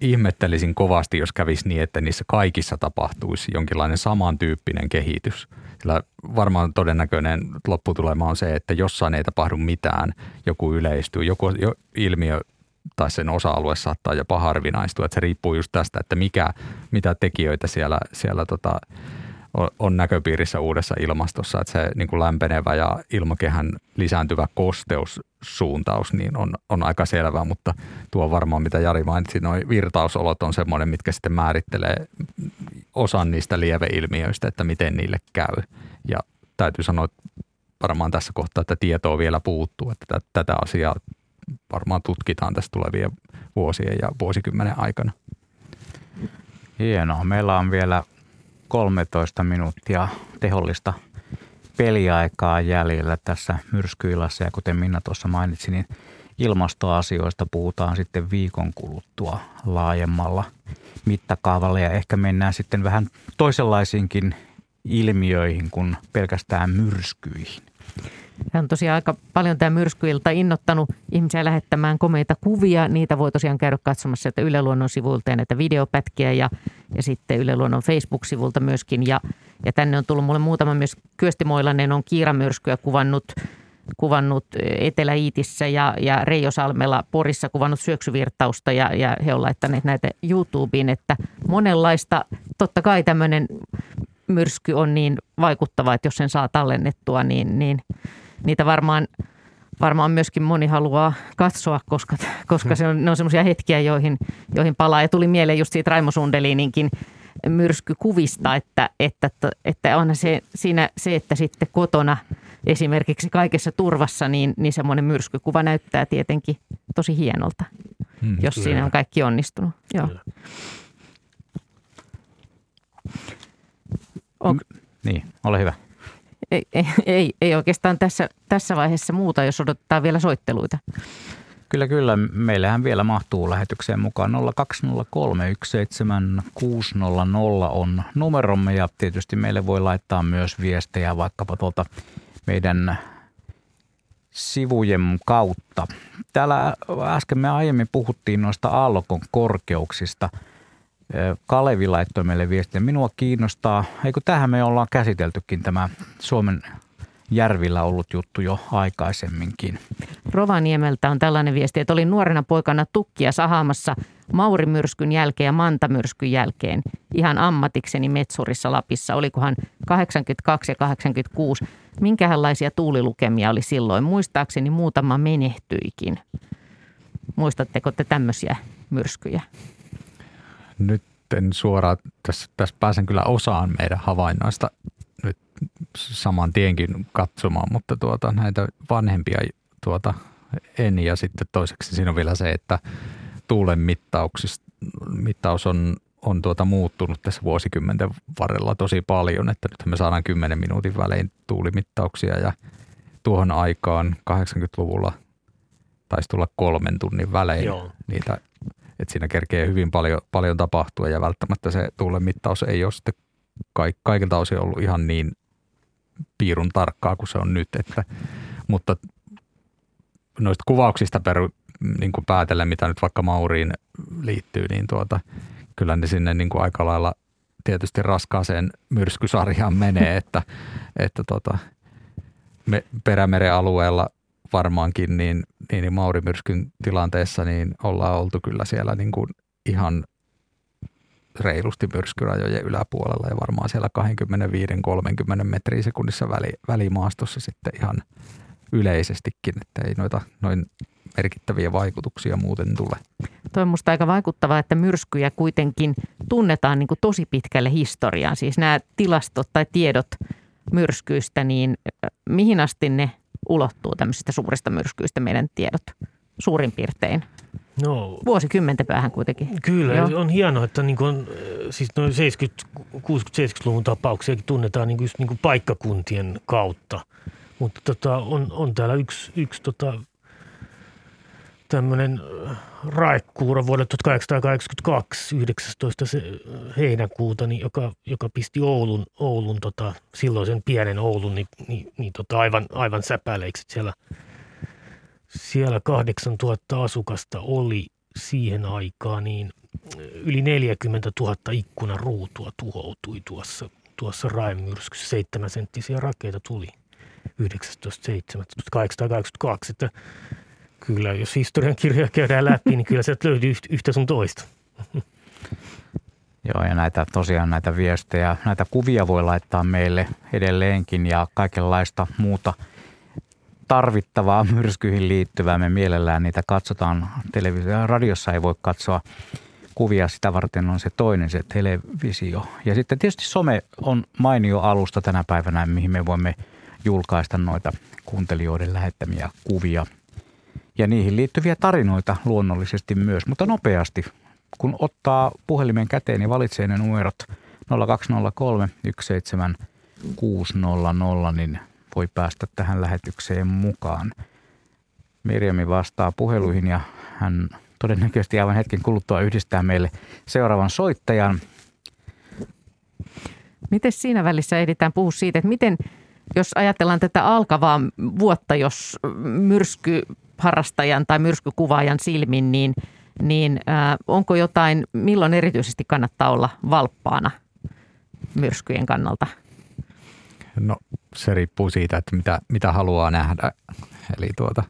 ihmettelisin kovasti, jos kävisi niin, että niissä kaikissa tapahtuisi jonkinlainen samantyyppinen kehitys. Sillä varmaan todennäköinen lopputulema on se, että jossain ei tapahdu mitään, joku yleistyy, joku ilmiö tai sen osa-alue saattaa jopa harvinaistua. Että se riippuu just tästä, että mikä, mitä tekijöitä siellä, siellä tota, on näköpiirissä uudessa ilmastossa, että se niin kuin lämpenevä ja ilmakehän lisääntyvä kosteussuuntaus niin on, on aika selvä, mutta tuo varmaan, mitä Jari mainitsi, noin virtausolot on semmoinen, mitkä sitten määrittelee osan niistä lieveilmiöistä, että miten niille käy. Ja täytyy sanoa, että varmaan tässä kohtaa, että tietoa vielä puuttuu, että tätä asiaa varmaan tutkitaan tässä tulevien vuosien ja vuosikymmenen aikana. Hienoa. Meillä on vielä 13 minuuttia tehollista peliaikaa jäljellä tässä myrskyilassa ja kuten Minna tuossa mainitsi, niin ilmastoasioista puhutaan sitten viikon kuluttua laajemmalla mittakaavalle ja ehkä mennään sitten vähän toisenlaisiinkin ilmiöihin kuin pelkästään myrskyihin. Tämä on tosiaan aika paljon tämä myrskyilta innottanut ihmisiä lähettämään komeita kuvia. Niitä voi tosiaan käydä katsomassa sieltä Yle Luonnon sivuilta ja näitä videopätkiä ja, ja sitten Yle Luonnon Facebook-sivulta myöskin. Ja, ja tänne on tullut mulle muutama myös Kyösti Moilanen on kiiramyrskyä kuvannut kuvannut Etelä-Iitissä ja, ja Reijosalmella Porissa kuvannut syöksyvirtausta ja, ja he ovat laittaneet näitä YouTubeen, että monenlaista, totta kai tämmöinen myrsky on niin vaikuttava, että jos sen saa tallennettua, niin, niin niitä varmaan, varmaan myöskin moni haluaa katsoa, koska, koska se on, ne on semmoisia hetkiä, joihin, joihin palaa. Ja tuli mieleen just siitä Raimo Sundelininkin myrskykuvista, että, että, että on se, siinä se, että sitten kotona esimerkiksi kaikessa turvassa, niin, niin semmoinen myrskykuva näyttää tietenkin tosi hienolta, hmm, jos kyllä. siinä on kaikki onnistunut. Joo. On... Niin, ole hyvä. Ei, ei, ei, oikeastaan tässä, tässä vaiheessa muuta, jos odottaa vielä soitteluita. Kyllä, kyllä. Meillähän vielä mahtuu lähetykseen mukaan 020317600 on numeromme ja tietysti meille voi laittaa myös viestejä vaikkapa tuolta meidän sivujen kautta. Täällä äsken me aiemmin puhuttiin noista aallokon korkeuksista – Kalevi laittoi meille viestiä. Minua kiinnostaa, eikö tähän me ollaan käsiteltykin tämä Suomen järvillä ollut juttu jo aikaisemminkin. Rovaniemeltä on tällainen viesti, että olin nuorena poikana tukkia sahaamassa Maurimyrskyn jälkeen ja Mantamyrskyn jälkeen ihan ammatikseni Metsurissa Lapissa. Olikohan 82 ja 86. Minkälaisia tuulilukemia oli silloin? Muistaakseni muutama menehtyikin. Muistatteko te tämmöisiä myrskyjä? Nyt en suoraan, tässä, tässä pääsen kyllä osaan meidän havainnoista nyt saman tienkin katsomaan, mutta tuota, näitä vanhempia tuota, en. Ja sitten toiseksi siinä on vielä se, että tuulen mittaus on, on tuota muuttunut tässä vuosikymmenten varrella tosi paljon, että nyt me saadaan 10 minuutin välein tuulimittauksia ja tuohon aikaan 80-luvulla taisi tulla kolmen tunnin välein Joo. niitä että siinä kerkee hyvin paljon, paljon tapahtua ja välttämättä se tuulen mittaus ei ole sitten kaik, kaikilta osin ollut ihan niin piirun tarkkaa kuin se on nyt, että, mutta noista kuvauksista peru, niin kuin päätellen, mitä nyt vaikka Mauriin liittyy, niin tuota, kyllä ne sinne niin kuin aika lailla tietysti raskaaseen myrskysarjaan menee, että, että tota, me Perämeren alueella varmaankin, niin, niin, niin Maurimyrskyn tilanteessa niin ollaan oltu kyllä siellä niin kuin ihan reilusti myrskyrajojen yläpuolella ja varmaan siellä 25-30 metriä sekunnissa väli, välimaastossa sitten ihan yleisestikin, että ei noita noin merkittäviä vaikutuksia muuten tule. Tuo on musta aika vaikuttavaa, että myrskyjä kuitenkin tunnetaan niin kuin tosi pitkälle historiaan. Siis nämä tilastot tai tiedot myrskyistä, niin mihin asti ne ulottuu tämmöisistä suurista myrskyistä meidän tiedot suurin piirtein? No, Vuosikymmenten päähän kuitenkin. Kyllä, Joo. on hienoa, että niin kuin, siis noin 60-70-luvun tapauksiakin tunnetaan niin kuin just niin kuin paikkakuntien kautta. Mutta tota, on, on täällä yksi, yksi tota, tämmöinen raekuura vuodelta 1882, 19. Se äh, heinäkuuta, niin joka, joka pisti Oulun, Oulun tota, silloisen pienen Oulun niin, niin, niin tota, aivan, aivan säpäleiksi. Siellä, siellä 8000 asukasta oli siihen aikaan, niin äh, yli 40 000 ikkunaruutua tuhoutui tuossa, tuossa raemyrskyssä. Seitsemän senttisiä rakeita tuli 19.7.1882. Että Kyllä, jos historian kirjoja käydään läpi, niin kyllä sieltä löytyy yhtä sun toista. Joo, ja näitä tosiaan näitä viestejä, näitä kuvia voi laittaa meille edelleenkin ja kaikenlaista muuta tarvittavaa myrskyihin liittyvää. Me mielellään niitä katsotaan televisio. Radiossa ei voi katsoa kuvia, sitä varten on se toinen, se televisio. Ja sitten tietysti some on mainio alusta tänä päivänä, mihin me voimme julkaista noita kuuntelijoiden lähettämiä kuvia ja niihin liittyviä tarinoita luonnollisesti myös, mutta nopeasti. Kun ottaa puhelimen käteen ja valitsee ne numerot 0203 17600, niin voi päästä tähän lähetykseen mukaan. Mirjami vastaa puheluihin ja hän todennäköisesti aivan hetken kuluttua yhdistää meille seuraavan soittajan. Miten siinä välissä ehditään puhua siitä, että miten, jos ajatellaan tätä alkavaa vuotta, jos myrskyharrastajan tai myrskykuvaajan silmin, niin, niin äh, onko jotain, milloin erityisesti kannattaa olla valppaana myrskyjen kannalta? No se riippuu siitä, että mitä, mitä haluaa nähdä. Eli tuota,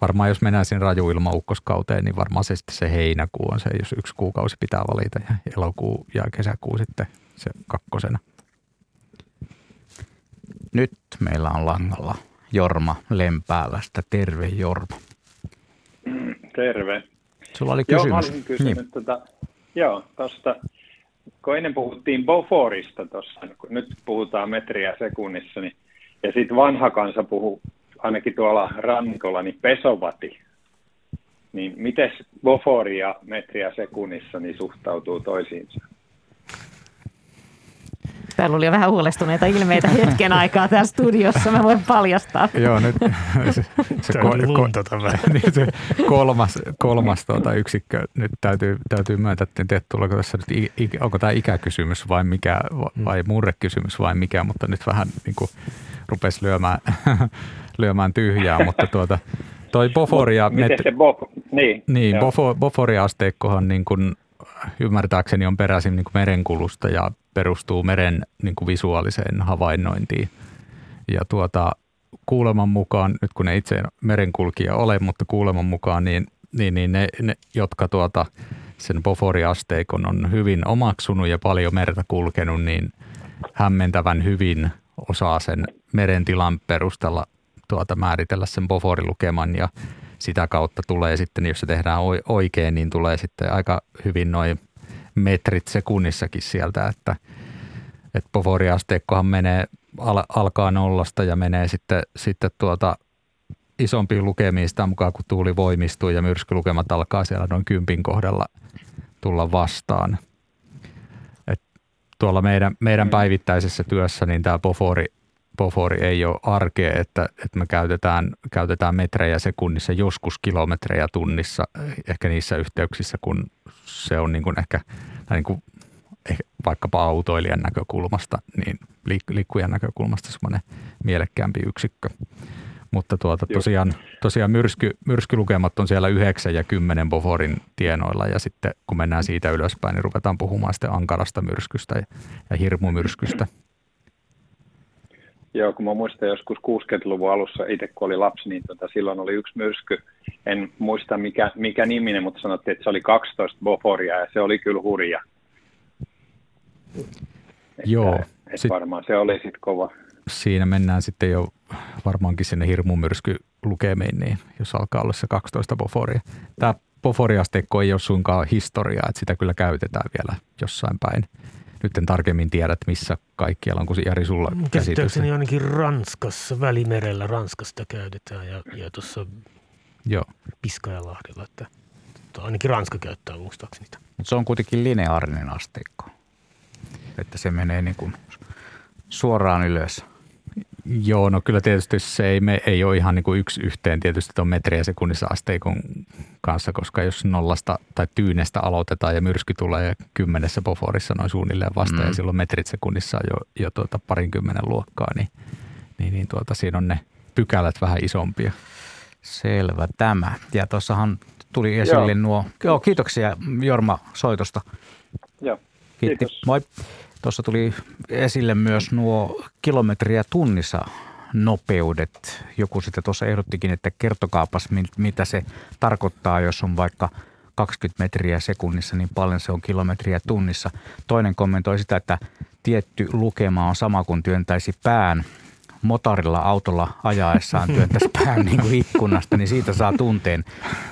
varmaan jos mennään sinne rajuilmaukkoskauteen, niin varmaan se sitten se heinäkuu on se, jos yksi kuukausi pitää valita ja elokuu ja kesäkuu sitten se kakkosena. Nyt meillä on langalla Jorma Lempäälästä. Terve Jorma. Terve. Sulla oli kysymys. Joo, mä olisin kysynyt, niin. tota, joo, tosta, kun ennen puhuttiin Boforista tuossa, kun nyt puhutaan metriä sekunnissa, niin, ja sitten vanha kansa puhuu ainakin tuolla rannikolla, niin pesovati. Niin miten Bofori ja metriä sekunnissa niin suhtautuu toisiinsa? Täällä oli jo vähän huolestuneita ilmeitä hetken aikaa täällä studiossa, mä voin paljastaa. Joo, nyt se, se, ko, ko, niin se kolmas, kolmas tuota yksikkö, nyt täytyy, täytyy myöntää, että te tuleeko tässä nyt, onko tämä ikäkysymys vai mikä, vai murrekysymys vai mikä, mutta nyt vähän niin kuin rupesi lyömään, lyömään tyhjää, mutta tuota, toi Boforia... Miten se Bof, niin, niin Boforia-asteikkohan niin kuin ymmärtääkseni on peräisin niin merenkulusta ja perustuu meren niin kuin visuaaliseen havainnointiin. Ja tuota, kuuleman mukaan, nyt kun ne itse merenkulkija ole, mutta kuuleman mukaan, niin, niin, niin ne, ne, jotka tuota, sen Bofori-asteikon on hyvin omaksunut ja paljon merta kulkenut, niin hämmentävän hyvin osaa sen merentilan perusteella tuota, määritellä sen Bofori-lukeman ja sitä kautta tulee sitten, jos se tehdään oikein, niin tulee sitten aika hyvin noin metrit sekunnissakin sieltä, että, että Bofori-asteikkohan menee, al, alkaa nollasta ja menee sitten, sitten tuota isompiin lukemiin sitä mukaan, kun tuuli voimistuu ja myrskylukemat alkaa siellä noin kympin kohdalla tulla vastaan. Et tuolla meidän, meidän mm. päivittäisessä työssä niin tämä Bofori Bofori ei ole arkea, että, että me käytetään, käytetään metrejä sekunnissa, joskus kilometrejä tunnissa, ehkä niissä yhteyksissä, kun se on niin kuin ehkä, niin kuin ehkä vaikkapa autoilijan näkökulmasta, niin liikkujan näkökulmasta semmoinen mielekkäämpi yksikkö. Mutta tuota, tosiaan, tosiaan myrsky, myrskylukemat on siellä 9 ja 10 Boforin tienoilla ja sitten kun mennään siitä ylöspäin, niin ruvetaan puhumaan sitten ankarasta myrskystä ja, ja hirmumyrskystä. Joo, kun mä muistan joskus 60-luvun alussa itse kun oli lapsi, niin tota, silloin oli yksi myrsky. En muista mikä, mikä niminen, mutta sanottiin, että se oli 12 Boforia ja se oli kyllä hurja. Joo. Että, että sit, varmaan se oli sitten kova. Siinä mennään sitten jo varmaankin sinne hirmumyrsky lukemiin, niin jos alkaa olla se 12 Boforia. Tämä Boforiasteikko ei ole suinkaan historiaa, että sitä kyllä käytetään vielä jossain päin nyt en tarkemmin tiedä, että missä kaikkialla on, kun Jari sulla käsitykseni ainakin Ranskassa, Välimerellä Ranskasta käytetään ja, ja tuossa Joo. Piskajalahdella, että ainakin Ranska käyttää muistaakseni niitä. Mutta se on kuitenkin lineaarinen asteikko, että se menee niin kuin suoraan ylös. Joo, no kyllä tietysti se ei, me, ei ole ihan niin kuin yksi yhteen tietysti tuon metriä sekunnissa asteikon kanssa, koska jos nollasta tai tyynestä aloitetaan ja myrsky tulee kymmenessä poforissa noin suunnilleen vasta mm. ja silloin metrit sekunnissa on jo, jo tuota parinkymmenen luokkaa, niin, niin, niin tuota, siinä on ne pykälät vähän isompia. Selvä tämä. Ja tuossahan tuli esille joo. nuo, joo kiitoksia Jorma soitosta. Joo, kiitos. Kiitti. Moi. Tuossa tuli esille myös nuo kilometriä tunnissa nopeudet. Joku sitten tuossa ehdottikin, että kertokaapas mitä se tarkoittaa, jos on vaikka 20 metriä sekunnissa, niin paljon se on kilometriä tunnissa. Toinen kommentoi sitä, että tietty lukema on sama kuin työntäisi pään motorilla autolla ajaessaan työntäisi pään niin kuin ikkunasta, niin siitä saa tunteen,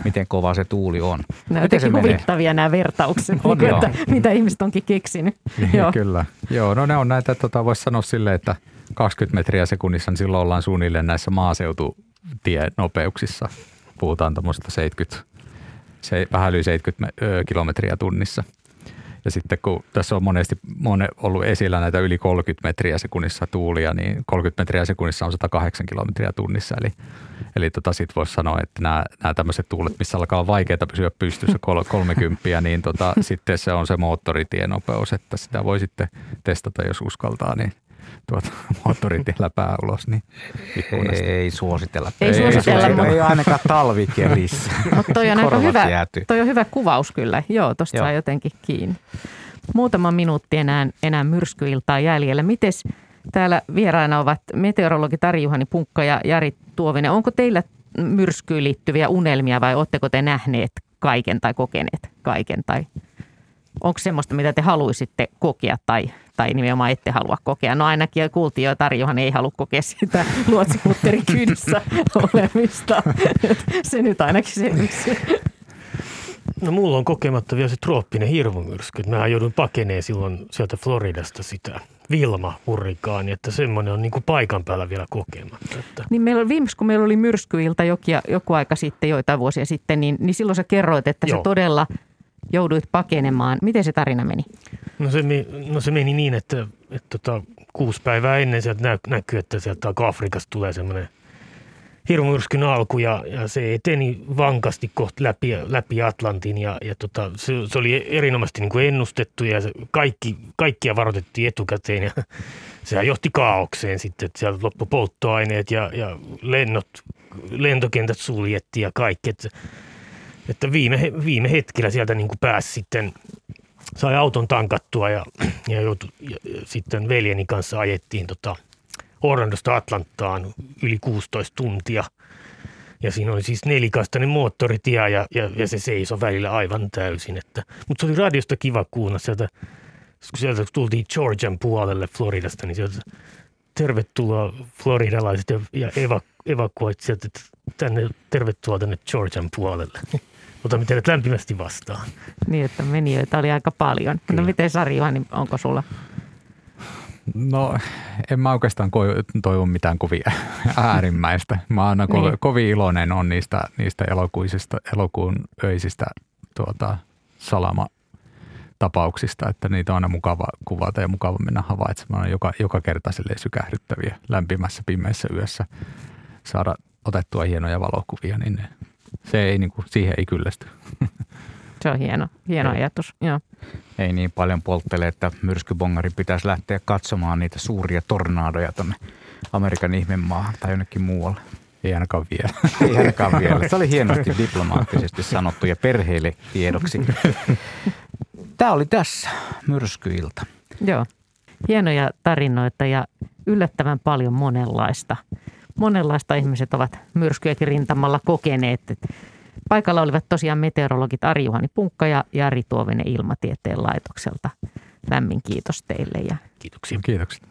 miten kova se tuuli on. Nämä miten se huvittavia nämä vertaukset, on, niin että, mitä ihmiset onkin keksinyt. Niin, joo. Kyllä. Joo, no ne on näitä, tota, voisi sanoa silleen, että 20 metriä sekunnissa, niin silloin ollaan suunnilleen näissä maaseututie-nopeuksissa. Puhutaan tuommoista 70, se, vähän yli 70 kilometriä tunnissa. Ja sitten kun tässä on monesti mone ollut esillä näitä yli 30 metriä sekunnissa tuulia, niin 30 metriä sekunnissa on 108 kilometriä tunnissa. Eli, eli tota sit voisi sanoa, että nämä, nämä tämmöiset tuulet, missä alkaa vaikeaa pysyä pystyssä 30, niin tota, sitten se on se moottoritienopeus, että sitä voi sitten testata, jos uskaltaa, niin tuota moottoritiellä pää ulos, niin ei, ei suositella. Ei, ei suositella. Ei, ei ainakaan talvikelissä. Mutta toi on aika hyvä, toi on hyvä kuvaus kyllä. Joo, tuosta saa jotenkin kiinni. Muutama minuutti enää, enää myrskyiltaa jäljellä. Mites täällä vieraina ovat meteorologi Tari Juhani Punkka ja Jari Tuovinen. Onko teillä myrskyyn liittyviä unelmia vai oletteko te nähneet kaiken tai kokeneet kaiken? Tai onko semmoista, mitä te haluaisitte kokea tai, tai nimenomaan ette halua kokea? No ainakin kuultiin jo, että Tarjohan ei halua kokea sitä luotsikutterin kydissä olemista. se nyt ainakin selvisi. No mulla on kokematta vielä se trooppinen hirmumyrsky. Mä joudun pakeneen silloin sieltä Floridasta sitä Vilma-hurrikaani, että semmoinen on niin kuin paikan päällä vielä kokematta. Että. Niin meillä, viimeksi kun meillä oli myrskyilta joku, joku aika sitten, joitain vuosia sitten, niin, niin silloin sä kerroit, että Joo. se todella – jouduit pakenemaan. Miten se tarina meni? No se, no se meni niin, että, että tota, kuusi päivää ennen sieltä nä, näkyy, että sieltä Afrikasta tulee semmoinen hirmumyrskyn alku ja, ja se eteni vankasti kohti läpi, läpi Atlantin ja, ja tota, se, se, oli erinomaisesti niin kuin ennustettu ja se kaikki, kaikkia varoitettiin etukäteen ja sehän johti kaaukseen sitten, että sieltä loppui polttoaineet ja, ja lennot, lentokentät suljettiin ja kaikki. Että että viime, viime hetkellä sieltä niin kuin pääsi sitten, sai auton tankattua ja, ja, joutu, ja, ja sitten veljeni kanssa ajettiin tota Orlandosta Atlanttaan yli 16 tuntia. Ja siinä oli siis nelikastainen moottoritie ja, ja, ja se seisoi välillä aivan täysin. Että, mutta se oli radiosta kiva kuunnella sieltä, kun sieltä tultiin Georgian puolelle Floridasta, niin sieltä tervetuloa floridalaiset ja, ja eva, evakuoitsijat, että tänne, tervetuloa tänne Georgian puolelle. Otamme teidät lämpimästi vastaan. Niin, että menijöitä oli aika paljon. No Kyllä. No miten Sari niin onko sulla? No en mä oikeastaan toivo mitään kovin äärimmäistä. Mä aina ko- niin. kovin iloinen on niistä, niistä elokuisista, elokuun öisistä tuota, salama tapauksista, että niitä on aina mukava kuvata ja mukava mennä havaitsemaan joka, joka kerta sykähdyttäviä lämpimässä pimeässä yössä saada otettua hienoja valokuvia, niin ne se ei, niin kuin, siihen ei kyllästy. Se on hieno, hieno ei. ajatus. Joo. Ei niin paljon polttele, että myrskybongari pitäisi lähteä katsomaan niitä suuria tornaadoja tuonne Amerikan ihmemaahan tai jonnekin muualle. Ei ainakaan vielä. Ei ainakaan vielä. Se oli hienosti diplomaattisesti sanottu ja perheille tiedoksi. Tämä oli tässä myrskyilta. Joo. Hienoja tarinoita ja yllättävän paljon monenlaista monenlaista ihmiset ovat myrskyjäkin rintamalla kokeneet. Paikalla olivat tosiaan meteorologit Ari-Juhani Punkka ja Jari Tuovinen Ilmatieteen laitokselta. Lämmin kiitos teille. Ja Kiitoksia. Kiitoksia.